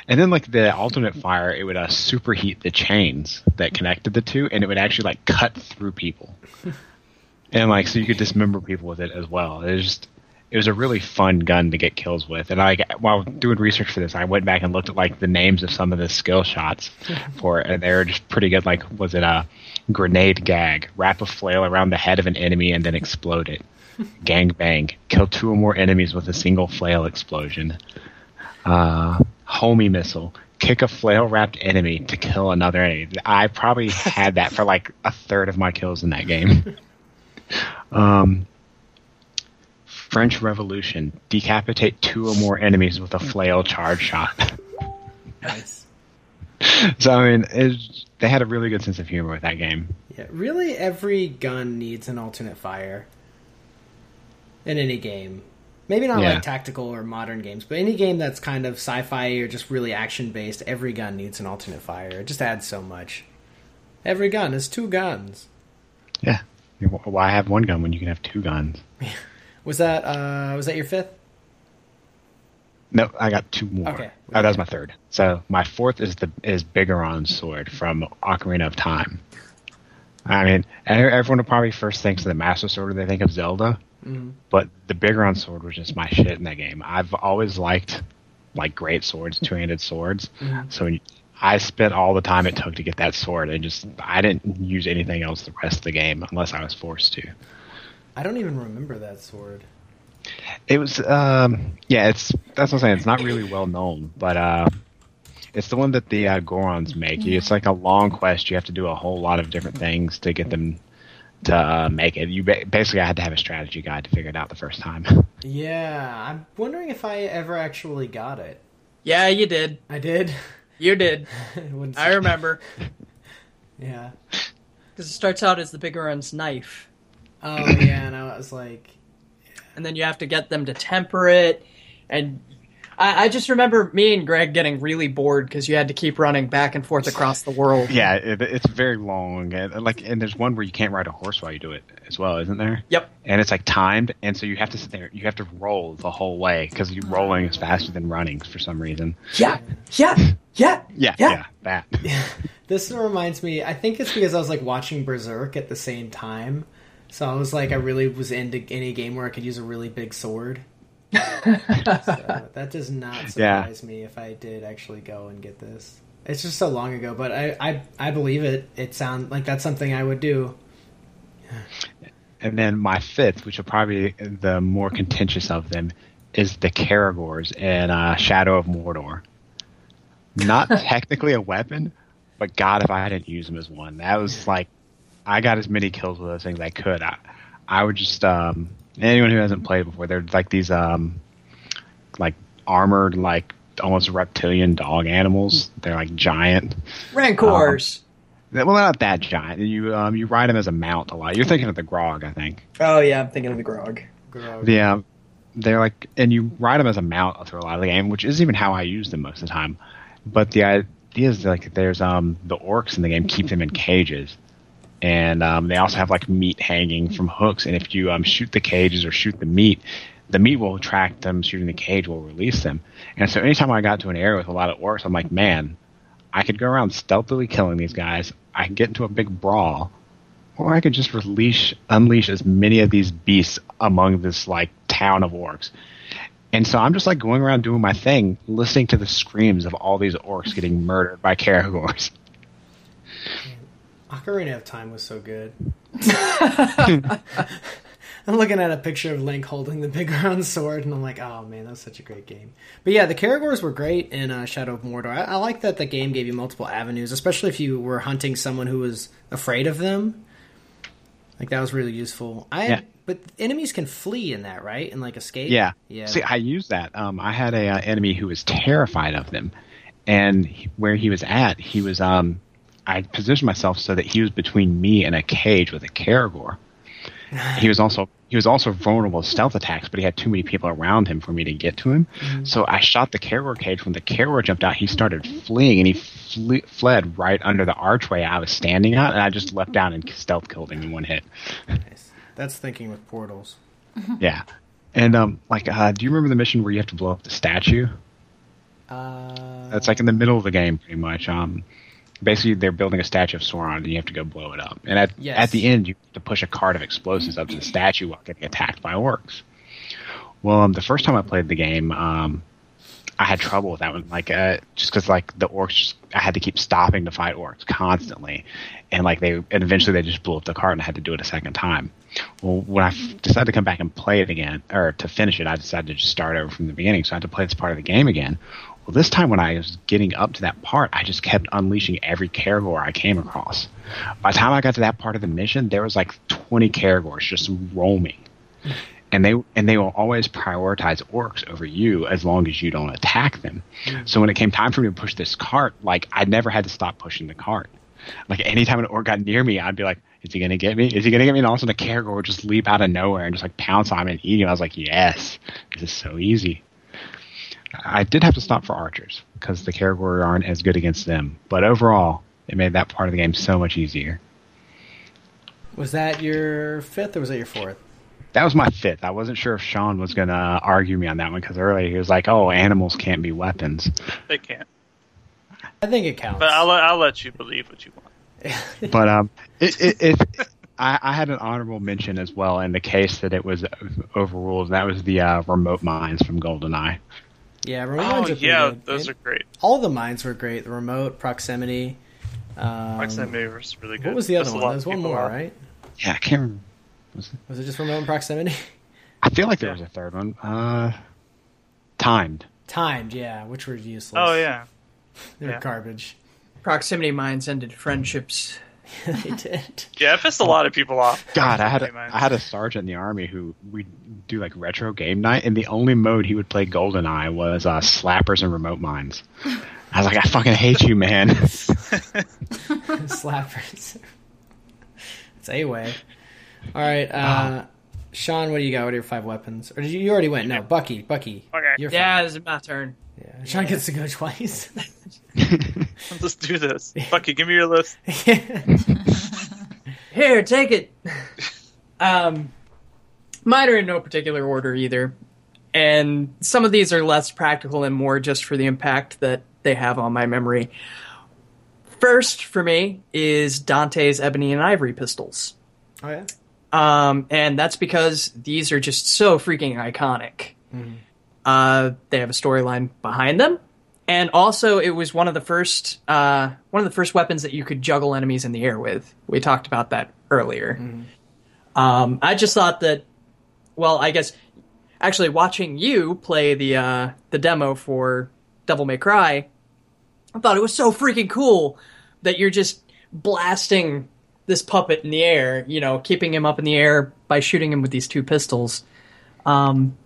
and then like the alternate fire, it would uh, superheat the chains that connected the two, and it would actually like cut through people, [LAUGHS] and like so you could dismember people with it as well. It was just it was a really fun gun to get kills with. And like while doing research for this, I went back and looked at like the names of some of the skill shots [LAUGHS] for it, and they were just pretty good. Like was it a grenade gag, wrap a flail around the head of an enemy and then explode it. [LAUGHS] Gang bang, kill two or more enemies with a single flail explosion uh, homie missile, kick a flail wrapped enemy to kill another enemy. I probably had that for like a third of my kills in that game. [LAUGHS] um, French Revolution, decapitate two or more enemies with a flail charge shot. Nice. [LAUGHS] so I mean, they had a really good sense of humor with that game. Yeah, really, every gun needs an alternate fire in any game. Maybe not Yeah. like tactical or modern games, but any game that's kind of sci-fi or just really action-based, every gun needs an alternate fire. It just adds so much. Every gun is two guns. Yeah. Why have one gun when you can have two guns? [LAUGHS] Was that uh was that your fifth? No, I got two more. Okay. Oh, that was my third. So my fourth is the is Bigoron's sword from Ocarina of Time. I mean, everyone probably first thinks of the Master Sword, or they think of Zelda, but the Bigoron sword was just my shit in that game. I've always liked like great swords, two handed swords. So when I spent all the time it took to get that sword, and just I didn't use anything else the rest of the game unless I was forced to. I don't even remember that sword. It was, um, yeah, it's that's what I'm saying. It's not really well known, but uh, it's the one that the uh, Gorons make. It's like a long quest. You have to do a whole lot of different things to get them to uh, make it. You ba- basically I had to have a strategy guide to figure it out the first time. [LAUGHS] Yeah, I'm wondering if I ever actually got it. Yeah, you did. I did. You did. [LAUGHS] I remember. [LAUGHS] Yeah. Because it starts out as the Bigoron's knife. Oh yeah, and I was like, and then you have to get them to temper it. And I, I just remember me and Greg getting really bored because you had to keep running back and forth across the world. yeah, it, it's very long, and like, and there's one where you can't ride a horse while you do it as well, isn't there? Yep. And it's like timed, and so you have to sit there. You have to roll the whole way because you rolling is faster than running for some reason. Yeah. Yeah. Yeah. Yeah, Yeah. yeah, that. [LAUGHS] this reminds me. I think it's because I was like watching Berserk at the same time, so I was like, I really was into any game where I could use a really big sword. [LAUGHS] so that does not Yeah. surprise me if I did actually go and get this. It's just so long ago, but I I, I believe it. It sounds like that's something I would do. And then my fifth, which will probably be the more contentious of them, is the Caragors in uh, Shadow of Mordor. Not [LAUGHS] technically a weapon, but God, if I didn't use them as one, that was like I got as many kills with those things as I could. I, I would just um, anyone who hasn't played before, they're like these um, like armored, like almost reptilian dog animals. They're like giant. Rancors. Well, not that giant. You um, you ride them as a mount a lot. You're thinking of the Graug, I think. oh, yeah, I'm thinking of the Graug. Graug. Yeah, they're like, and you ride them as a mount through a lot of the game, which is even how I use them most of the time. But the idea is like, there's um the orcs in the game keep them in cages, and um, they also have like meat hanging from hooks. And if you um shoot the cages or shoot the meat, the meat will attract them. Shooting the cage will release them. And so anytime I got to an area with a lot of orcs, I'm like, man, I could go around stealthily killing these guys. I can get into a big brawl, or I could just release, unleash as many of these beasts among this like town of orcs. And so I'm just like going around doing my thing, listening to the screams of all these orcs getting murdered by Caragors. Ocarina of Time was so good. [LAUGHS] [LAUGHS] I'm looking at a picture of Link holding the big [LAUGHS] round sword, and I'm like, oh man, that was such a great game. But yeah, the Caragors were great in uh, Shadow of Mordor. I, I like that the game gave you multiple avenues, especially if you were hunting someone who was afraid of them. Like that was really useful. I Yeah. but enemies can flee in that, right? And like escape. Yeah. yeah. See, I used that. Um, I had a uh, enemy who was terrified of them, and he, where he was at, he was um, I positioned myself so that he was between me and a cage with a Caragor. he was also he was also vulnerable to stealth attacks, but he had too many people around him for me to get to him. So I shot the Caragor cage. When the Caragor jumped out, he started fleeing, and he fle- fled right under the archway I was standing at, and I just leapt down and stealth killed him in one hit. Nice. That's thinking with portals. Yeah, and um, like, uh, do you remember the mission where you have to blow up the statue? Uh, That's like in the middle of the game, pretty much. Um, basically, they're building a statue of Sauron, and you have to go blow it up. And at Yes. at the end, you have to push a cart of explosives up to the statue while getting attacked by orcs. Well, um, the first time I played the game, um, I had trouble with that one, like uh, just because like the orcs, just, I had to keep stopping to fight orcs constantly, and like they, and eventually they just blew up the cart, and I had to do it a second time. Well, when I f- decided to come back and play it again, or to finish it, I decided to just start over from the beginning. So I had to play this part of the game again. Well, this time when I was getting up to that part, I just kept unleashing every Caragor I came across. By the time I got to that part of the mission, there was like 20 Caragors just roaming. And they and they will always prioritize orcs over you as long as you don't attack them. Mm-hmm. So when it came time for me to push this cart, like I never had to stop pushing the cart. Like anytime an orc got near me, I'd be like, "Is he gonna get me? Is he gonna get me?" And all of a sudden, a Caragor would just leap out of nowhere and just like pounce on me and eat him. I was like, "Yes, this is so easy." I did have to stop for archers because the Caragor aren't as good against them. But overall, it made that part of the game so much easier. was that your fifth or was that your fourth? That was my fifth. I wasn't sure if Sean was going to argue me on that one because earlier he was like, "Oh, animals can't be weapons." They can't. I think it counts. But I'll, let- I'll let you believe what you want. [LAUGHS] But um, it, it, it I, I had an honorable mention as well in the case that it was overruled. and That was the uh, remote mines from GoldenEye. Yeah, remote Oh mines are yeah, good. those They- are great. all the mines were great. The remote proximity. Um, Proximity was really good. What was the other Pissed a one? lot There was one more, off. right? Yeah, I can't. remember. Was it? Was it just remote and proximity? [LAUGHS] I feel like there Yeah. was a third one. Uh, timed. Timed, yeah, which were useless. Oh yeah. [LAUGHS] they were yeah. garbage. Proximity mines ended friendships. [LAUGHS] they did. Yeah, it pissed a lot of people off. God, I had Proximity a. I had a sergeant in the army who we do like retro game night, and the only mode he would play GoldenEye was uh, slappers and remote mines. I was like, I fucking hate you, man. [LAUGHS] Slappers. it's a way. All right, uh, Sean, what do you got? What are your five weapons? Or did you, you already went? No, Bucky. Bucky. Okay. You're Yeah, fine. this is my turn. Yeah. Sean gets to go twice. [LAUGHS] Let's do this. Fuck you, give me your list. [LAUGHS] Here, take it. um, mine are in no particular order either, and some of these are less practical and more just for the impact that they have on my memory. First, for me, is Dante's Ebony and Ivory pistols. oh yeah. Um, and that's because these are just so freaking iconic. Uh, they have a storyline behind them, and also it was one of the first uh, one of the first weapons that you could juggle enemies in the air with. We talked about that earlier. Um, I just thought that, well, I guess actually watching you play the uh, the demo for Devil May Cry, I thought it was so freaking cool that you're just blasting this puppet in the air, you know, keeping him up in the air by shooting him with these two pistols. Um,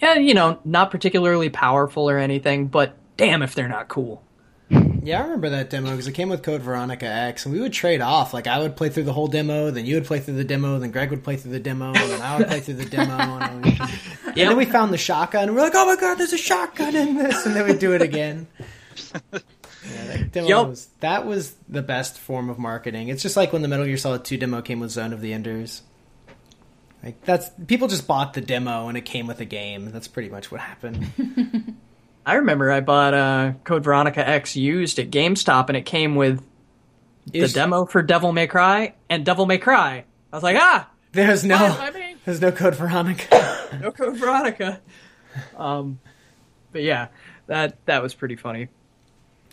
and, you know, not particularly powerful or anything, but damn if they're not cool. Yeah, I remember that demo because it came with Code Veronica X, and we would trade off. Like I would play through the whole demo, then you would play through the demo, then Greg would play through the demo, and then I would play through the demo. And, we- [LAUGHS] and then we found the shotgun, and we're like, "Oh my god, there's a shotgun in this!" And then we'd do it again. [LAUGHS] Yeah, that demo Yup. was that was the best form of marketing. It's just like when the Metal Gear Solid Two demo came with Zone of the Enders. Like that's people just bought the demo and it came with a game. That's pretty much what happened. [LAUGHS] I remember I bought uh, Code Veronica X used at GameStop, and it came with the Is- demo for Devil May Cry and Devil May Cry. I was like, ah, There's no I mean, there's no Code Veronica. [LAUGHS] no Code Veronica. Um, but yeah, that that was pretty funny.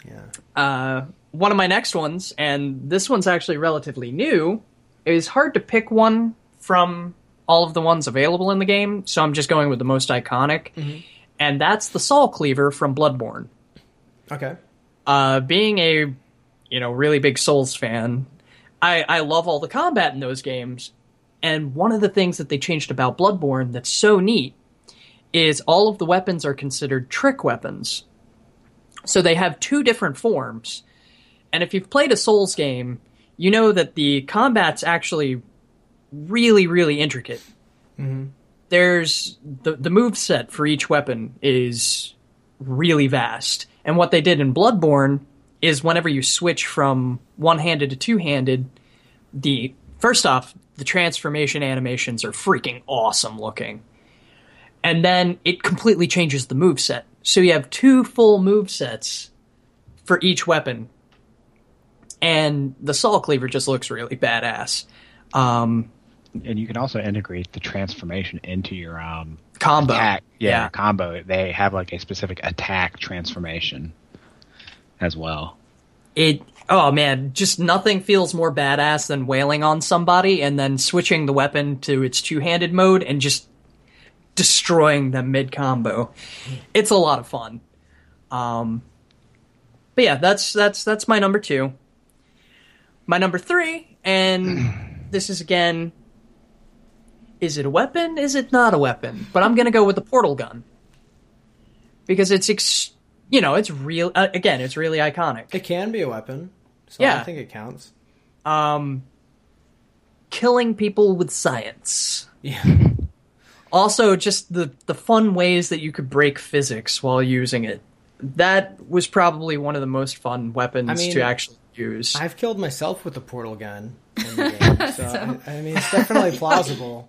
yeah. Uh, one of my next ones, and this one's actually relatively new. It is hard to pick one from all of the ones available in the game, so I'm just going with the most iconic, and that's the Saw Cleaver from Bloodborne. Okay. Uh, being a you know really big Souls fan, I I love all the combat in those games, and one of the things that they changed about Bloodborne that's so neat is all of the weapons are considered trick weapons. So they have two different forms. And if you've played a Souls game, you know that the combat's actually really, really intricate. There's the the move set for each weapon is really vast. And what they did in Bloodborne is whenever you switch from one handed to two handed, the first off, the transformation animations are freaking awesome looking. And then it completely changes the move set. So you have two full move sets for each weapon. And the Saw Cleaver just looks really badass. Um, And you can also integrate the transformation into your um, combo. attack. Yeah, Yeah. combo. They have like a specific attack transformation as well. it oh man just nothing feels more badass than wailing on somebody and then switching the weapon to its two-handed mode and just destroying them mid combo it's a lot of fun um but yeah that's that's that's my number two my number three and [CLEARS THROAT] this is again is it a weapon is it not a weapon but i'm gonna go with the portal gun because it's ex- you know it's real uh, again it's really iconic It can be a weapon. So Yeah. I think it counts. um, killing people with science. Yeah. [LAUGHS] Also, just the the fun ways that you could break physics while using it. That was probably one of the most fun weapons I mean, to actually use. I've killed myself with a portal gun in the [LAUGHS] game, so, I, I mean it's definitely [LAUGHS] plausible.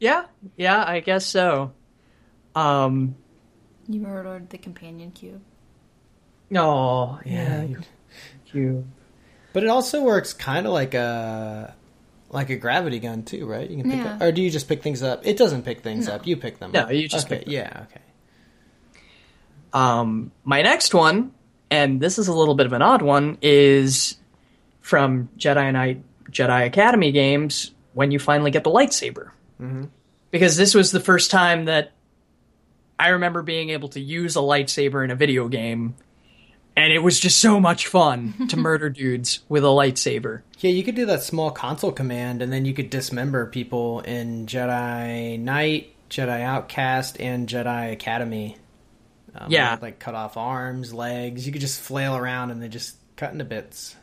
Yeah, yeah, I guess so. Um, You murdered the companion cube. oh, Yeah. yeah, you. But it also works kind of like a like a gravity gun too, right? You can pick Yeah. up, or do you just pick things up? It doesn't pick things up. You pick them. No, up. you just okay. pick them Yeah. Okay. Um, my next one, and this is a little bit of an odd one, is from Jedi Knight Jedi Academy games when you finally get the lightsaber. Because this was the first time that I remember being able to use a lightsaber in a video game, and it was just so much fun [LAUGHS] to murder dudes with a lightsaber. Yeah, you could do that small console command, and then you could dismember people in Jedi Knight, Jedi Outcast, and Jedi Academy. Um, Yeah. like cut off arms, legs. You could just flail around and they just cut into bits.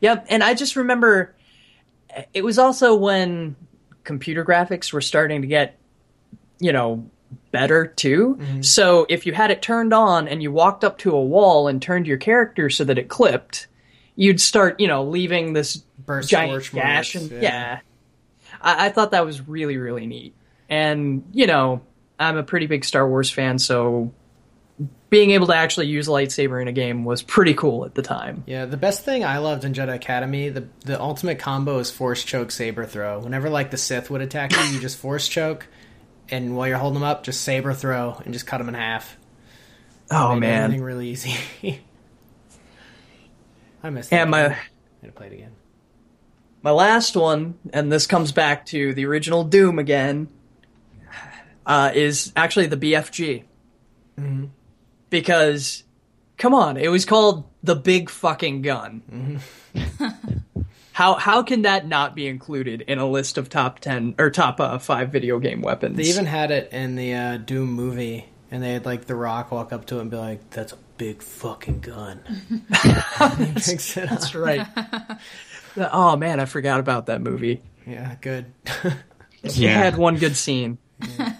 Yep, and I just remember it was also when computer graphics were starting to get, you know, better too. Mm-hmm. So if you had it turned on and you walked up to a wall and turned your character so that it clipped, you'd start, you know, leaving this Burst giant gash. marks, And yeah, I, I thought that was really really neat. And you know, I'm a pretty big Star Wars fan, so being able to actually use a lightsaber in a game was pretty cool at the time. Yeah, the best thing I loved in Jedi Academy, the the ultimate combo is force choke saber throw. Whenever like the Sith would attack you, you just force choke, and while you're holding them up, just saber throw and just cut them in half. Oh Made man. everything really easy. [LAUGHS] I missed. And that my game. I gotta play it again. my last one, and this comes back to the original Doom again, uh, is actually the BFG. Because, come on, it was called the Big Fucking Gun. how how can that not be included in a list of top ten or top uh, five video game weapons? They even had it in the uh, Doom movie, and they had like The Rock walk up to it and be like, "That's a big fucking gun." [LAUGHS] He picks it. That's right. oh man, I forgot about that movie. Yeah, good. It Yeah. had one good scene.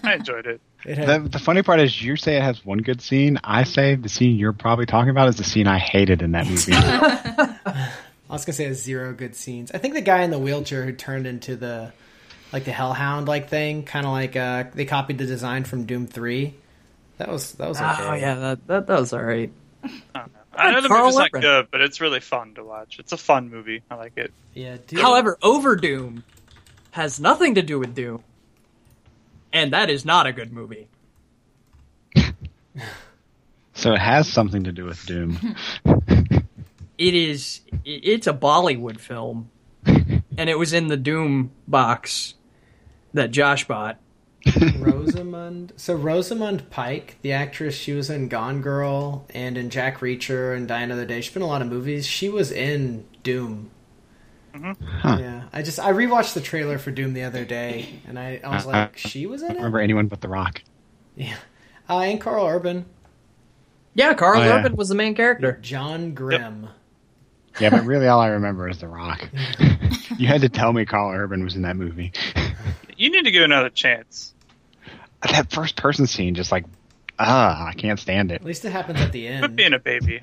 I enjoyed it. It had, The, the funny part is, you say it has one good scene. I say the scene you're probably talking about is the scene I hated in that [LAUGHS] movie. I was gonna say it has zero good scenes. I think the guy in the wheelchair who turned into the like the Hellhound like thing, kind of like uh, they copied the design from Doom Three. That was that was okay. Oh yeah, that, that that was all right. I know the Karl movie's not Urban. good, but it's really fun to watch. It's a fun movie. I like it. yeah. Dude. However, Overdoom has nothing to do with Doom, and that is not a good movie. [LAUGHS] so it has something to do with Doom. [LAUGHS] It is. It's a Bollywood film, [LAUGHS] and it was in the Doom box that Josh bought. Rosamund. So Rosamund Pike, the actress, she was in Gone Girl and in Jack Reacher and Die Another Day. She's been in a lot of movies. She was in Doom. Huh. Yeah, I just I rewatched the trailer for Doom the other day, and I, I was Uh, like, she was in don't it. remember anyone but The Rock. Yeah, uh, and Karl Urban. Yeah, Karl Oh, yeah. Urban was the main character. John Grimm. Yeah, but really, all I [LAUGHS] remember is The Rock. [LAUGHS] you had to tell me Karl Urban was in that movie. You need to give another chance. that first person scene, just like, ah, I can't stand it. At least it happens at the Quit end. being a baby.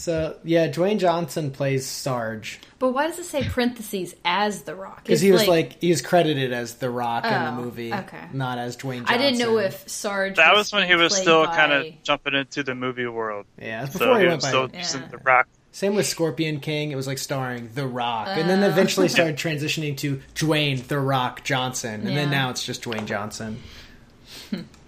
So uh, yeah, Dwayne Johnson plays Sarge But why does it say parentheses as The Rock? because he was like, he was credited as The Rock in Oh, the movie, okay. not as Dwayne. Johnson. I didn't know if Sarge. That was when he was still by- kind of jumping into the movie world. Yeah, that's So before he he was went by. still Yeah. using the rock. Same with Scorpion King. It was like starring The Rock, and then Oh. eventually started [LAUGHS] transitioning to Dwayne The Rock Johnson, and then now it's just Dwayne Johnson.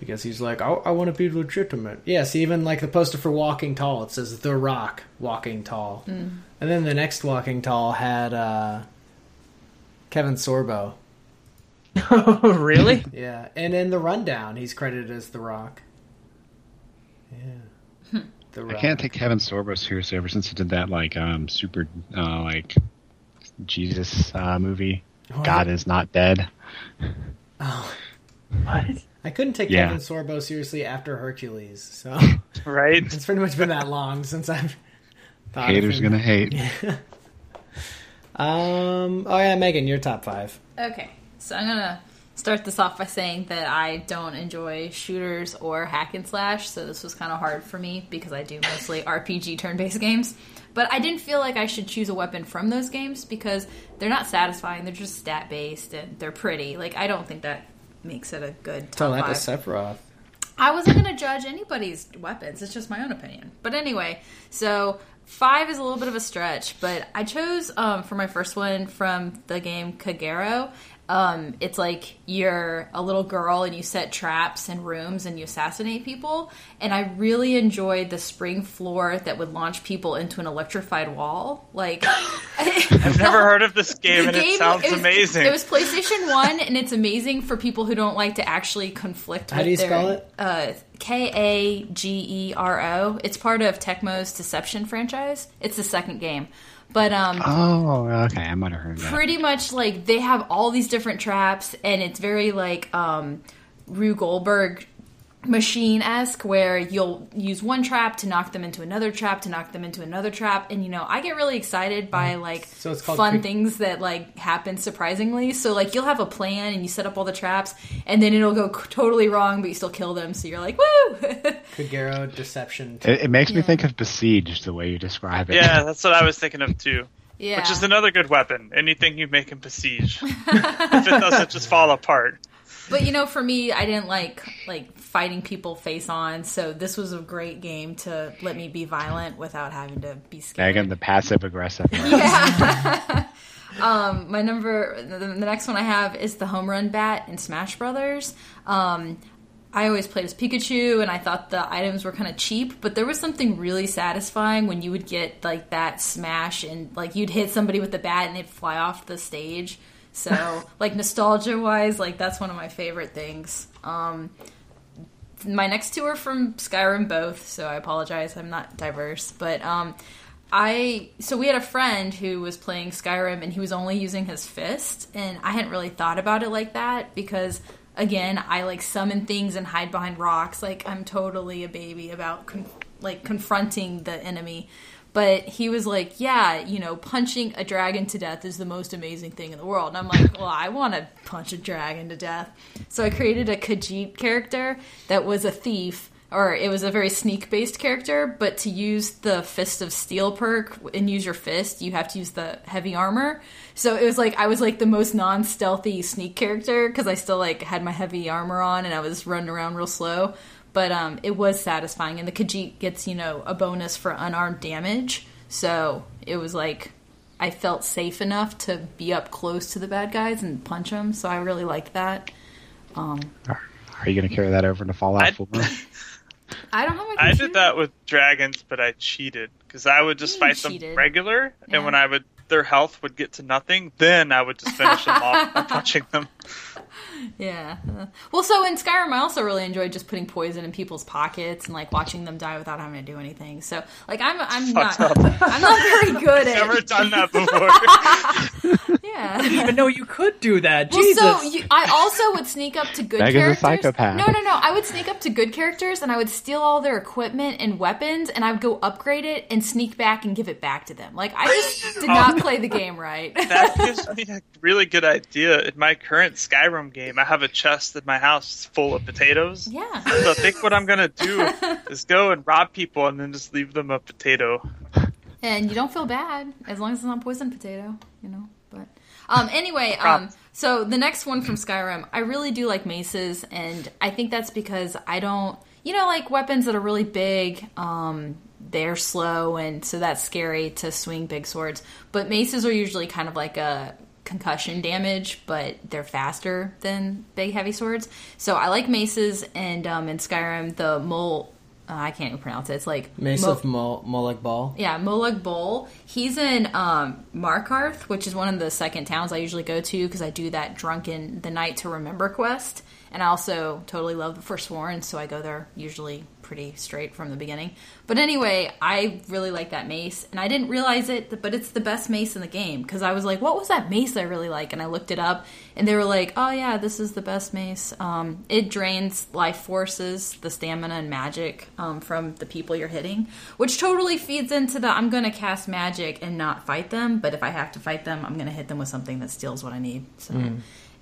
Because he's like, I, I want to be legitimate. Yes, even like the poster for Walking Tall, it says The Rock Walking Tall, Hmm. and then the next Walking Tall had uh, Kevin Sorbo. Oh, [LAUGHS] really? Yeah, and in the rundown, he's credited as The Rock. Yeah, The Rock. I can't take Kevin Sorbo seriously ever since he did that like um super uh, like Jesus uh, movie. Oh, God is not dead. Oh, what? I couldn't take Yeah. Kevin Sorbo seriously after Hercules, so. [LAUGHS] Right? It's pretty much been that long since I've thought of Haters him. gonna hate. [LAUGHS] Um. Oh yeah, Megan, your top five. Okay, so I'm gonna start this off by saying that I don't enjoy shooters or hack and slash, so this was kind of hard for me because I do mostly RPG turn-based games. But I didn't feel like I should choose a weapon from those games because they're not satisfying. They're just stat-based and they're pretty. Like I don't think that makes it a good top five. Sephiroth. I wasn't going to judge anybody's weapons. It's just my own opinion. But anyway, so five is a little bit of a stretch, but I chose um, for my first one from the game Kagero. Um, it's like you're a little girl and you set traps in rooms and you assassinate people. And I really enjoyed the spring floor that would launch people into an electrified wall. Like, [LAUGHS] I've never heard of this [LAUGHS] game, and it sounds was, amazing. It was PlayStation One, and it's amazing for people who don't like to actually conflict. How with do you their, spell it? Uh, K A G E R O. It's part of Tecmo's Deception franchise. It's the second game, but um, Oh, okay. I might have heard that. pretty much like they have all these different traps, and it's very like um, Rube Goldberg machine esque where you'll use one trap to knock them into another trap to knock them into another trap and you know i get really excited by like Mm. So it's called fun Quick- things that like happen surprisingly so like you'll have a plan and you set up all the traps and then it'll go c- totally wrong but you still kill them so you're like woo [LAUGHS] Kagero Deception. It, it makes me think of Besieged the way you describe it. yeah, that's what I was thinking of too. yeah Which is another good weapon. Anything you make in besiege, [LAUGHS] if it doesn't just fall apart. But you know, for me, I didn't like like fighting people face on, so this was a great game to let me be violent without having to be scared. Megan, the passive aggressive. [LAUGHS] [LAUGHS] Um, my number, the, the next one I have is the home run bat in Smash Brothers. Um, I always played as Pikachu, and I thought the items were kind of cheap, but there was something really satisfying when you would get like that smash and like you'd hit somebody with the bat and they'd fly off the stage. So, [LAUGHS] like nostalgia wise, like that's one of my favorite things. Um, my next two are from Skyrim both, so I apologize. I'm not diverse, but um, I so we had a friend who was playing Skyrim and he was only using his fist, and I hadn't really thought about it like that because again, I like summon things and hide behind rocks. Like I'm totally a baby about con- like confronting the enemy. But he was like, "Yeah, you know, punching a dragon to death is the most amazing thing in the world." And I'm like, "Well, I want to punch a dragon to death." So I created a Khajiit character that was a thief or it was a very sneak based character, but to use the Fist of Steel perk and use your fist, you have to use the heavy armor. So it was like I was like the most non stealthy sneak character because I still like had my heavy armor on and I was running around real slow. But um, it was satisfying, and the Khajiit gets you know a bonus for unarmed damage. So it was like I felt safe enough to be up close to the bad guys and punch them. So I really liked that. Are you going to carry that over to Fallout I- 4? [LAUGHS] I don't have my I did that with dragons, but I cheated because I would just You fight them regular, Yeah. and when I would, their health would get to nothing. Then I would just finish them off by [LAUGHS] punching them. [LAUGHS] Yeah. Well, so in Skyrim, I also really enjoyed just putting poison in people's pockets and like watching them die without having to do anything. So, like, I'm I'm not Fucked up. I'm not very [LAUGHS] good at Never done that [LAUGHS] before. Yeah. I didn't even know you could do that. Well, Jesus. so you, I also would sneak up to good Meg is a characters. psychopath. No, no, no. I would sneak up to good characters and I would steal all their equipment and weapons and I would go upgrade it and sneak back and give it back to them. Like I just did not play the game right. That gives me a really good idea. In my current Skyrim game, I have a chest in my house full of potatoes. yeah. So I think what I'm gonna do [LAUGHS] is go and rob people and then just leave them a potato. And you don't feel bad as long as it's not poisoned potato, you know. But um, anyway, um, so the next one from Skyrim, I really do like maces, and I think that's because I don't, you know, like weapons that are really big. Um, they're slow, and so that's scary to swing big swords. But maces are usually kind of like a concussion damage, but they're faster than big heavy swords. So I like maces, and um, in Skyrim, the mole. Uh, I can't even pronounce it. It's like Mace Mo- of Mol- Molag Bal. yeah, Molag Bal. He's in um, Markarth, which is one of the second towns I usually go to because I do that drunken the night to remember quest, and I also totally love the Forsworn, so I go there usually pretty straight from the beginning. But anyway, I really like that mace, and I didn't realize it, but it's the best mace in the game because I was like, "What was that mace I really like?" And I looked it up, and they were like, "Oh yeah, this is the best mace. Um, it drains life forces, the stamina and magic um, from the people you're hitting, which totally feeds into the I'm going to cast magic and not fight them, but if I have to fight them, I'm going to hit them with something that steals what I need." So,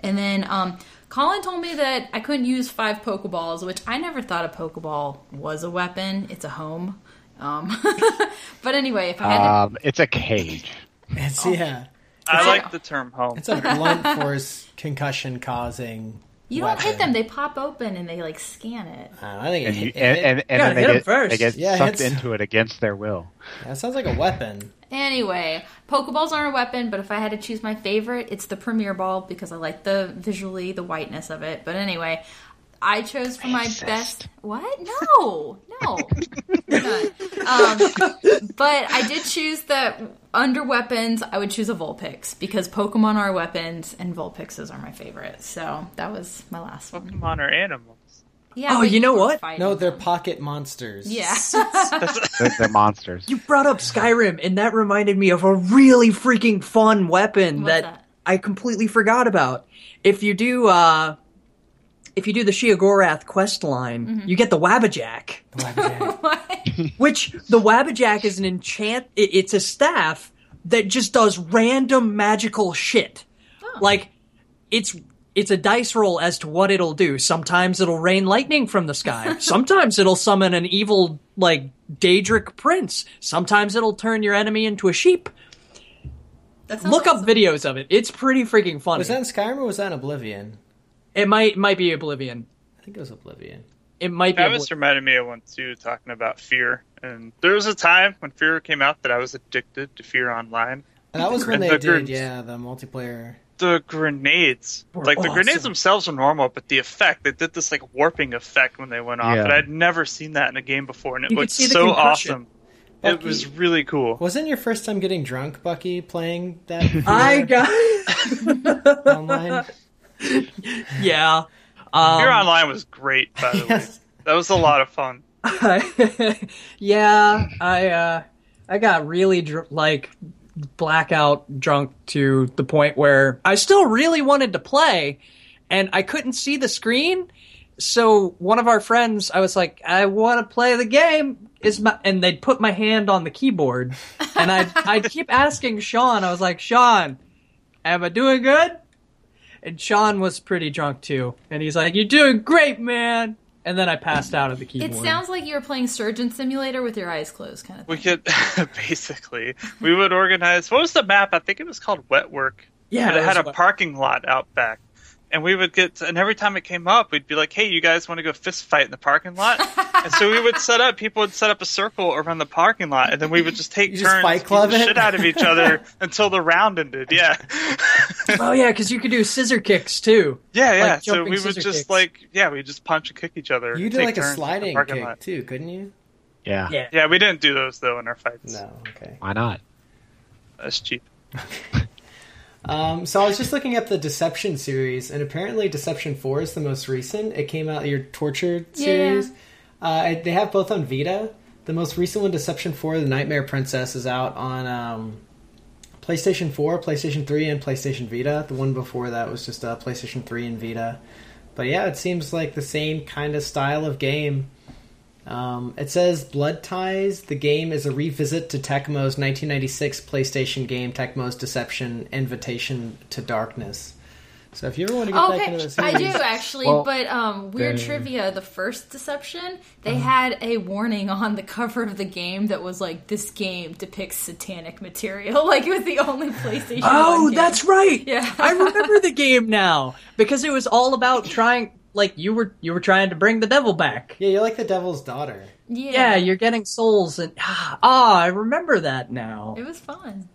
and then um, Colin told me that I couldn't use five Pokeballs, which I never thought a Pokeball was a weapon. It's a home. Um, [LAUGHS] but anyway, if I had to Um, it's a cage. It's Oh. yeah. I It's like like- the term home. It's a blunt force concussion causing. You don't hit them; they pop open and they like scan it. I think it, And, you, hit, and, it- and, and Yeah, then they get, first. they get Yeah, sucked hits- into it against their will. that sounds like a weapon. Anyway, Pokeballs aren't a weapon, but if I had to choose my favorite, it's the Premier Ball because I like the visually the whiteness of it. But anyway, I chose for my Racist. best. What? No, no. Not. Um, but I did choose that under weapons. I would choose a Vulpix because Pokemon are weapons and Vulpixes are my favorite. So that was my last one. Pokemon are animals. Yeah. Oh, you know what? No, they're them. pocket monsters. Yeah. [LAUGHS] They're, they're monsters. You brought up Skyrim, and that reminded me of a really freaking fun weapon that, that? I completely forgot about. If you do, uh, if you do the Sheogorath quest line, Mm-hmm. you get the Wabbajack, Wabbajack. [LAUGHS] [LAUGHS] which the Wabbajack is an enchant. It, it's a staff that just does random magical shit. Oh. Like it's it's a dice roll as to what it'll do. Sometimes it'll rain lightning from the sky. [LAUGHS] Sometimes it'll summon an evil like Daedric prince. Sometimes it'll turn your enemy into a sheep. That sounds Look up videos of it. It's pretty freaking funny. was that in Skyrim or was that in Oblivion? It might might be Oblivion. I think it was Oblivion. It might be. Travis Obli- reminded me of one too, talking about fear. And there was a time when Fear came out that I was addicted to Fear Online. And that was when And they the did, gr- yeah, the multiplayer. The grenades, Were like the grenades themselves are normal, but the effect, they did this like warping effect when they went off, Yeah. and I'd never seen that in a game before, and it You looked so concussion. awesome. It was really cool. Wasn't your first time getting drunk, Bucky, playing that I got. [LAUGHS] online? [LAUGHS] yeah. Um, Online was great, by the way. [LAUGHS] Yes. That was a lot of fun. [LAUGHS] yeah, I uh, I got really dr- like blackout drunk to the point where I still really wanted to play, and I couldn't see the screen. So one of our friends, I was like, I want to play the game. Is my and they'd put my hand on the keyboard, and I'd I'd keep asking Sean. I was like, Sean, am I doing good? And Sean was pretty drunk too, and he's like, "You're doing great, man." And then I passed out at the keyboard. It sounds like you were playing Surgeon Simulator with your eyes closed, kind of thing. We could [LAUGHS] basically we would organize. What was the map? I think it was called Wet Work. yeah, but it that had a what- parking lot out back. And we would get, and every time it came up, we'd be like, "Hey, you guys want to go fist fight in the parking lot?" [LAUGHS] and so we would set up. People would set up a circle around the parking lot, and then we would just take You turns Fight Club beating the shit out of each other [LAUGHS] until the round ended. Yeah, [LAUGHS] Oh yeah, because you could do scissor kicks too. yeah, yeah. Like so we would just kicks. like, yeah, we just punch and kick each other. You and did like a turns in sliding parking kick lot. too, couldn't you? Yeah. Yeah. Yeah, we didn't do those though in our fights. No, okay. Why not? That's cheap. Um, so I was just looking at the Deception series, and apparently Deception Four is the most recent. It came out your Tortured Yeah. series. Uh, they have both on Vita. The most recent one, Deception Four, the Nightmare Princess, is out on um, PlayStation 4, PlayStation 3, and PlayStation Vita. The one before that was just a PlayStation 3 and Vita. But yeah, it seems like the same kind of style of game. Um, it says Blood Ties. The game is a revisit to Tecmo's 1996 PlayStation game, Tecmo's Deception Invitation to Darkness. So if you ever want to get back into Okay, the I do actually, Well, but um, weird they- trivia. The first Deception, they Uh-huh. had a warning on the cover of the game that was like, "This game depicts satanic material." [LAUGHS] Like it was the only PlayStation. Oh, 1 game. that's right. Yeah. I remember the game now because it was all about trying. Like you were, you were trying to bring the devil back. yeah, you're like the Devil's Daughter. yeah. Yeah, you're getting souls, and [SIGHS] ah, I remember that now. It was fun.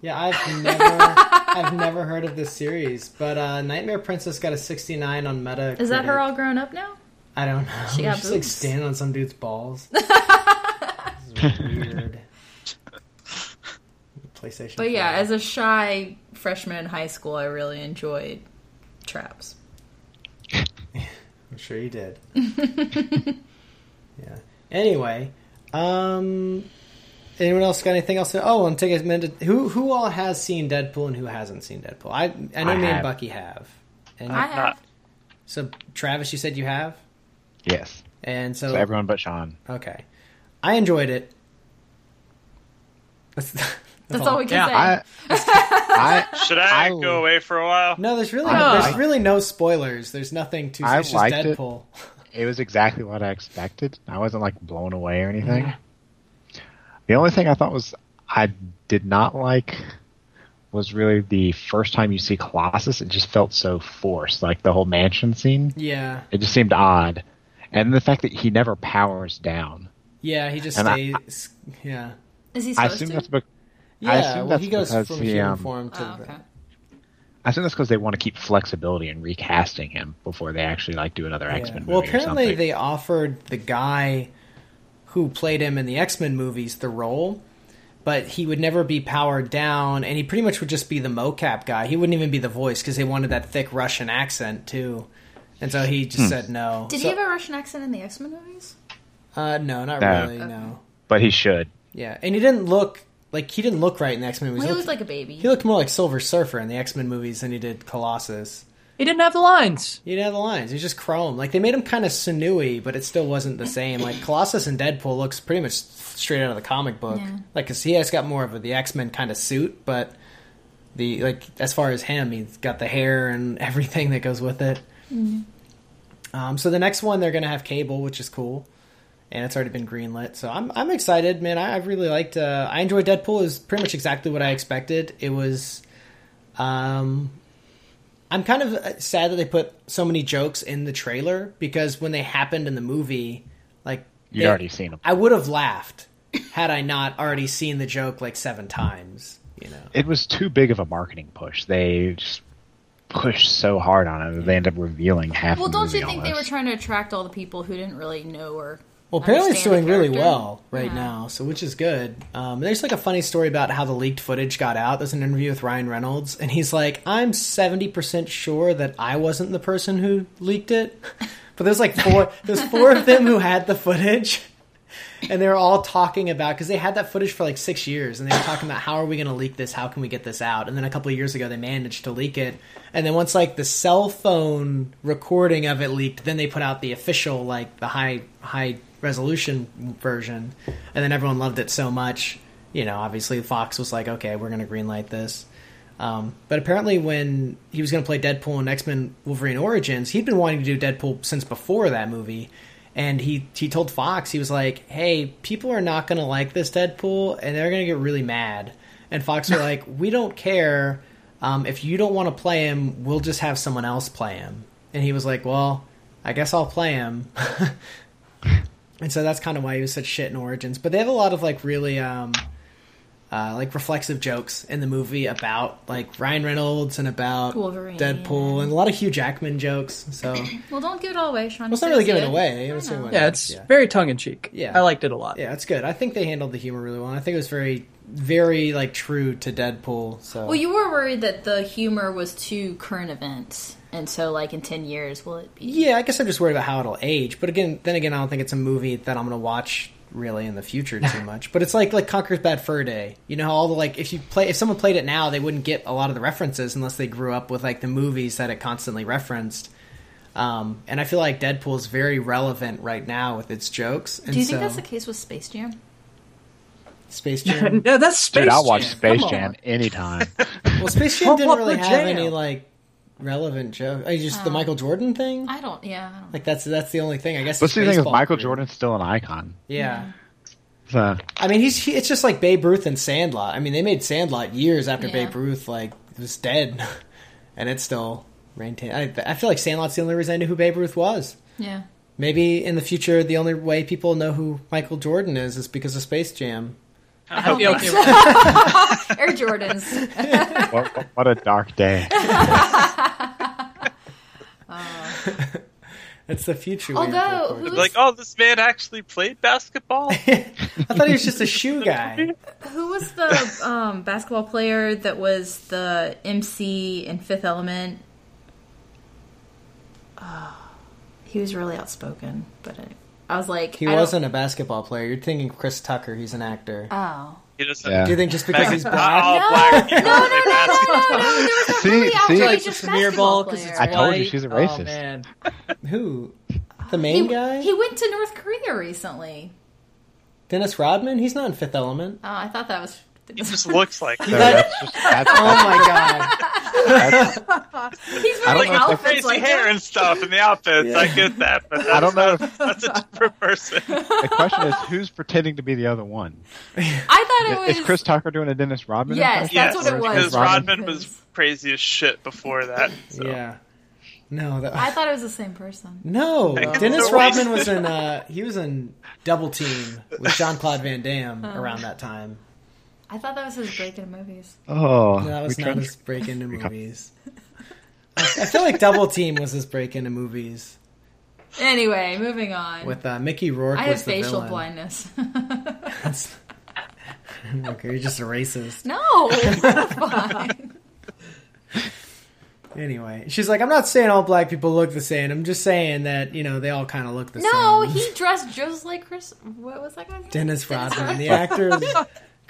Yeah, I've [LAUGHS] never, I've never heard of this series, but uh, Nightmare Princess got a 69 on Meta. Is that her all grown up now? I don't know. She got She's like standing on some dude's balls. [LAUGHS] weird. [LAUGHS] PlayStation. But yeah, 4. as a shy freshman in high school, I really enjoyed traps. I'm sure you did. [LAUGHS] yeah. Anyway, um, anyone else got anything else? To, oh, I'm taking a minute. to- who who all has seen Deadpool and who hasn't seen Deadpool? I I know I me and. Bucky have. And I have. not- so Travis, you said you have, Yes. and so, So everyone but Sean. okay, I enjoyed it. [LAUGHS] That's, that's That's all we can Yeah, say. I, I [LAUGHS] Should I, I- go away for a while? No, there's really I there's really no spoilers. There's nothing to. I It's just liked it. Deadpool. it was exactly what I expected. I wasn't like blown away or anything. Mm-hmm. The only thing I thought was I did not like was really the first time you see Colossus. It just felt so forced, like the whole mansion scene. Yeah, It just seemed odd, and the fact that he never powers down. yeah. He just And I- stays. yeah, Is he I supposed assume to? that's bec- yeah. I assume well, that's he goes because from he, human um, form to. Oh, the- okay. I assume that's because they want to keep flexibility in recasting him before they actually like do another X Men Yeah. Well, movie or apparently something. they offered the guy who played him in the X Men movies the role, but he would never be powered down, and he pretty much would just be the mocap guy. He wouldn't even be the voice because they wanted that thick Russian accent too, and so he Hmm. just said no. Did So- he have a Russian accent in the X Men movies? Uh, no, not No. really. No. but he should. Yeah, and he didn't look like he didn't look right in the X Men movies. Well, he looked- looked like a baby. he looked more like Silver Surfer in the X Men movies than he did Colossus. He didn't have the lines. He didn't have the lines. He was just chrome. Like they made him kind of sinewy, but it still wasn't the same. Like Colossus and Deadpool looks pretty much straight out of the comic book. Yeah. Like because he has got more of a, the X Men kind of suit, but the like as far as him, he's got the hair and [LAUGHS] everything that goes with it. Um, so the next one they're gonna have Cable, which is cool, and it's already been greenlit. So I'm I'm excited, man. I, I really liked. Uh, I enjoyed Deadpool. Is pretty much exactly what I expected. It was. Um, I'm kind of uh, sad that they put so many jokes in the trailer because when they happened in the movie, like You'd already seen them, I would have laughed had I not already seen the joke like seven times. You know. It was too big of a marketing push. They just pushed so hard on it that they ended up revealing half. well, the don't movie you think they were trying to attract all the people who didn't really know or? Well, apparently it's doing really well right Yeah. now, so which is good. Um, there's like a funny story about how the leaked footage got out. There's an interview with Ryan Reynolds, and he's like, "I'm 70 percent sure that I wasn't the person who leaked it." [LAUGHS] But there's like four. there's four of them who had the footage, [LAUGHS] and they were all talking about because they had that footage for like six years, and they were talking about how are we going to leak this? How can we get this out? And then a couple of years ago, they managed to leak it, and then once like the cell phone recording of it leaked, then they put out the official like the high high resolution version, and then everyone loved it so much. You know, obviously Fox was like, okay, we're going to greenlight this. Um, but apparently, when he was going to play Deadpool in X Men Wolverine Origins, he'd been wanting to do Deadpool since before that movie. And he, he told Fox, he was like, hey, people are not going to like this Deadpool, and they're going to get really mad. And Fox were like, we don't care. Um, if you don't want to play him, we'll just have someone else play him. And he was like, well, I guess I'll play him. [LAUGHS] and so that's kind of why he was such shit in Origins. But they have a lot of like really um, uh, like reflexive jokes in the movie about like Ryan Reynolds and about Wolverine, Deadpool, and a lot of Hugh Jackman jokes. So well, [CLEARS THROAT] Well, don't give it all away, Sean. it's You not really giving it. away. I Let's know. Yeah, it's yeah. very tongue in cheek. Yeah. I liked it a lot. yeah, it's good. I think they handled the humor really well. And I think it was very, very like true to Deadpool. So Well, you were worried that the humor was too current event, and so like in ten years, will it be? Yeah, I guess I'm just worried about how it'll age. But again, then again, I don't think it's a movie that I'm going to watch really in the future too [LAUGHS] much. But it's like like Conker's Bad Fur Day. You know all the like if you play if someone played it now, they wouldn't get a lot of the references unless they grew up with like the movies that it constantly referenced. Um, and I feel like Deadpool is very relevant right now with its jokes. And Do you think so, that's the case with Space Jam? Space [LAUGHS] Jam? no, that's Space Dude, I'll watch Jam. Space Jam anytime. well, Space Jam [LAUGHS] didn't really have jam. any like relevant joke. I just the Oh. Michael Jordan thing. I don't. Yeah. I don't. Like that's that's the only thing I guess. But his see, the thing is, Michael career. Jordan's still an icon. Yeah. So, I mean, he's he, it's just like Babe Ruth and Sandlot. I mean, they made Sandlot years after Yeah. Babe Ruth like was dead, [LAUGHS] and it's still maintained. I, I feel like Sandlot's the only reason I knew who Babe Ruth was. Yeah. Maybe in the future, the only way people know who Michael Jordan is is because of Space Jam. I hope you okay. [LAUGHS] Air Jordans. [LAUGHS] what, what- what a dark day. [LAUGHS] That's the future. we have to Although, who's. Like, oh, this man actually played basketball. I thought he was just a shoe guy. who was the um, basketball player that was the MC in Fifth Element? Oh, he was really outspoken, but I, I was like, He I don't- wasn't a basketball player. You're thinking Chris Tucker. He's an actor. Oh. He doesn't. Yeah. Do you think just because he's black? all No, black people no, no, play no, no, basketball. no, no. There was a See- see? outrageous Like the basketball because it's player. I told you she's a Oh, racist. man. Who? The main he, guy? he went to North Korea recently. Dennis Rodman? He's not in Fifth Element. Oh, I thought that was. He just looks like. So that's just, that's, [LAUGHS] Oh my god. that's, He's I don't wearing know the outfits crazy like hair that. and stuff and the outfits. I get that, but that's, I don't know if that's a different person. the question is who's pretending to be the other one. I thought it was. Is Chris Tucker doing a Dennis Rodman? Yes, impression? that's yes, what it was. because Rodman. Rodman was crazy as shit before that. So. Yeah. No, that, I thought it was the same person. no. [LAUGHS] It's Dennis Rodman was in. Uh, he was in Double Team with Jean Claude Van Damme around that time. I thought that was his break into movies. Oh, No, that was we not tried- his break into movies. I I feel like Double Team was his break into movies Anyway, moving on. with uh, Mickey Rourke. I have the facial villain. blindness. [LAUGHS] That's- [LAUGHS] okay, you're just a racist. no, [LAUGHS] fine. Anyway, she's like, I'm not saying all black people look the same. I'm just saying that you know they all kind of look the No, same. No, he dressed just like Chris. What was that guy's name? Dennis Rodman, Rodman. the actor, is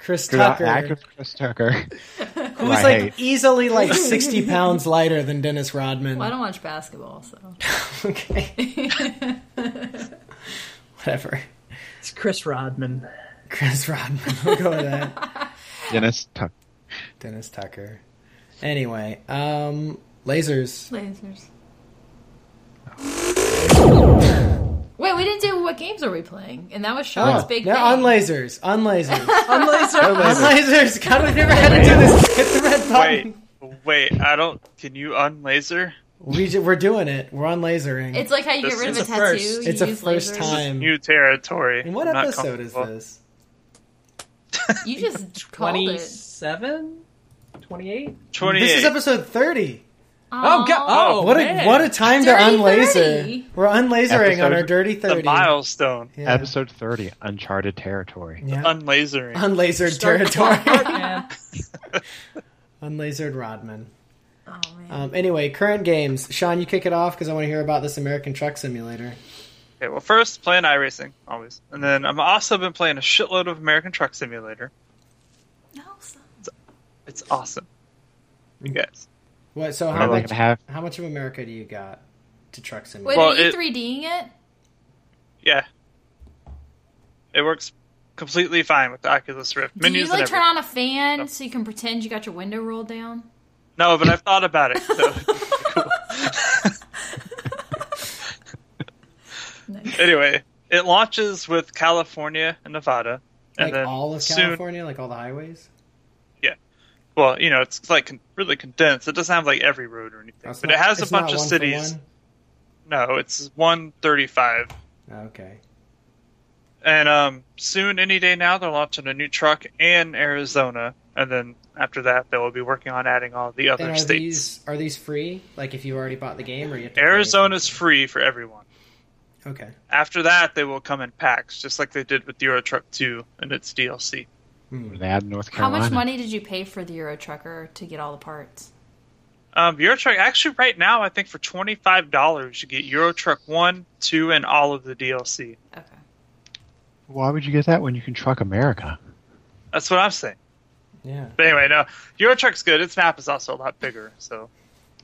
Chris Tucker, [LAUGHS] actor Chris Tucker. who's I like hate. easily like [LAUGHS] 60 pounds lighter than Dennis Rodman. Well, I don't watch basketball, so. [LAUGHS] okay, whatever. It's Chris Rodman. Chris Rodman. We'll go with that. Dennis Tucker. Dennis Tucker. Anyway, um, lasers. Lasers. Wait, we didn't do what games are we playing, and that was oh, Sean's Oh, big no, thing. on lasers, on lasers, On laser. [LAUGHS] on lasers. God, we never had to do this. [LAUGHS] Hit the red Wait, button. wait. I don't. Can you unlaser? We ju- we're doing it. We're on lasering. It's like how you This get rid of a a tattoo. first. you It's a first lasers. time. New territory. And what I'm episode is this? You just [LAUGHS] called it. 27? 28? Twenty-eight. This is episode thirty. Oh, God. Oh, What a what a time Dirty to unlaser. 30. We're unlasering on our dirty the thirty. milestone. Yeah. Episode 30, Uncharted Territory. Yeah. Unlasering. Unlasered Start territory. [LAUGHS] Unlasered Rodman. Oh man. Um, anyway, current games. Sean, you kick it off because I want to hear about this American Truck Simulator. Okay, well, first playing iRacing always, and then I've also been playing a shitload of American Truck Simulator. no, son. It's awesome. You guys. What? So how much? have? How much of America do you got to Truck Wait, Simulator? Well, are you it- 3Ding it? Yeah. It works completely fine with the Oculus Rift. Do you Menus like and turn on a fan so you can pretend you got your window rolled down? No, but I've thought about it. So. Nice. [LAUGHS] anyway, it launches with California and Nevada, and like then all of soon, California, like all the highways. Well, you know, it's like con- really condensed. It doesn't have like every road or anything, That's but not- it has a bunch of cities. No, it's one thirty-five. Okay. And um, soon, any day now, they're launching a new truck in Arizona, and then after that, they will be working on adding all the other And are states. these are these free? Like if you already bought the game, or you have to Arizona's free for everyone. Okay. After that, they will come in packs, just like they did with Euro Truck 2 and its DLC. Hmm. They add North How much money did you pay for the Euro Trucker to get all the parts? Um, Euro Truck, actually, right now, I think for $25, you get Euro Truck 1, 2, and all of the DLC. Okay. Why would you get that when you can truck America? That's what I'm saying. Yeah. But anyway, no, Euro Truck's good. Its map is also a lot bigger, so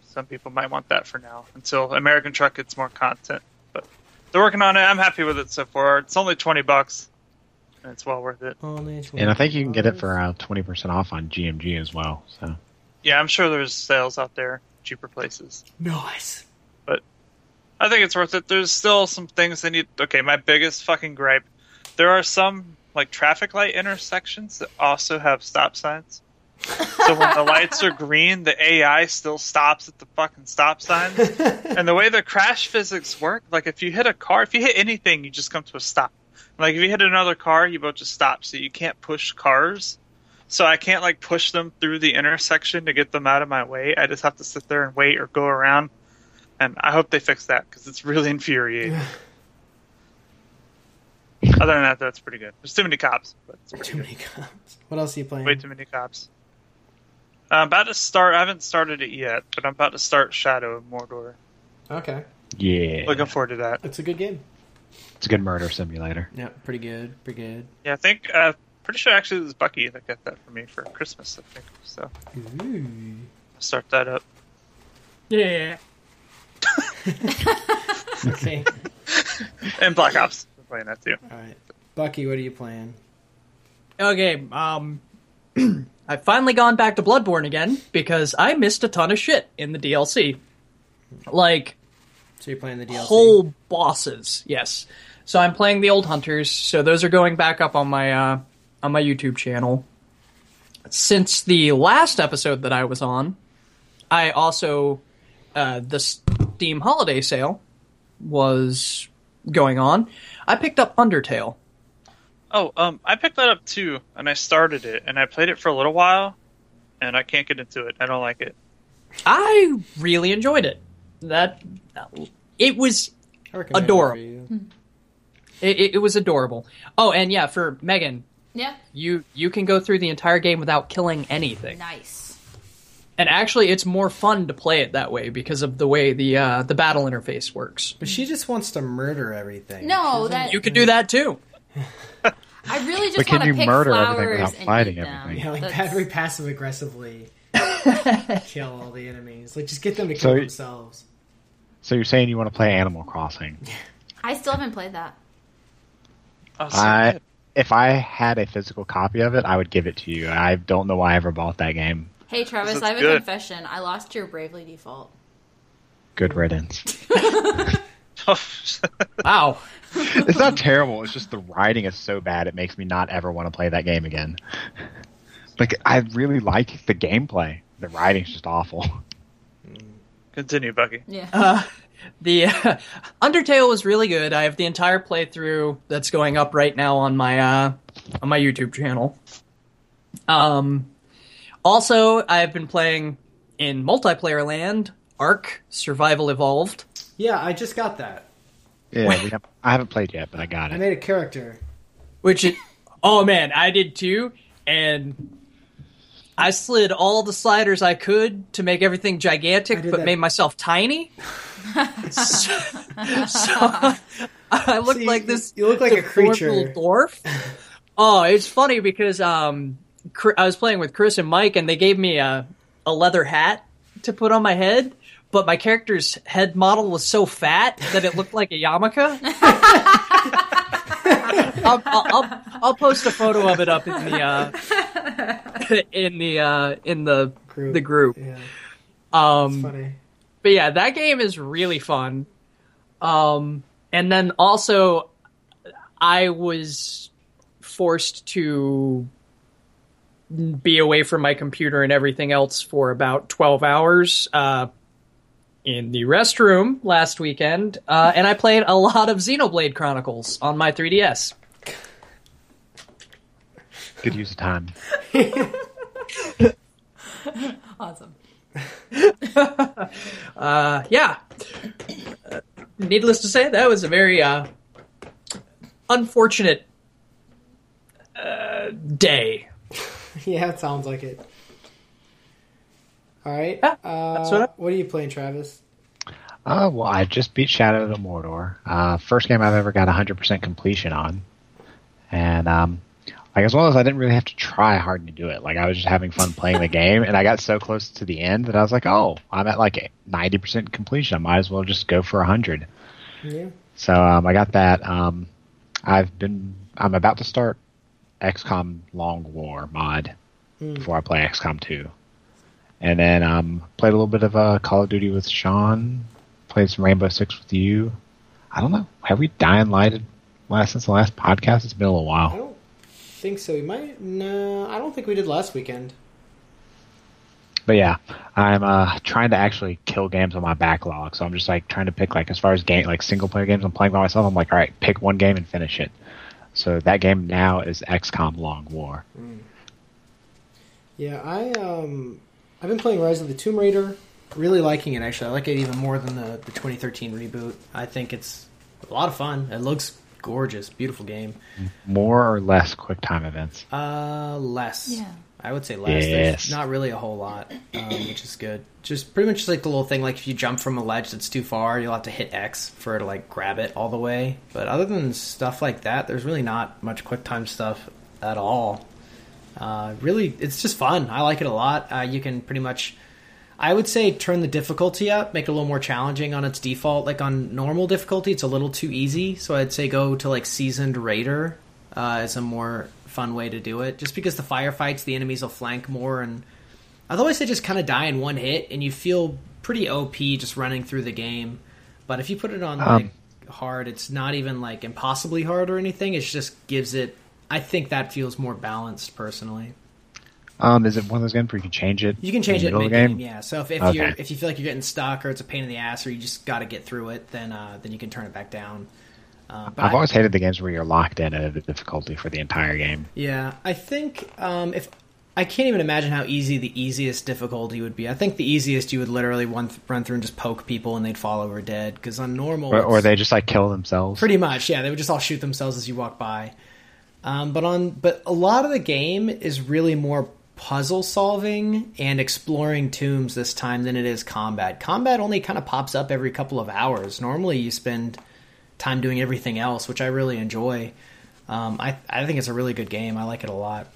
some people might want that for now until American Truck gets more content. But they're working on it. I'm happy with it so far. It's only twenty bucks, and it's well worth it. And I think you can get it for uh, twenty percent off on GMG as well. So Yeah, I'm sure there's sales out there, cheaper places. nice. But I think it's worth it. There's still some things they need. Okay, my biggest fucking gripe: there are some like traffic light intersections that also have stop signs. so when the lights are green, the AI still stops at the fucking stop signs. [LAUGHS] and the way the crash physics work, like if you hit a car, if you hit anything, you just come to a stop. Like if you hit another car, you both just stop. So you can't push cars. So I can't like push them through the intersection to get them out of my way. I just have to sit there and wait or go around. And I hope they fix that because it's really [LAUGHS] infuriating. Other than that, that's pretty good. There's too many cops, but it's Too good. many cops. What else are you playing? Way too many cops. I'm about to start. I haven't started it yet, but I'm about to start Shadow of Mordor. Okay. yeah, Looking forward to that. It's a good game. It's a good murder simulator. Yeah, pretty good. Pretty good. Yeah, I think. Uh, pretty sure actually it was Bucky that got that for me for Christmas. I think so. Ooh. I'll start that up. Yeah. [LAUGHS] Okay. [LAUGHS] And Black Ops. I'm playing that too. All right. Bucky, what are you playing? Okay, um [CLEARS THROAT] I've finally gone back to Bloodborne again because I missed a ton of shit in the DLC. Like So you're playing the DLC. whole bosses, yes. So I'm playing the old hunters, so those are going back up on my uh on my YouTube channel. Since the last episode that I was on, I also uh the Steam holiday sale was going on. I picked up Undertale. Oh, um, I picked that up too, and I started it, and I played it for a little while, and I can't get into it. I don't like it. I really enjoyed it. That it was I it Adorable. For you. it, it, it was adorable. Oh, and yeah, for Megan, Yeah. you you can go through the entire game without killing anything. Nice. And actually, it's more fun to play it that way because of the way the uh, the battle interface works. But she just wants to murder everything. No, that You could do that too. [LAUGHS] I really just But can you pick murder everything without and fighting them. everything? Yeah, like That's- very passive aggressively [LAUGHS] kill all the enemies. Like just get them to kill So- themselves. So you're saying you want to play Animal Crossing? [LAUGHS] I still haven't played that. Oh, so I good. if I had a physical copy of it, I would give it to you. I don't know why I ever bought that game. Hey Travis, I have a confession. I lost your Bravely Default. Good riddance. [LAUGHS] [LAUGHS] Wow. it's not terrible. It's just the writing is so bad. It makes me not ever want to play that game again. Like I really like the gameplay. The writing's just awful. Continue, Bucky. Yeah. Uh, The uh, [LAUGHS] Undertale was really good. I have the entire playthrough that's going up right now on my uh, on my YouTube channel. Um, also, I've been playing in multiplayer land Ark Survival Evolved. Yeah, I just got that. Yeah, we have, I haven't played yet, but I got it. I made a character. Which, it, oh man, I did too, and I slid all the sliders I could to make everything gigantic, but that. made myself tiny. [LAUGHS] so, so I looked So you- like this. you look like a creature. little dwarf. oh, it's funny because um, I was playing with Chris and Mike, and they gave me a a leather hat to put on my head. But my character's head model was so fat that it looked like a yarmulke. [LAUGHS] [LAUGHS] I'll, I'll, I'll, I'll post a photo of it up in the uh, [LAUGHS] in the uh, in the Group. the group. Yeah, Um, funny. but yeah, that game is really fun. Um, and then also, I was forced to be away from my computer and everything else for about 12 hours uh, in the restroom last weekend, uh, and I played a lot of Xenoblade Chronicles on my 3DS. Good use of time. [LAUGHS] awesome. [LAUGHS] Uh, yeah. Uh, needless to say, that was a very uh, unfortunate uh, day. [LAUGHS] Yeah, it sounds like it. All right. Yeah, uh, what what are you playing, Travis? Uh, well, I just beat Shadow of the Mordor. Uh, first game I've ever got 100% completion on. and um, like as well as I didn't really have to try hard to do it. Like I was just having fun playing the [LAUGHS] game, and I got so close to the end that I was like, oh, I'm at like ninety percent completion. I might as well just go for hundred. Yeah. So um, I got that. Um, I've been. I'm about to start XCOM Long War mod before I play XCOM 2, and then um, played a little bit of uh, Call of Duty with Sean. Played some Rainbow Six with you. I don't know. Have we dying lighted last since the last podcast? It's been a little while. Think so. We might. No, I don't think we did last weekend. But yeah, I'm uh, trying to actually kill games on my backlog. So I'm just like trying to pick like as far as game like single player games I'm playing by myself. I'm like, all right, pick one game and finish it. So that game now is XCOM Long War. Yeah, I um, I've been playing Rise of the Tomb Raider. Really liking it. Actually, I like it even more than the the 2013 reboot. I think it's a lot of fun. It looks gorgeous, beautiful game. More or less quick time events. Uh, less. Yeah. I would say less. Yes. There's not really a whole lot, um, which is good. Just pretty much just like the little thing, like if you jump from a ledge that's too far, you'll have to hit X for it to like grab it all the way. But other than stuff like that, there's really not much quick time stuff at all. Uh, really, it's just fun. I like it a lot. Uh, you can pretty much, I would say, turn the difficulty up, make it a little more challenging on its default. Like on normal difficulty, it's a little too easy. So I'd say go to like seasoned raider uh, is a more fun way to do it. Just because the firefights, the enemies will flank more, and otherwise they just kind of die in one hit, and you feel pretty OP just running through the game. But if you put it on Um, like hard, it's not even like impossibly hard or anything. It just gives it. I think that feels more balanced personally. Um, is it one of those games where you can change it? You can change in it the mid game, yeah. So if, if Okay. you if you feel like you're getting stuck or it's a pain in the ass or you just got to get through it, then uh, then you can turn it back down. Uh, I've I- always hated the games where you're locked in at a difficulty for the entire game. Yeah, I think um, if I can't even imagine how easy the easiest difficulty would be. I think the easiest you would literally run through and just poke people and they'd fall over dead. Because on normal, Or, or they just like kill themselves. pretty much yeah they would just all shoot themselves as you walk by. Um, but on but a lot of the game is really more puzzle solving and exploring tombs this time than it is combat. Combat only kind of pops up every couple of hours. Normally you spend time doing everything else, which I really enjoy. Um, I I think it's a really good game. I like it a lot.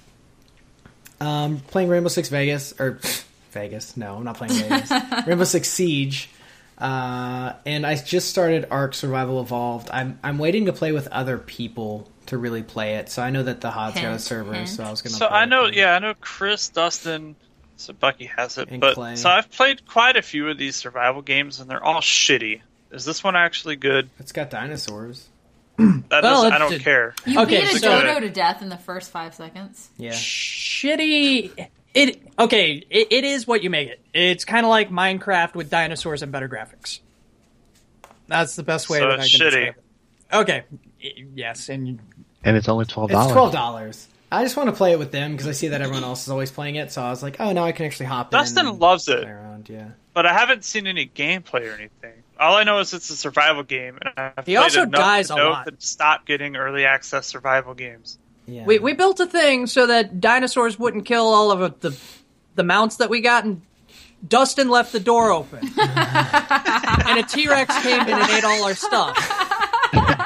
Um, playing Rainbow Six Vegas or [LAUGHS] Vegas? No, I'm not playing Vegas. [LAUGHS] Rainbow Six Siege, uh, and I just started Ark Survival Evolved. I'm I'm waiting to play with other people to really play it. So I know that the Hod's got a Hint, server, hint. so I was gonna. So I know, them. yeah, I know Chris, Dustin, so Bucky has it, And but Clay. so I've played quite a few of these survival games, and they're all shitty. Is this one actually good? It's got dinosaurs. [CLEARS THROAT] That Well, I don't did- care. You Okay, beat a so- dodo to death in the first five seconds. Yeah. Shitty. It okay. It, it is what you make it. It's kind of like Minecraft with dinosaurs and better graphics. That's the best way So that I can shitty. describe it. Okay. Yes, and you- and it's only twelve It's dollars. twelve dollars. I just want to play it with them because I see that everyone else is always playing it. So I was like, oh, now I can actually hop in. Dustin and loves it. around. Yeah. But I haven't seen any gameplay or anything. All I know is it's a survival game, and I've He also dies to a lot. stop getting early access survival games. Yeah. we we built a thing so that dinosaurs wouldn't kill all of the the mounts that we got, and Dustin left the door open, [LAUGHS] and a T Rex came in and ate all our stuff. [LAUGHS]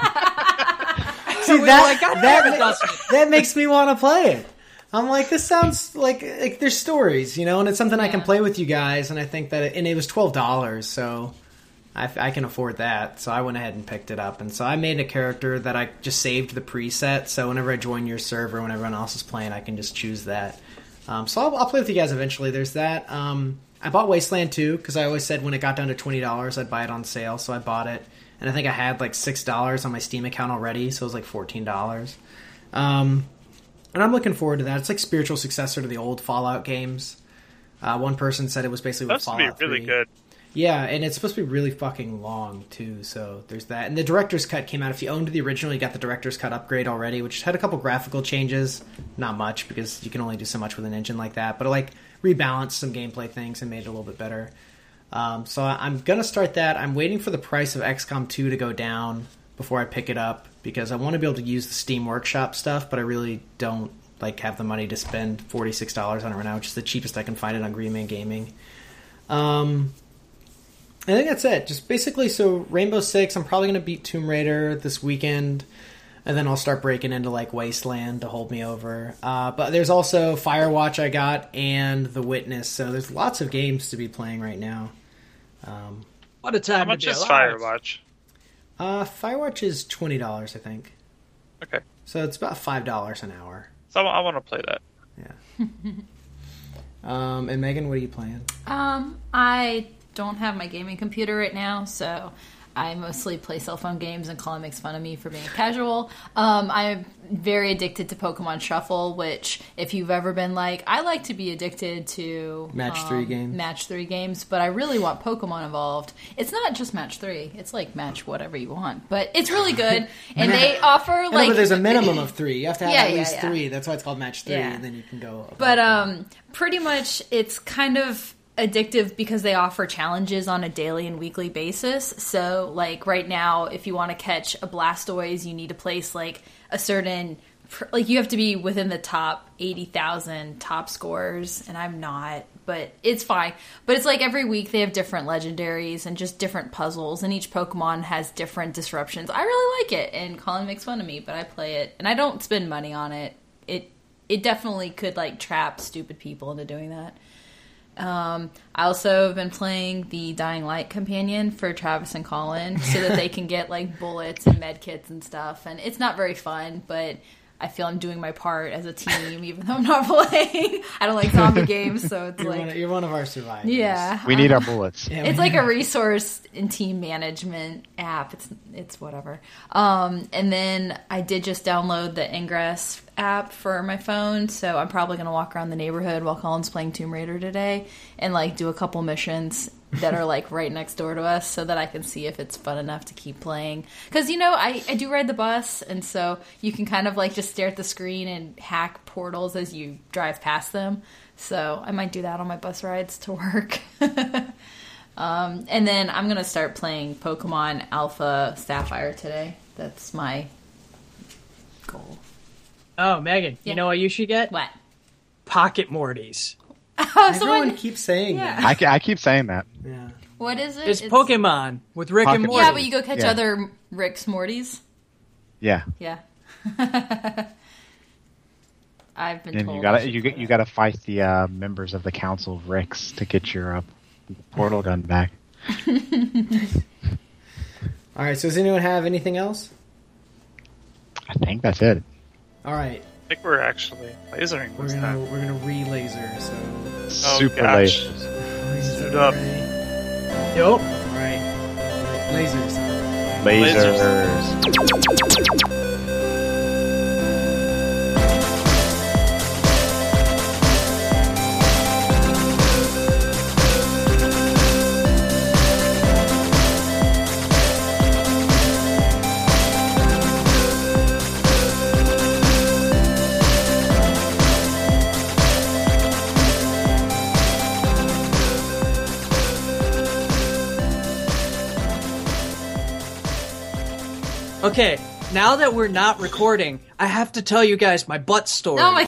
See we that like, that, ma- that makes me want to play it. I'm like, this sounds like like there's stories, you know, and it's something I can play with you guys. And I think that, it, and it was twelve dollars, so I, I can afford that. So I went ahead and picked it up, and so I made a character that I just saved the preset. So whenever I join your server, when everyone else is playing, I can just choose that. Um, so I'll, I'll play with you guys eventually. There's that. Um, I bought Wasteland 2 because I always said when it got down to twenty dollars, I'd buy it on sale. So I bought it, and I think I had like six dollars on my Steam account already, so it was like fourteen dollars. Um, and I'm looking forward to that. It's like spiritual successor to the old Fallout games. Uh, one person said it was basically what Supposed to be Fallout really 3. good. Yeah, and it's supposed to be really fucking long too. So there's that. And the director's cut came out. If you owned the original, you got the director's cut upgrade already, which had a couple graphical changes. Not much because you can only do so much with an engine like that. But it, like rebalanced some gameplay things and made it a little bit better. Um, so I'm gonna start that. I'm waiting for the price of XCOM 2 to go down before I pick it up because I want to be able to use the Steam Workshop stuff, but I really don't like have the money to spend forty six dollars on it right now, which is the cheapest I can find it on Green Man Gaming. Um, I think that's it. Just basically, so Rainbow Six. I'm probably to beat Tomb Raider this weekend, and then I'll start breaking into like Wasteland to hold me over. Uh, but there's also Firewatch I got and The Witness, so there's lots of games to be playing right now. Um, What a time How much to be is. Firewatch? uh, Firewatch is twenty dollars, I think. Okay, So it's about five dollars an hour. so I, want to play that. Yeah. [LAUGHS] um, and Megan, what are you playing? Um, I don't have my gaming computer right now, so I mostly play cell phone games, and Colin makes fun of me for being casual. Um, I'm very addicted to Pokemon Shuffle, which, if you've ever been like, I like to be addicted to Match um, three games. match three games, but I really want Pokemon involved. It's not just match three; it's like match whatever you want, but it's really [LAUGHS] good, and they offer like but there's a minimum of three. You have to have Yeah, at least yeah. three. That's why it's called match three, Yeah. and then you can go. But that. um, pretty much it's kind of addictive because they offer challenges on a daily and weekly basis. So, like right now, if you want to catch a Blastoise, you need to place like a certain like you have to be within the top 80,000 top scores and I'm not, but it's fine. But it's like every week they have different legendaries and just different puzzles and each Pokemon has different disruptions. I really like it and Colin makes fun of me, but I play it and I don't spend money on it. It it definitely could like trap stupid people into doing that. Um, I also have been playing the Dying Light companion for Travis and Colin so that they [LAUGHS] can get like bullets and med kits and stuff. And it's not very fun, but I feel I'm doing my part as a team, even though I'm not [LAUGHS] playing. I don't like zombie [LAUGHS] games, so it's you're, one like, of, you're one of our survivors. yeah, We need our bullets. [LAUGHS] Yeah, it's like a resource and team management app. It's it's whatever. Um, and then I did just download the Ingress app for my phone, so I'm probably gonna walk around the neighborhood while Colin's playing Tomb Raider today and like do a couple missions that are like right next door to us, so that I can see if it's fun enough to keep playing. Because you know I I do ride the bus, and so you can kind of like just stare at the screen and hack portals as you drive past them. So I might do that on my bus rides to work. [LAUGHS] Um, and then I'm gonna start playing Pokemon Alpha Sapphire today. That's my goal. Oh, Megan, Yeah. you know what you should get? What? Pocket Mortys. Oh, Everyone someone. keeps saying Yeah. I, I keep saying that. that. Yeah. What is it? It's, Pokemon with Rick and Morty. Yeah, but you go catch Yeah. other Rick's Mortys. Yeah, Yeah. [LAUGHS] I've been and told. you gotta you get you gotta fight the uh, members of the Council of Ricks to get your uh, portal gun back. [LAUGHS] All right. So does anyone have anything else? I think that's it. All right. I think we're actually lasering We're this gonna time. we're gonna re-laser. So Oh, Super gosh. lasers. Suit up. Yup. All right. Lasers. Lasers. Okay, now that we're not recording, I have to tell you guys my butt story. Oh my